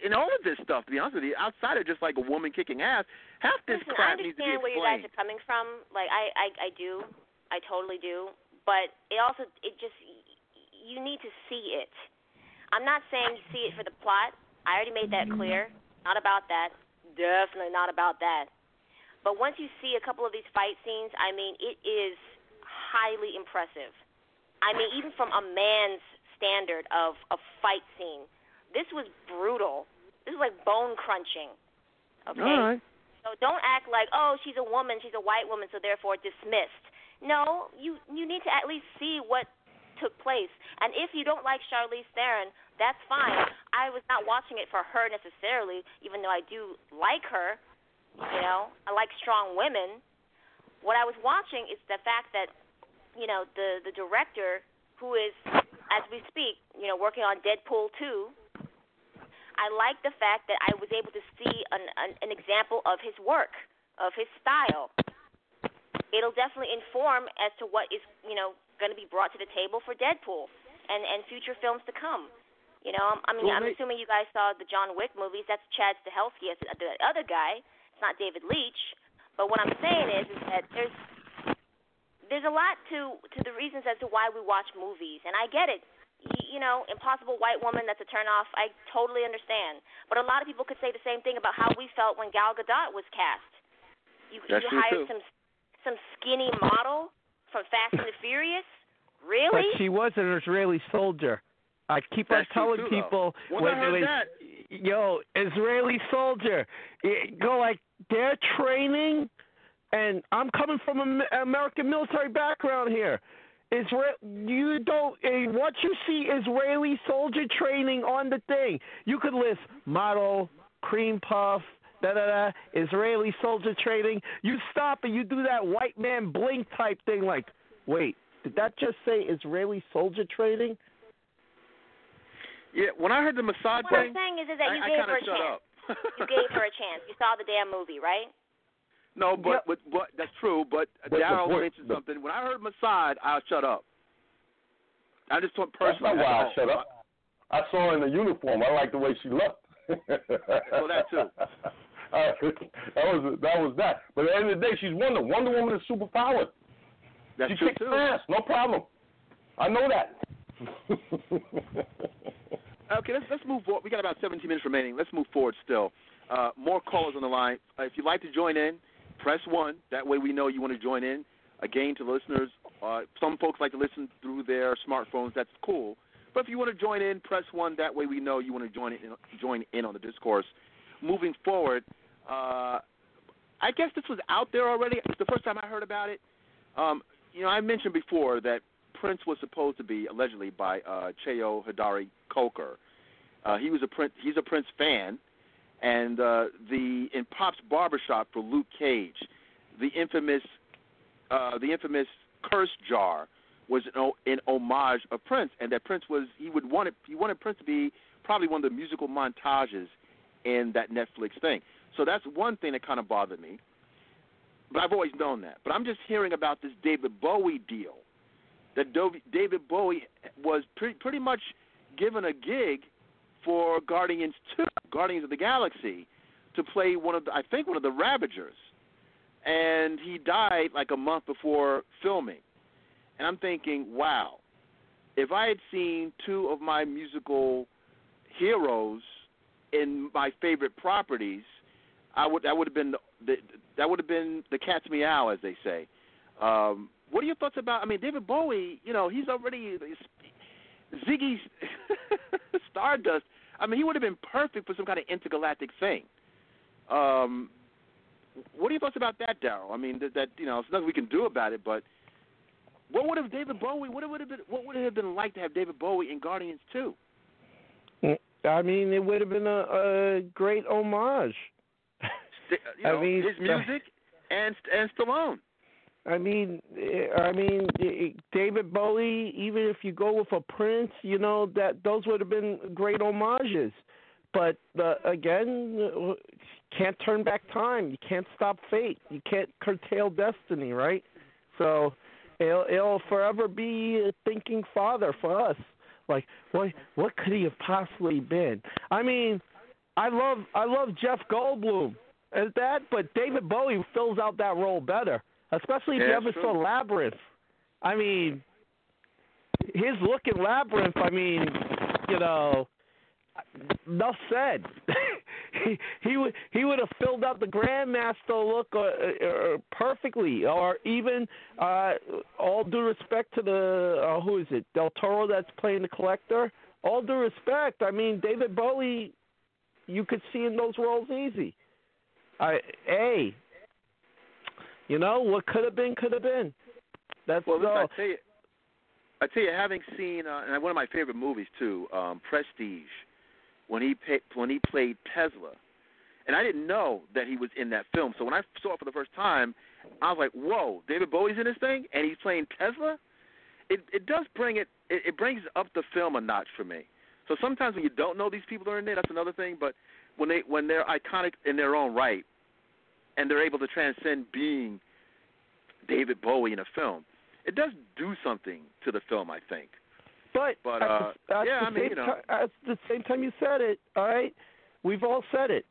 in all of this stuff. To be honest with you, outside of just like a woman kicking ass, half this Listen, crap needs to be explained. I understand where you guys are coming from. Like I, I, I do. I totally do. But it also, it just, you need to see it. I'm not saying see it for the plot. I already made that clear. Not about that. Definitely not about that. But once you see a couple of these fight scenes, I mean, it is highly impressive. I mean, even from a man's standard of a fight scene, this was brutal. This is like bone crunching. Okay. All right. So don't act like, oh, she's a woman, she's a white woman, so therefore dismissed. No, you you need to at least see what took place. And if you don't like Charlize Theron, that's fine. I was not watching it for her necessarily, even though I do like her. You know, I like strong women. What I was watching is the fact that, you know, the the director who is, as we speak, you know, working on Deadpool two. I like the fact that I was able to see an, an an example of his work, of his style. It'll definitely inform as to what is, you know, going to be brought to the table for Deadpool and and future films to come. You know, I mean, Well, I'm they- assuming you guys saw the John Wick movies. That's Chad Stahelski as the other guy. It's not David Leitch. But what I'm saying is, is that there's there's a lot to to the reasons as to why we watch movies, and I get it. Y- You know, Impossible White Woman, that's a turnoff. I totally understand. But a lot of people could say the same thing about how we felt when Gal Gadot was cast. You, That's you hired too. some some skinny model from Fast and the Furious. Really? But she was an Israeli soldier. I keep That's on telling too, though. people When when I heard they- that, yo, Israeli soldier. Eh, Go like their training, and I'm coming from an American military background here. Israel, you don't. eh, Once you see Israeli soldier training on the thing, you could list model, cream puff, da da da, Israeli soldier training. You stop and you do that white man blink type thing. Like, wait, did that just say Israeli soldier training? Yeah, when I heard the Mossad what I'm thing, saying is, is that I, you I gave kind her of a shut chance. up. You gave her a chance. You saw the damn movie, right? No, but, but but that's true. But But Daryl mentioned the- something. When I heard Mossad, I shut up. I just thought That's personally. not why I oh, shut up. I saw her in the uniform. I like the way she looked. Well, that too. Uh, that was that was that. But at the end of the day, she's Wonder. Wonder Woman is super powered. That's she true kicks too. ass, no problem. I know that. Okay, let's let's move forward. We got about 17 minutes remaining. Let's move forward still. Uh, more callers on the line. Uh, if you'd like to join in, press one. That way we know you want to join in. Again, to the listeners, uh, some folks like to listen through their smartphones. That's cool. But if you want to join in, press one. That way we know you want to join in, join in on the discourse. Moving forward, uh, I guess this was out there already. It's the first time I heard about it. Um, you know, I mentioned before that Prince was supposed to be allegedly by uh, Cheo Hodari Coker. Uh, he was a Prince. He's a Prince fan, and uh, the in Pop's barbershop for Luke Cage, the infamous, uh, the infamous curse jar was an, an homage of Prince, and that Prince was he would want it. He wanted Prince to be probably one of the musical montages in that Netflix thing. So that's one thing that kind of bothered me. But I've always known that. But I'm just hearing about this David Bowie deal. That David Bowie was pretty pretty much given a gig for Guardians 2, Guardians of the Galaxy, to play one of the, I think one of the Ravagers, and he died like a month before filming. And I'm thinking, wow, if I had seen two of my musical heroes in my favorite properties, I would that would have been the, that would have been the cat's meow, as they say. Um, what are your thoughts about? I mean, David Bowie. You know, he's already Ziggy Stardust. I mean, he would have been perfect for some kind of intergalactic thing. Um, what are your thoughts about that, Daryl? I mean, that, that you know, there's nothing we can do about it, but what would have David Bowie? What would have been? What would it have been like to have David Bowie in Guardians 2? I mean, it would have been a, a great homage. St- You know, I mean, his music and and Stallone. I mean, eh, I mean, eh, David Bowie. Even if you go with a Prince, you know that those would have been great homages. But uh, again, uh, can't turn back time. You can't stop fate. You can't curtail destiny, right? So it'll, it'll forever be a thinking father for us. Like, what what could he have possibly been? I mean, I love I love Jeff Goldblum as that, but David Bowie fills out that role better, especially if Yeah, you ever true. saw Labyrinth. I mean, his look in Labyrinth. I mean, you know, enough said. he he would he would have filled out the grandmaster look uh, uh, perfectly, or even uh, all due respect to the uh, who is it Del Toro that's playing the collector. All due respect, I mean David Bowie, you could see in those roles easy. I a, you know what could have been could have been. That's Well, all. I tell you, I tell you, having seen uh, and one of my favorite movies too, um, Prestige, when he pa- when he played Tesla, and I didn't know that he was in that film. So when I saw it for the first time, I was like, "Whoa, David Bowie's in this thing, and he's playing Tesla." It it does bring it it, it brings up the film a notch for me. So sometimes when you don't know these people are in there, that's another thing. But when they when they're iconic in their own right, and they're able to transcend being David Bowie in a film, it does do something to the film, I think. But, But, at uh, the, at yeah, the I mean, you know. ti- at the same time you said it, all right, we've all said it.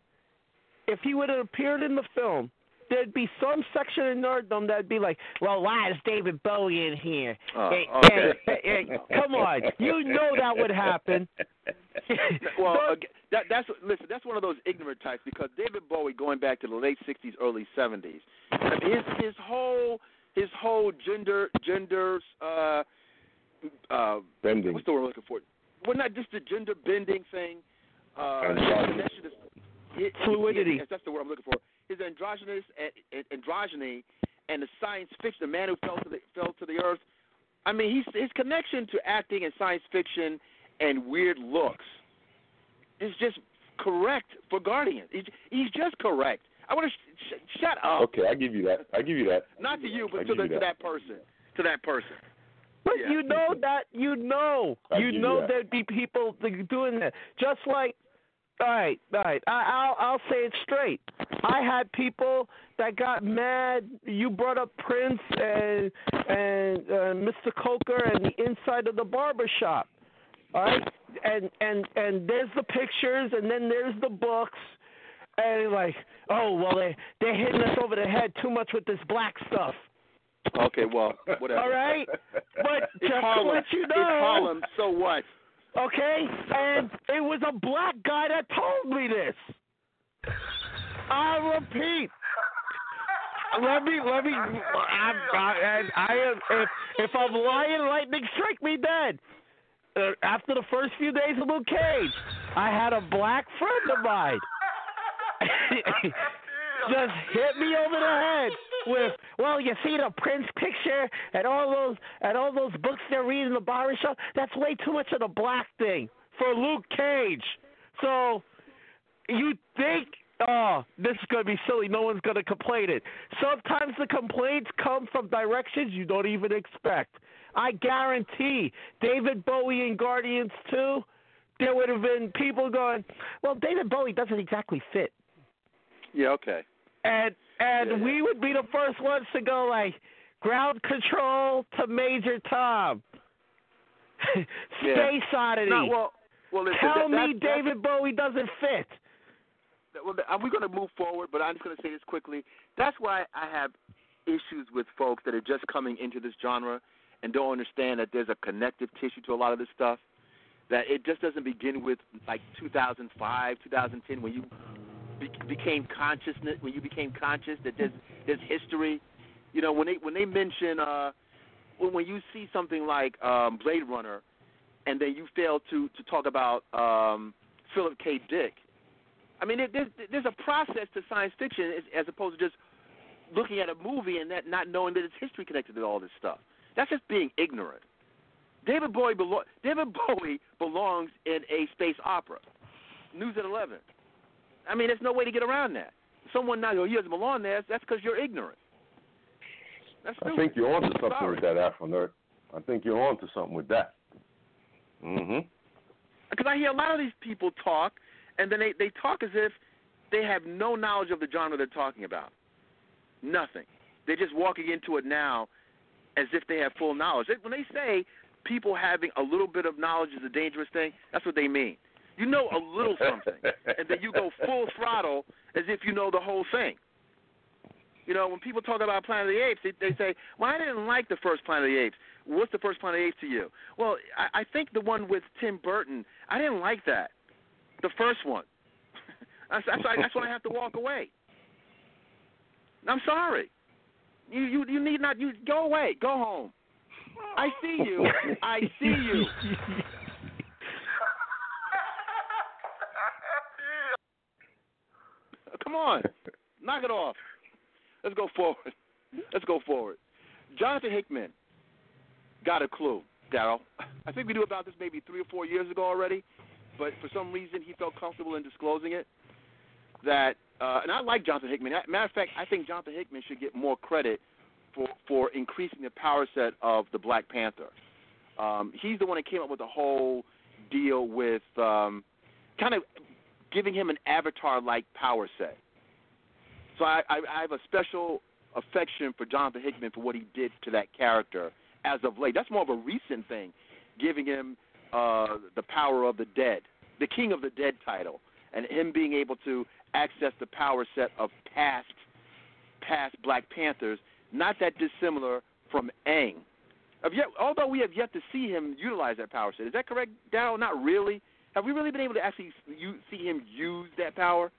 If he would have appeared in the film, there'd be some section in nerddom that'd be like, "Well, why is David Bowie in here?" Oh, Hey, okay. hey, hey, hey, come on, you know that would happen. well, ag- that, that's listen. That's one of those ignorant types because David Bowie, going back to the late '60s, early '70s, his his whole his whole gender gender uh uh Bending. what's the word I'm looking for? Well, not just the gender bending thing. Uh, Fluidity. Yes, that's the word I'm looking for. His androgynous and, and androgyny and the science fiction, the man who fell to the fell to the earth. I mean, he's, his connection to acting and science fiction and weird looks is just correct for Guardian. He's, he's just correct. I want to sh- sh- shut up. Okay, I give you that. I give you that. Not to you, but to, give the, you to that. that person. To that person. But Yeah. you know that you know I you give you know there'd be people that- doing that. Just like, all right, all right. I, I'll I'll say it straight. I had people that got mad. You brought up Prince and and uh, Mr. Coker and the inside of the barber shop. All right, and and and there's the pictures, and then there's the books. And like, oh well, they they're hitting us over the head too much with this black stuff. Okay, well, whatever. All right, but just to Harlem. let you know, It's Harlem. So what? Okay, and it was a black guy that told me this. I repeat. Let me, let me. I'm, I, I am. If if I'm lying, lightning strike me dead. Uh, after the first few days of Luke Cage, I had a black friend of mine just hit me over the head with, well, you see the Prince picture and all those and all those books they're reading in the barber shop. That's way too much of the black thing for Luke Cage. So you think, oh, this is gonna be silly. No one's gonna complain it. Sometimes the complaints come from directions you don't even expect. I guarantee David Bowie and Guardians 2, there would have been people going, well, David Bowie doesn't exactly fit Yeah, okay. and and Yeah, yeah. we would be the first ones to go like ground control to Major Tom. Yeah. Space oddity. No, well, well, listen, Tell that, me that, David Bowie doesn't fit. well, are we going to move forward? But I'm just going to say this quickly. That's why I have issues with folks that are just coming into this genre and don't understand that there's a connective tissue to a lot of this stuff. That it just doesn't begin with like 2005, 2010 when you be- became consciousness, when you became conscious that there's there's history. You know, when they when they mention uh, when when you see something like um, Blade Runner, and then you fail to to talk about um, Philip K. Dick. I mean, there- there's there's a process to science fiction as, as opposed to just looking at a movie and that not knowing that it's history connected to all this stuff. That's just being ignorant. David Bowie belo- David Bowie belongs in a space opera. News at eleven. I mean, there's no way to get around that. Someone now, oh, he doesn't belong there. That's because you're ignorant. That's I think you're onto something Sorry. with that Afro nerd. I think you're onto something with that. Mhm. because I hear a lot of these people talk, and then they they talk as if they have no knowledge of the genre they're talking about. Nothing. They're just walking into it now as if they have full knowledge. When they say people having a little bit of knowledge is a dangerous thing, that's what they mean. You know a little something, and then you go full throttle as if you know the whole thing. You know, when people talk about Planet of the Apes, they, they say, "Well, I didn't like the first Planet of the Apes." What's the first Planet of the Apes to you? Well, I, I think the one with Tim Burton. I didn't like that. The first one. That's that's, why- that's when I have to walk away. I'm sorry. You you you need not you go away. Go home. I see you. I see you. Come on, knock it off. Let's go forward. Let's go forward. Jonathan Hickman got a clue, Daryl. I think we knew about this maybe three or four years ago already, but for some reason he felt comfortable in disclosing it. That uh, and I like Jonathan Hickman. Matter of fact, I think Jonathan Hickman should get more credit for for increasing the power set of the Black Panther. Um, he's the one that came up with the whole deal with um, kind of giving him an avatar-like power set. So I, I, I have a special affection for Jonathan Hickman for what he did to that character as of late. That's more of a recent thing, giving him uh, the power of the dead, the King of the Dead title, and him being able to access the power set of past past Black Panthers, not that dissimilar from Aang. Yet, although we have yet to see him utilize that power set, is that correct, Daryl? Not really. Have we really been able to actually you, see him use that power?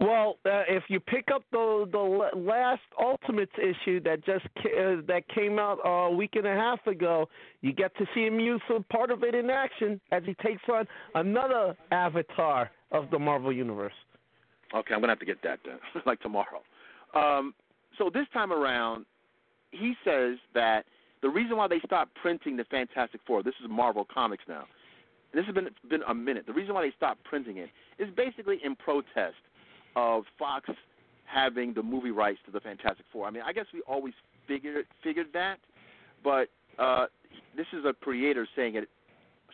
Well, uh, if you pick up the the last Ultimates issue that just uh, that came out a week and a half ago, you get to see him use some part of it in action as he takes on another avatar of the Marvel universe. Okay, I'm gonna have to get that done, like tomorrow. Um, so this time around, he says that the reason why they stopped printing the Fantastic Four, this is Marvel Comics now, and this has been been a minute. The reason why they stopped printing it is basically in protest of Fox having the movie rights to the Fantastic Four. I mean, I guess we always figured figured that, but uh, this is a creator saying it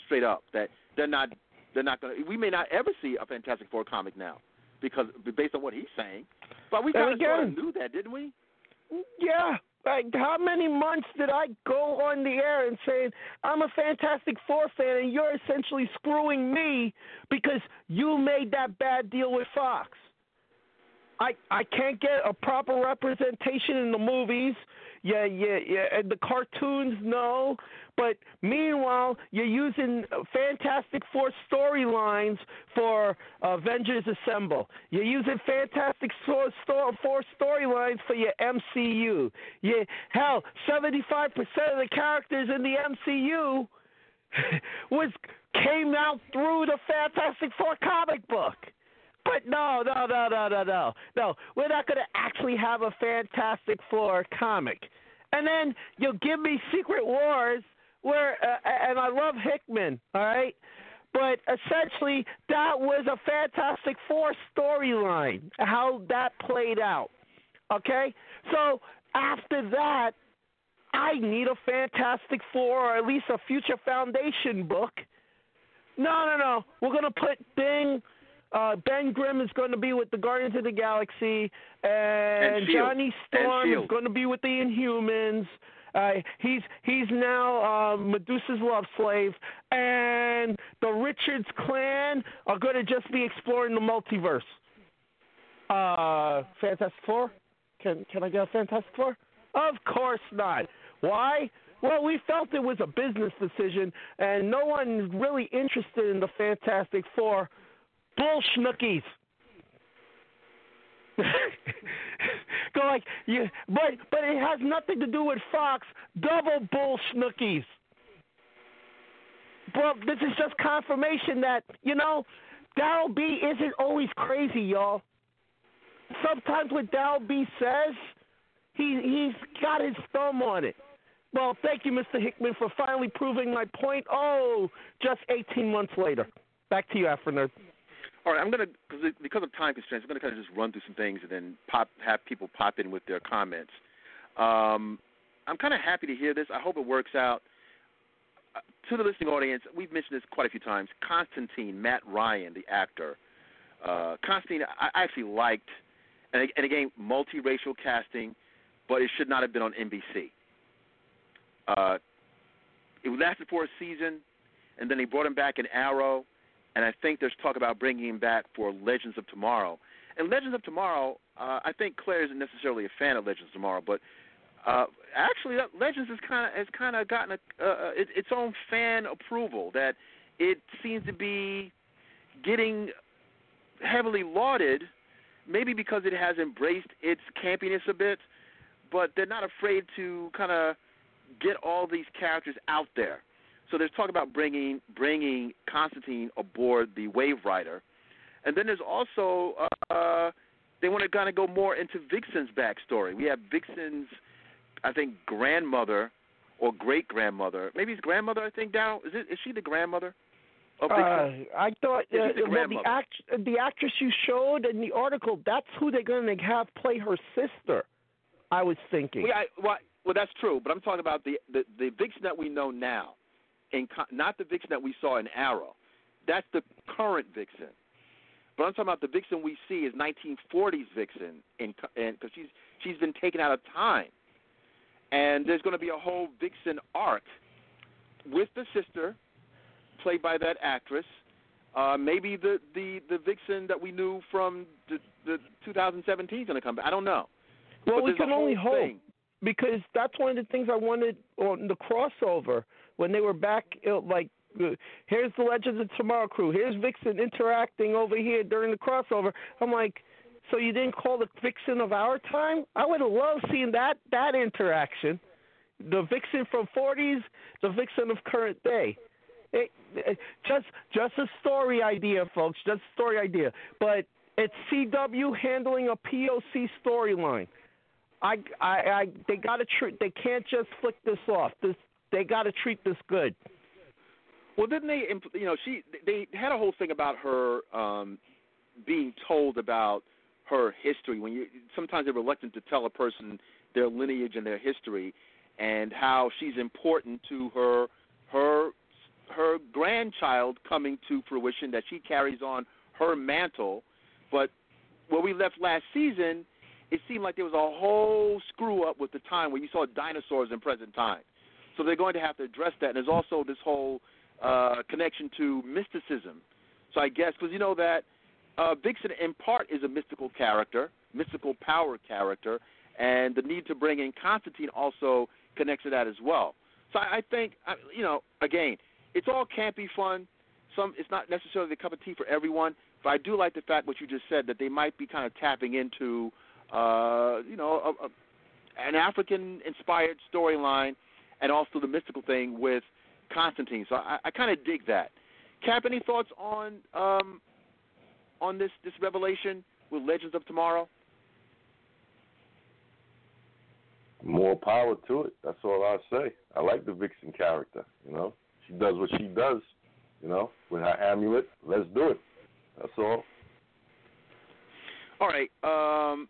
straight up that they're not they're not going to. We may not ever see a Fantastic Four comic now because based on what he's saying. But we kind of knew that, didn't we? Yeah. Like how many months did I go on the air and saying I'm a Fantastic Four fan and you're essentially screwing me because you made that bad deal with Fox? I I can't get a proper representation in the movies. Yeah, yeah, yeah. And the cartoons, no. But meanwhile, you're using Fantastic Four storylines for Avengers Assemble. You're using Fantastic Four, storylines for your MCU. Yeah, hell, 75% of the characters in the MCU was came out through the Fantastic Four comic book. But no, no, no, no, no, no, no. We're not going to actually have a Fantastic Four comic. And then you'll give me Secret Wars, where, uh, and I love Hickman, all right. But essentially, that was a Fantastic Four storyline. How that played out, okay. So after that, I need a Fantastic Four, or at least a Future Foundation book. No, no, no. We're gonna put Bing. Uh, ben Grimm is going to be with the Guardians of the Galaxy, and, And. Johnny And Storm is going to be with the Inhumans. Uh, he's he's now uh, Medusa's love slave, and the Richards clan are going to just be exploring the multiverse. Uh, Fantastic Four? Can can I get a Fantastic Four? Of course not. Why? Well, we felt it was a business decision, and no one really interested in the Fantastic Four. Bull schnookies. Go like you, but but it has nothing to do with Fox. Double bull schnookies. Well, this is just confirmation that you know, Daryl B isn't always crazy, y'all. Sometimes what Daryl B says, he he's got his thumb on it. Well, thank you, Mr. Hickman, for finally proving my point. Oh, just 18 months later. Back to you, Afro Nerd. All right, I'm gonna cause because of time constraints, I'm gonna kind of just run through some things and then pop have people pop in with their comments. Um, I'm kind of happy to hear this. I hope it works out. Uh, to the listening audience, we've mentioned this quite a few times. Constantine, Matt Ryan, the actor. Uh, Constantine, I I actually liked, and, and again, multiracial casting, but it should not have been on NBC. Uh, it lasted for a season, and then they brought him back in Arrow, and I think there's talk about bringing him back for Legends of Tomorrow. And Legends of Tomorrow, uh, I think Claire isn't necessarily a fan of Legends of Tomorrow, but uh, actually, uh, Legends has kind of has kind of gotten a, uh, it, its own fan approval. That it seems to be getting heavily lauded, maybe because it has embraced its campiness a bit, but they're not afraid to kind of get all these characters out there. So there's talk about bringing bringing Constantine aboard the Wave Rider, and then there's also uh, they want to kind of go more into Vixen's backstory. We have Vixen's, I think, grandmother or great grandmother. Maybe his grandmother. I think Dow is it is she the grandmother of Vixen? Uh, I thought uh, the well, the act the actress you showed in the article. That's who they're going to have play her sister. I was thinking. Well, yeah, I- well, well, that's true, but I'm talking about the the, the Vixen that we know now, in co- not the Vixen that we saw in Arrow. That's the current Vixen. But I'm talking about the Vixen we see is 1940s Vixen, in because she's she's been taken out of time, and there's going to be a whole Vixen arc with the sister, played by that actress. Uh, maybe the, the the Vixen that we knew from the, the 2017 is going to come back. I don't know. Well, But we can only hope thing. because that's one of the things I wanted on the crossover when they were back. Like, here's the Legends of Tomorrow crew. Here's Vixen interacting over here during the crossover. I'm like, so you didn't call the Vixen of our time? I would have loved seeing that that interaction. The Vixen from 40s, the Vixen of current day. It, it, just just a story idea, folks. Just a story idea. But it's CW handling a POC storyline. I, I, I, they got to treat. They can't just flick this off. This, they got to treat this good. Well, didn't they? You know, she they had a whole thing about her um, being told about her history. When you sometimes they're reluctant to tell a person their lineage and their history, and how she's important to her her her grandchild coming to fruition. That she carries on her mantle. But where we left last season, it seemed like there was a whole screw up with the time where you saw dinosaurs in present time. So they're going to have to address that. And there's also this whole uh, connection to mysticism. So I guess because you know that uh, Vixen in part is a mystical character, mystical power character, and the need to bring in Constantine also connects to that as well. So I, I think I- you know again, it's all campy fun. Some it's not necessarily the cup of tea for everyone, but I do like the fact what you just said that they might be kind of tapping into uh, you know a, a, an African-inspired storyline and also the mystical thing with Constantine. So I, I kind of dig that. Cap, any thoughts on um, on this this revelation with Legends of Tomorrow? More power to it. That's all I say. I like the Vixen character. You know, she does what she does. You know, with her amulet. Let's do it. That's all. All right, um,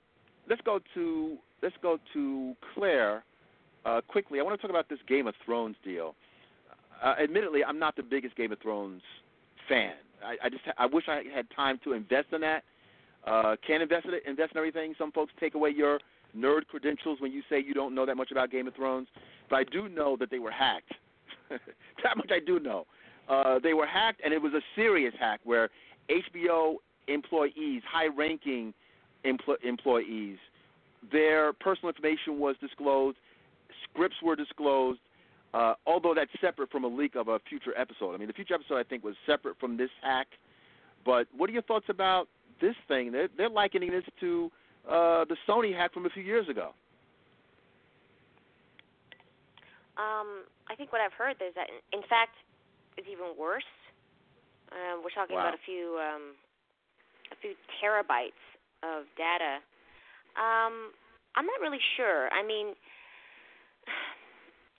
let's go to let's go to Claire uh, quickly. I want to talk about this Game of Thrones deal. Uh, admittedly, I'm not the biggest Game of Thrones fan. I, I just I wish I had time to invest in that. Uh, can't invest in it, invest in everything. Some folks take away your nerd credentials when you say you don't know that much about Game of Thrones. But I do know that they were hacked. that much I do know. Uh, they were hacked, and it was a serious hack where HBO employees, high-ranking empl- employees, their personal information was disclosed, scripts were disclosed. Uh, although that's separate from a leak of a future episode. I mean, the future episode I think was separate from this hack. But what are your thoughts about this thing? They're, they're likening this to uh, the Sony hack from a few years ago. Um, I think what I've heard is that, in fact, it's even worse. Um, we're talking Wow. about a few um, a few terabytes of data. Um, I'm not really sure. I mean,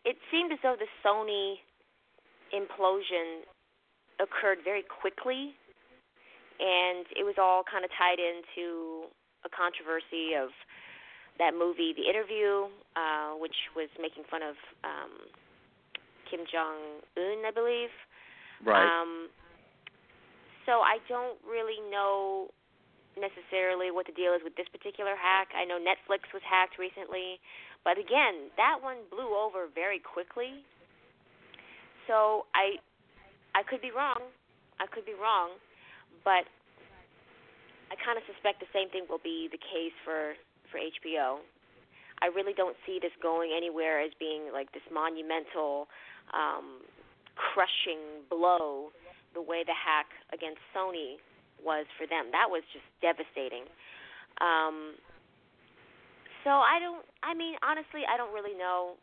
it seemed as though the Sony implosion occurred very quickly, and it was all kind of tied into a controversy of that movie, The Interview, uh, which was making fun of um, Kim Jong Un, I believe. Right. Um, so I don't really know necessarily what the deal is with this particular hack. I know Netflix was hacked recently, but again, that one blew over very quickly. So I I could be wrong. I could be wrong, but I kind of suspect the same thing will be the case for for HBO. I really don't see this going anywhere as being like this monumental, um, crushing blow the way the hack against Sony was for them. That was just devastating. Um, so I don't. I mean, honestly, I don't really know.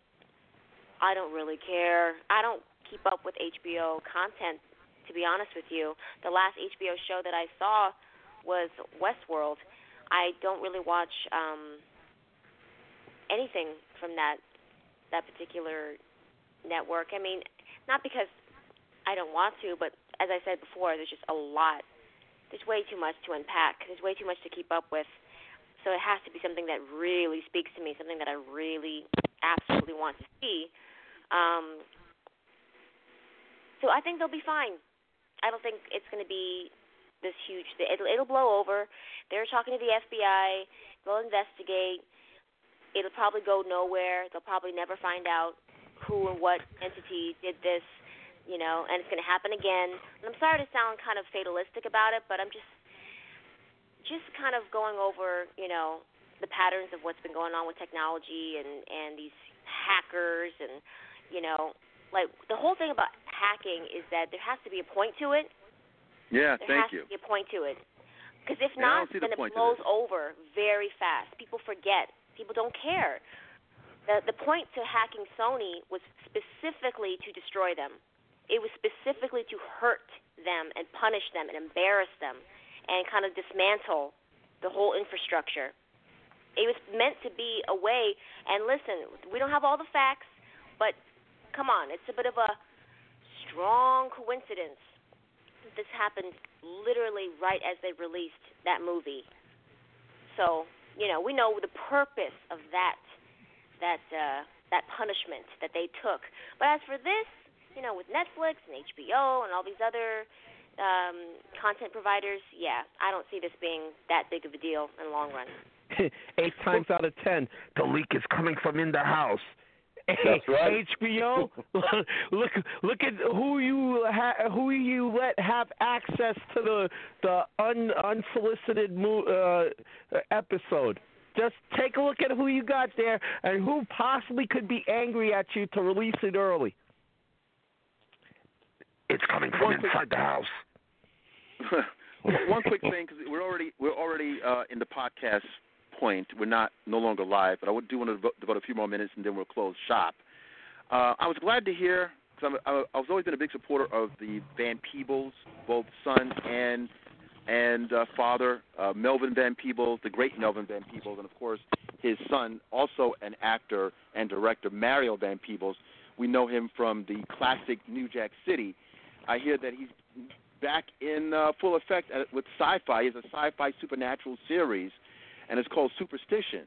I don't really care. I don't keep up with HBO content, to be honest with you. The last HBO show that I saw was Westworld. I don't really watch um, anything from that that particular network. I mean, not because I don't want to, but as I said before, there's just a lot. There's way too much to unpack. There's way too much to keep up with. So it has to be something that really speaks to me, something that I really absolutely want to see. Um, so I think they'll be fine. I don't think it's going to be this huge. It'll it'll blow over. They're talking to the FBI. They'll investigate. It'll probably go nowhere. They'll probably never find out who and what entity did this. You know, and it's going to happen again. And I'm sorry to sound kind of fatalistic about it, but I'm just just kind of going over, you know, the patterns of what's been going on with technology and and these hackers and you know, like the whole thing about hacking is that there has to be a point to it. Yeah, there thank you. There has to be a point to it. Because if Yeah, not, don't the then it blows over very fast. People forget. People don't care. The the point to hacking Sony was specifically to destroy them. It was specifically to hurt them and punish them and embarrass them and kind of dismantle the whole infrastructure. It was meant to be a way. And listen, we don't have all the facts, but come on, it's a bit of a strong coincidence that this happened literally right as they released that movie. So, you know, we know the purpose of that that uh that punishment that they took. But as for this, you know, with Netflix and HBO and all these other um content providers, yeah, I don't see this being that big of a deal in the long run. Eight times out of ten, the leak is coming from in the house. That's right. HBO, look look at who you ha- who you let have access to the the un- unsolicited mo- uh, episode. Just take a look at who you got there and who possibly could be angry at you to release it early. It's coming from inside the house. One quick thing, because we're already we're already uh, in the podcast point. We're not no longer live, but I do want to devote, a few more minutes, and then we'll close shop. Uh, I was glad to hear because I, I was always been a big supporter of the Van Peebles, both son and and uh, father, uh, Melvin Van Peebles, the great Melvin Van Peebles, and of course his son, also an actor and director, Mario Van Peebles. We know him from the classic New Jack City. I hear that he's back in uh, full effect at, with Syfy. It's a sci-fi supernatural series, and it's called Superstition.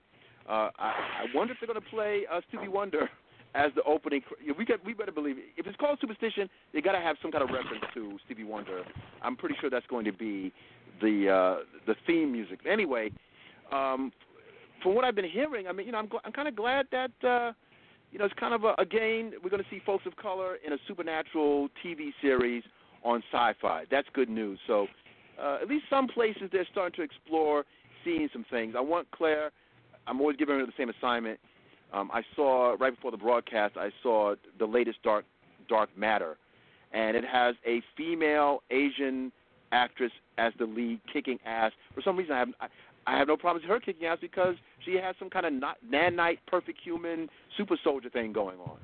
Uh, I, I wonder if they're going to play uh, Stevie Wonder as the opening. We got, we better believe it. If it's called Superstition, they got to have some kind of reference to Stevie Wonder. I'm pretty sure that's going to be the uh, the theme music. Anyway, um, from what I've been hearing, I mean, you know, I'm gl- I'm kind of glad that. Uh, you know, it's kind of a, again, we're going to see folks of color in a supernatural TV series on Syfy. That's good news. So, uh, at least some places they're starting to explore seeing some things. I want Claire. I'm always giving her the same assignment. Um, I saw right before the broadcast. I saw the latest Dark Dark Matter, and it has a female Asian actress as the lead, kicking ass. For some reason, I have I, I have no problems with her kicking ass because she has some kind of not, nanite perfect human super soldier thing going on.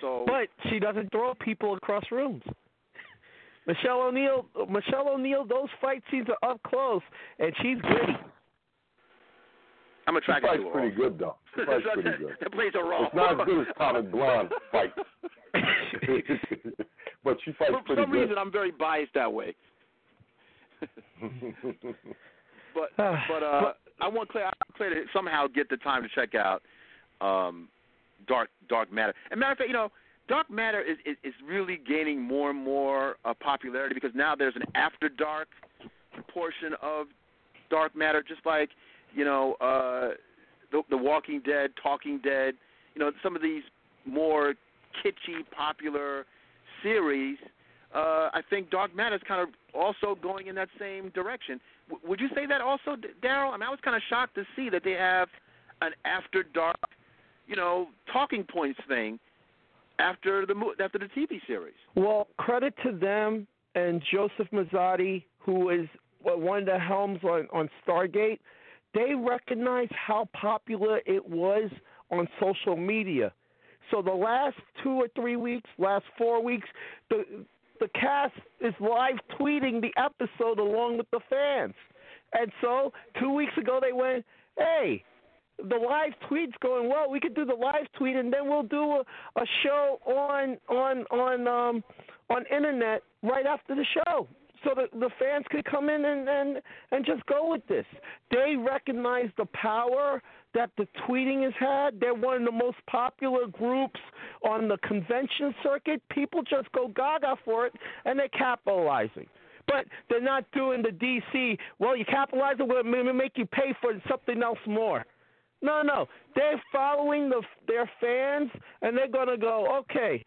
So, But she doesn't throw people across rooms. Michelle O'Neill, Michelle O'Neill, those fight scenes are up close, and she's gritty. I'm attracted She to fights her. pretty good though. She fights pretty good. That plays a role. It's not as good as Atomic Blonde fight, but she fights For pretty some good. reason, I'm very biased that way. But but uh, I want Claire, Claire to somehow get the time to check out um, Dark Dark Matter. And matter of fact, you know, Dark Matter is is, is really gaining more and more uh, popularity because now there's an After Dark portion of Dark Matter, just like you know uh, the, the Walking Dead, Talking Dead. You know, some of these more kitschy, popular series. Uh, I think Dark Matter is kind of also going in that same direction. W- would you say that also, Daryll? I mean, I was kind of shocked to see that they have an After Dark, you know, talking points thing after the after the TV series. Well, credit to them and Joseph Mallozzi, who is one of the helms on on Stargate, they recognized how popular it was on social media. So the last two or three weeks, last four weeks, the the cast is live tweeting the episode along with the fans. And so two weeks ago they went, hey, the live tweet's going well. We could do the live tweet, and then we'll do a, a show on on on um on internet right after the show, so that the fans could come in and and and just go with this. They recognize the power that the tweeting has had. They're one of the most popular groups on the convention circuit. People just go gaga for it, and they're capitalizing. But they're not doing the DC. Well, you capitalize it, going make you pay for something else more. No, no, they're following the their fans, and they're to go, okay,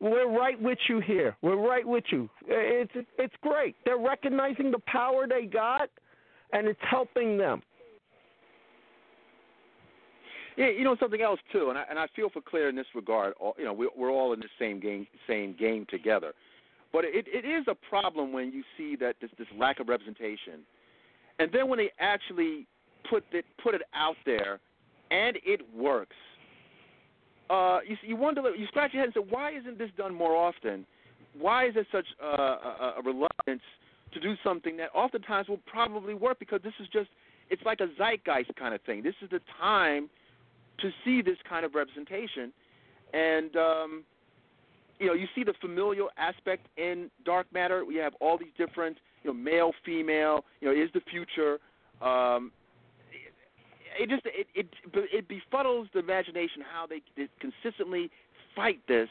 we're right with you here. We're right with you. It's it's great. They're recognizing the power they got, and it's helping them. Yeah, you know something else too, and I and I feel for Claire in this regard. all- You know, we, we're all in the same game, same game together. But it it is a problem when you see that this this lack of representation, and then when they actually put it put it out there, and it works. Uh, you you wonder, you scratch your head and say, why isn't this done more often? Why is there such a, a reluctance to do something that oftentimes will probably work? Because this is just it's like a zeitgeist kind of thing. This is the time to see this kind of representation, and um, you know you see the familial aspect in dark matter. We have all these different you know male, female. You know is the future. Um, it just it it it befuddles the imagination how they, they consistently fight this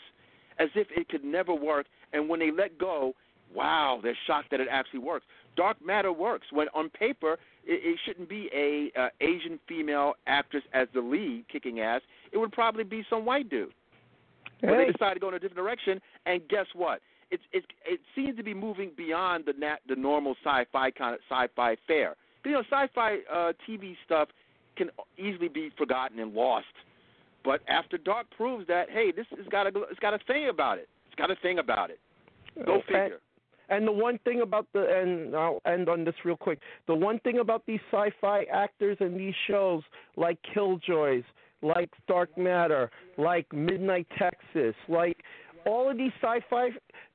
as if it could never work, and when they let go, wow, they're shocked that it actually works. Dark matter works when on paper it, it shouldn't be a uh, Asian female actress as the lead kicking ass. It would probably be some white dude. But they Hey. decided to go in a different direction, and guess what? It it it seems to be moving beyond the nat, the normal sci-fi kind of sci-fi fare. You know, sci-fi uh, TV stuff can easily be forgotten and lost. But After Dark proves that hey, this has got a it's got a thing about it. It's got a thing about it. Go And- figure. And the one thing about the and I'll end on this real quick. The one thing about these sci-fi actors and these shows like Killjoys, like Dark Matter, like Midnight Texas, like all of these sci-fi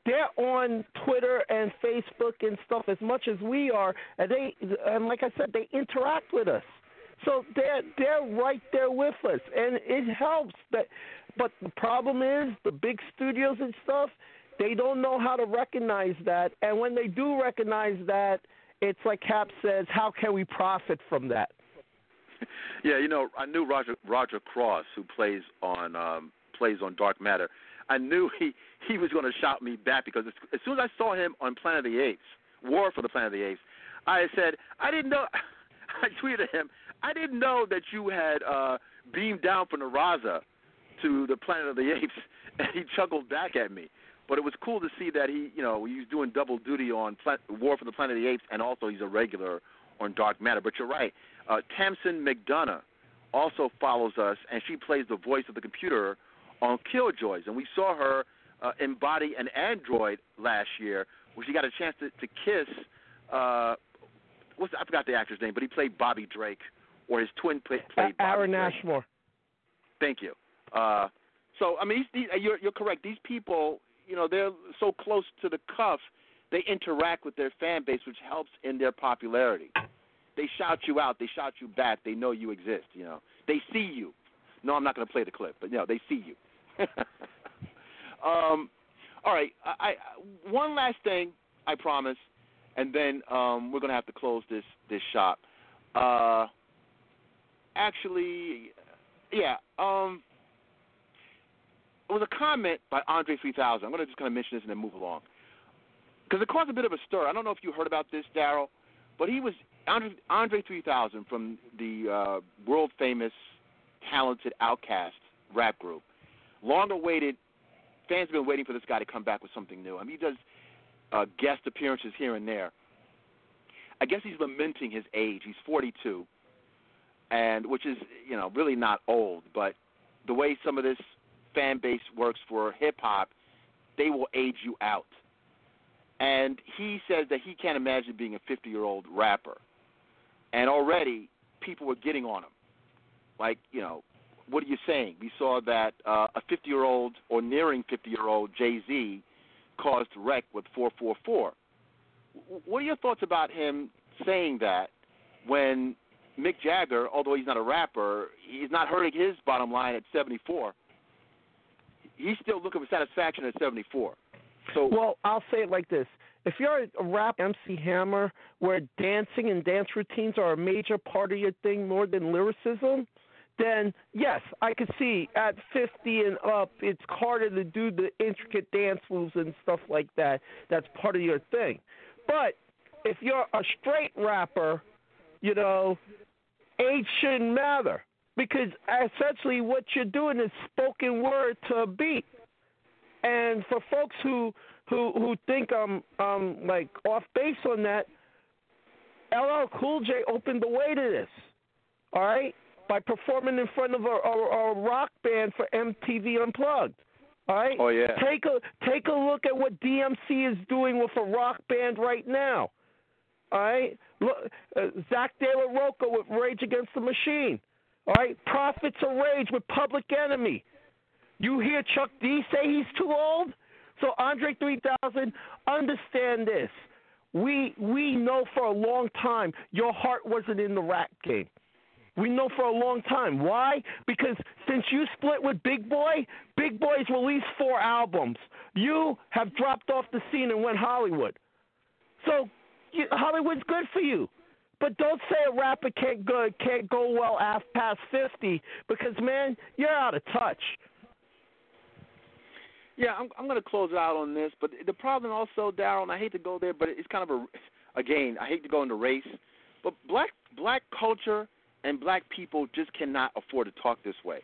they're on Twitter and Facebook and stuff as much as we are and they and like I said they interact with us. So they're they're right there with us and it helps that but the problem is the big studios and stuff they don't know how to recognize that and when they do recognize that it's like cap says how can we profit from that Yeah, you know, I knew Roger Roger Cross, who plays on um, plays on Dark Matter. I knew he he was going to shout me back because as, as soon as I saw him on Planet of the Apes, War for the Planet of the Apes, I said I didn't know. I tweeted him. I didn't know that you had uh, beamed down from the Raza to the Planet of the Apes, and he chuckled back at me. But it was cool to see that he, you know, he was doing double duty on Pla- War for the Planet of the Apes, and also he's a regular on Dark Matter. But you're right. Uh, Tamsen McDonough also follows us, and she plays the voice of the computer on Killjoys. And we saw her uh, embody an android last year, where she got a chance to, to kiss. Uh, what's I forgot the actor's name, but he played Bobby Drake, or his twin play, played Bobby Aaron. Ashmore Thank you. Uh, so I mean, these, you're you're correct. These people, you know, they're so close to the cuff, they interact with their fan base, which helps in their popularity. They shout you out, they shout you back, they know you exist. You know, they see you. No, I'm not going to play the clip, but you know, they see you. um, all right, I, I one last thing, I promise, and then um, we're going to have to close this this shop. Uh, actually, yeah. Um, it was a comment by Andre 3000. I'm going to just kind of mention this and then move along. Because it caused a bit of a stir. I don't know if you heard about this, Daryll, but he was Andre, Andre 3000 from the uh, world famous, talented OutKast rap group. Long awaited. Fans have been waiting for this guy to come back with something new. I mean, he does uh, guest appearances here and there. I guess he's lamenting his age. He's 42, and which is you know really not old, but the way some of this fan base works for hip hop, they will age you out. and he says that he can't imagine being a 50 year old rapper. And already people were getting on him. Like, you know, what are you saying? We saw that uh, a 50 year old or nearing 50 year old Jay Z caused wreck with 444. What are your thoughts about him saying that when Mick Jagger, although he's not a rapper, he's not hurting his bottom line at 74. He's still looking for satisfaction at 74. So well, I'll say it like this: if you're a rap MC Hammer, where dancing and dance routines are a major part of your thing more than lyricism, then yes, I could see at 50 and up, it's harder to do the intricate dance moves and stuff like that. That's part of your thing. But if you're a straight rapper, you know, age shouldn't matter because essentially what you're doing is spoken word to a beat. And for folks who who who think I'm um like off base on that, LL Cool J opened the way to this. All right, by performing in front of a, a, a rock band for MTV Unplugged. All right. Oh, yeah. Take a take a look at what DMC is doing with a rock band right now. All right. Uh, Zack de la Rocha with Rage Against the Machine. All right. Prophets of Rage with Public Enemy. You hear Chuck D say he's too old? So Andre 3000, understand this. We we know for a long time your heart wasn't in the rap game. We know for a long time. Why? Because since you split with Big Boi, Big Boi's released four albums. You have dropped off the scene and went Hollywood. So you, Hollywood's good for you. But don't say a rapper can't go can't go well after past fifty because man, you're out of touch. Yeah, I'm I'm going to close out on this, but the problem also, Daryll, and I hate to go there, but it's kind of a again, I hate to go into race, but black black culture and black people just cannot afford to talk this way.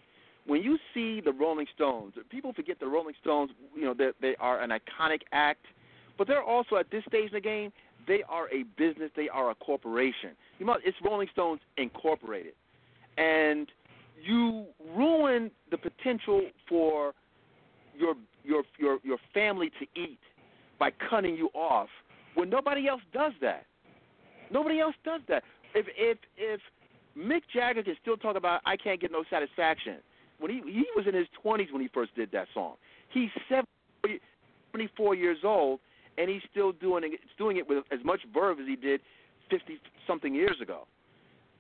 When you see the Rolling Stones, people forget the Rolling Stones, you know, they they are an iconic act, but they're also at this stage in the game, they are a business, they are a corporation. You know, it's Rolling Stones Incorporated. And you ruin the potential for your your your your family to eat by cutting you off when nobody else does that. Nobody else does that. If if if Mick Jagger can still talk about I can't get no satisfaction when he he was in his 20s when he first did that song. He's 74 years old and he's still doing it doing it with as much verve as he did 50 something years ago.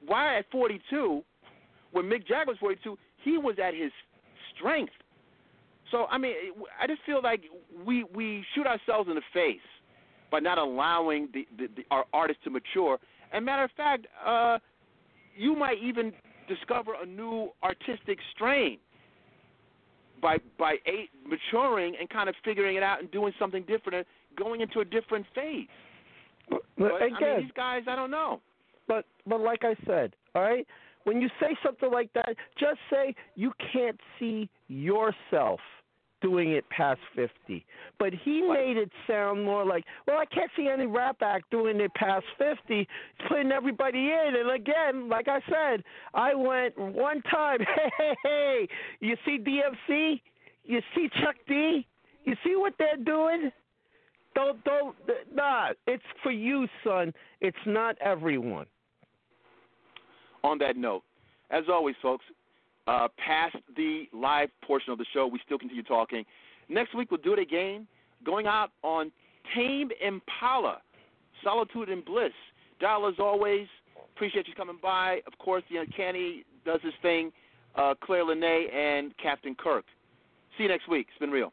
Why at 42 when Mick Jagger was 42 he was at his strength. So I mean, I just feel like we we shoot ourselves in the face by not allowing the, the, the our artists to mature. And matter of fact, uh, you might even discover a new artistic strain by by a, maturing and kind of figuring it out and doing something different, going into a different phase. But But, I again, mean, these guys, I don't know. But but like I said, all right, when you say something like that, just say you can't see yourself doing it past 50. But he made it sound more like, well, I can't see any rap act doing it past 50. He's putting everybody in. And again, like I said, I went one time, hey, hey, hey, you see DMC? You see Chuck D? You see what they're doing? Don't, don't, nah, it's for you, son. It's not everyone. on that note, as always, folks, uh, past the live portion of the show, we still continue talking. Next week, we'll do it again, going out on Tame Impala, Solitude and Bliss. Dial as always. Appreciate you coming by. Of course, the Uncanny does his thing. Uh, Claire Lanay and Captain Kirk. See you next week. It's been real.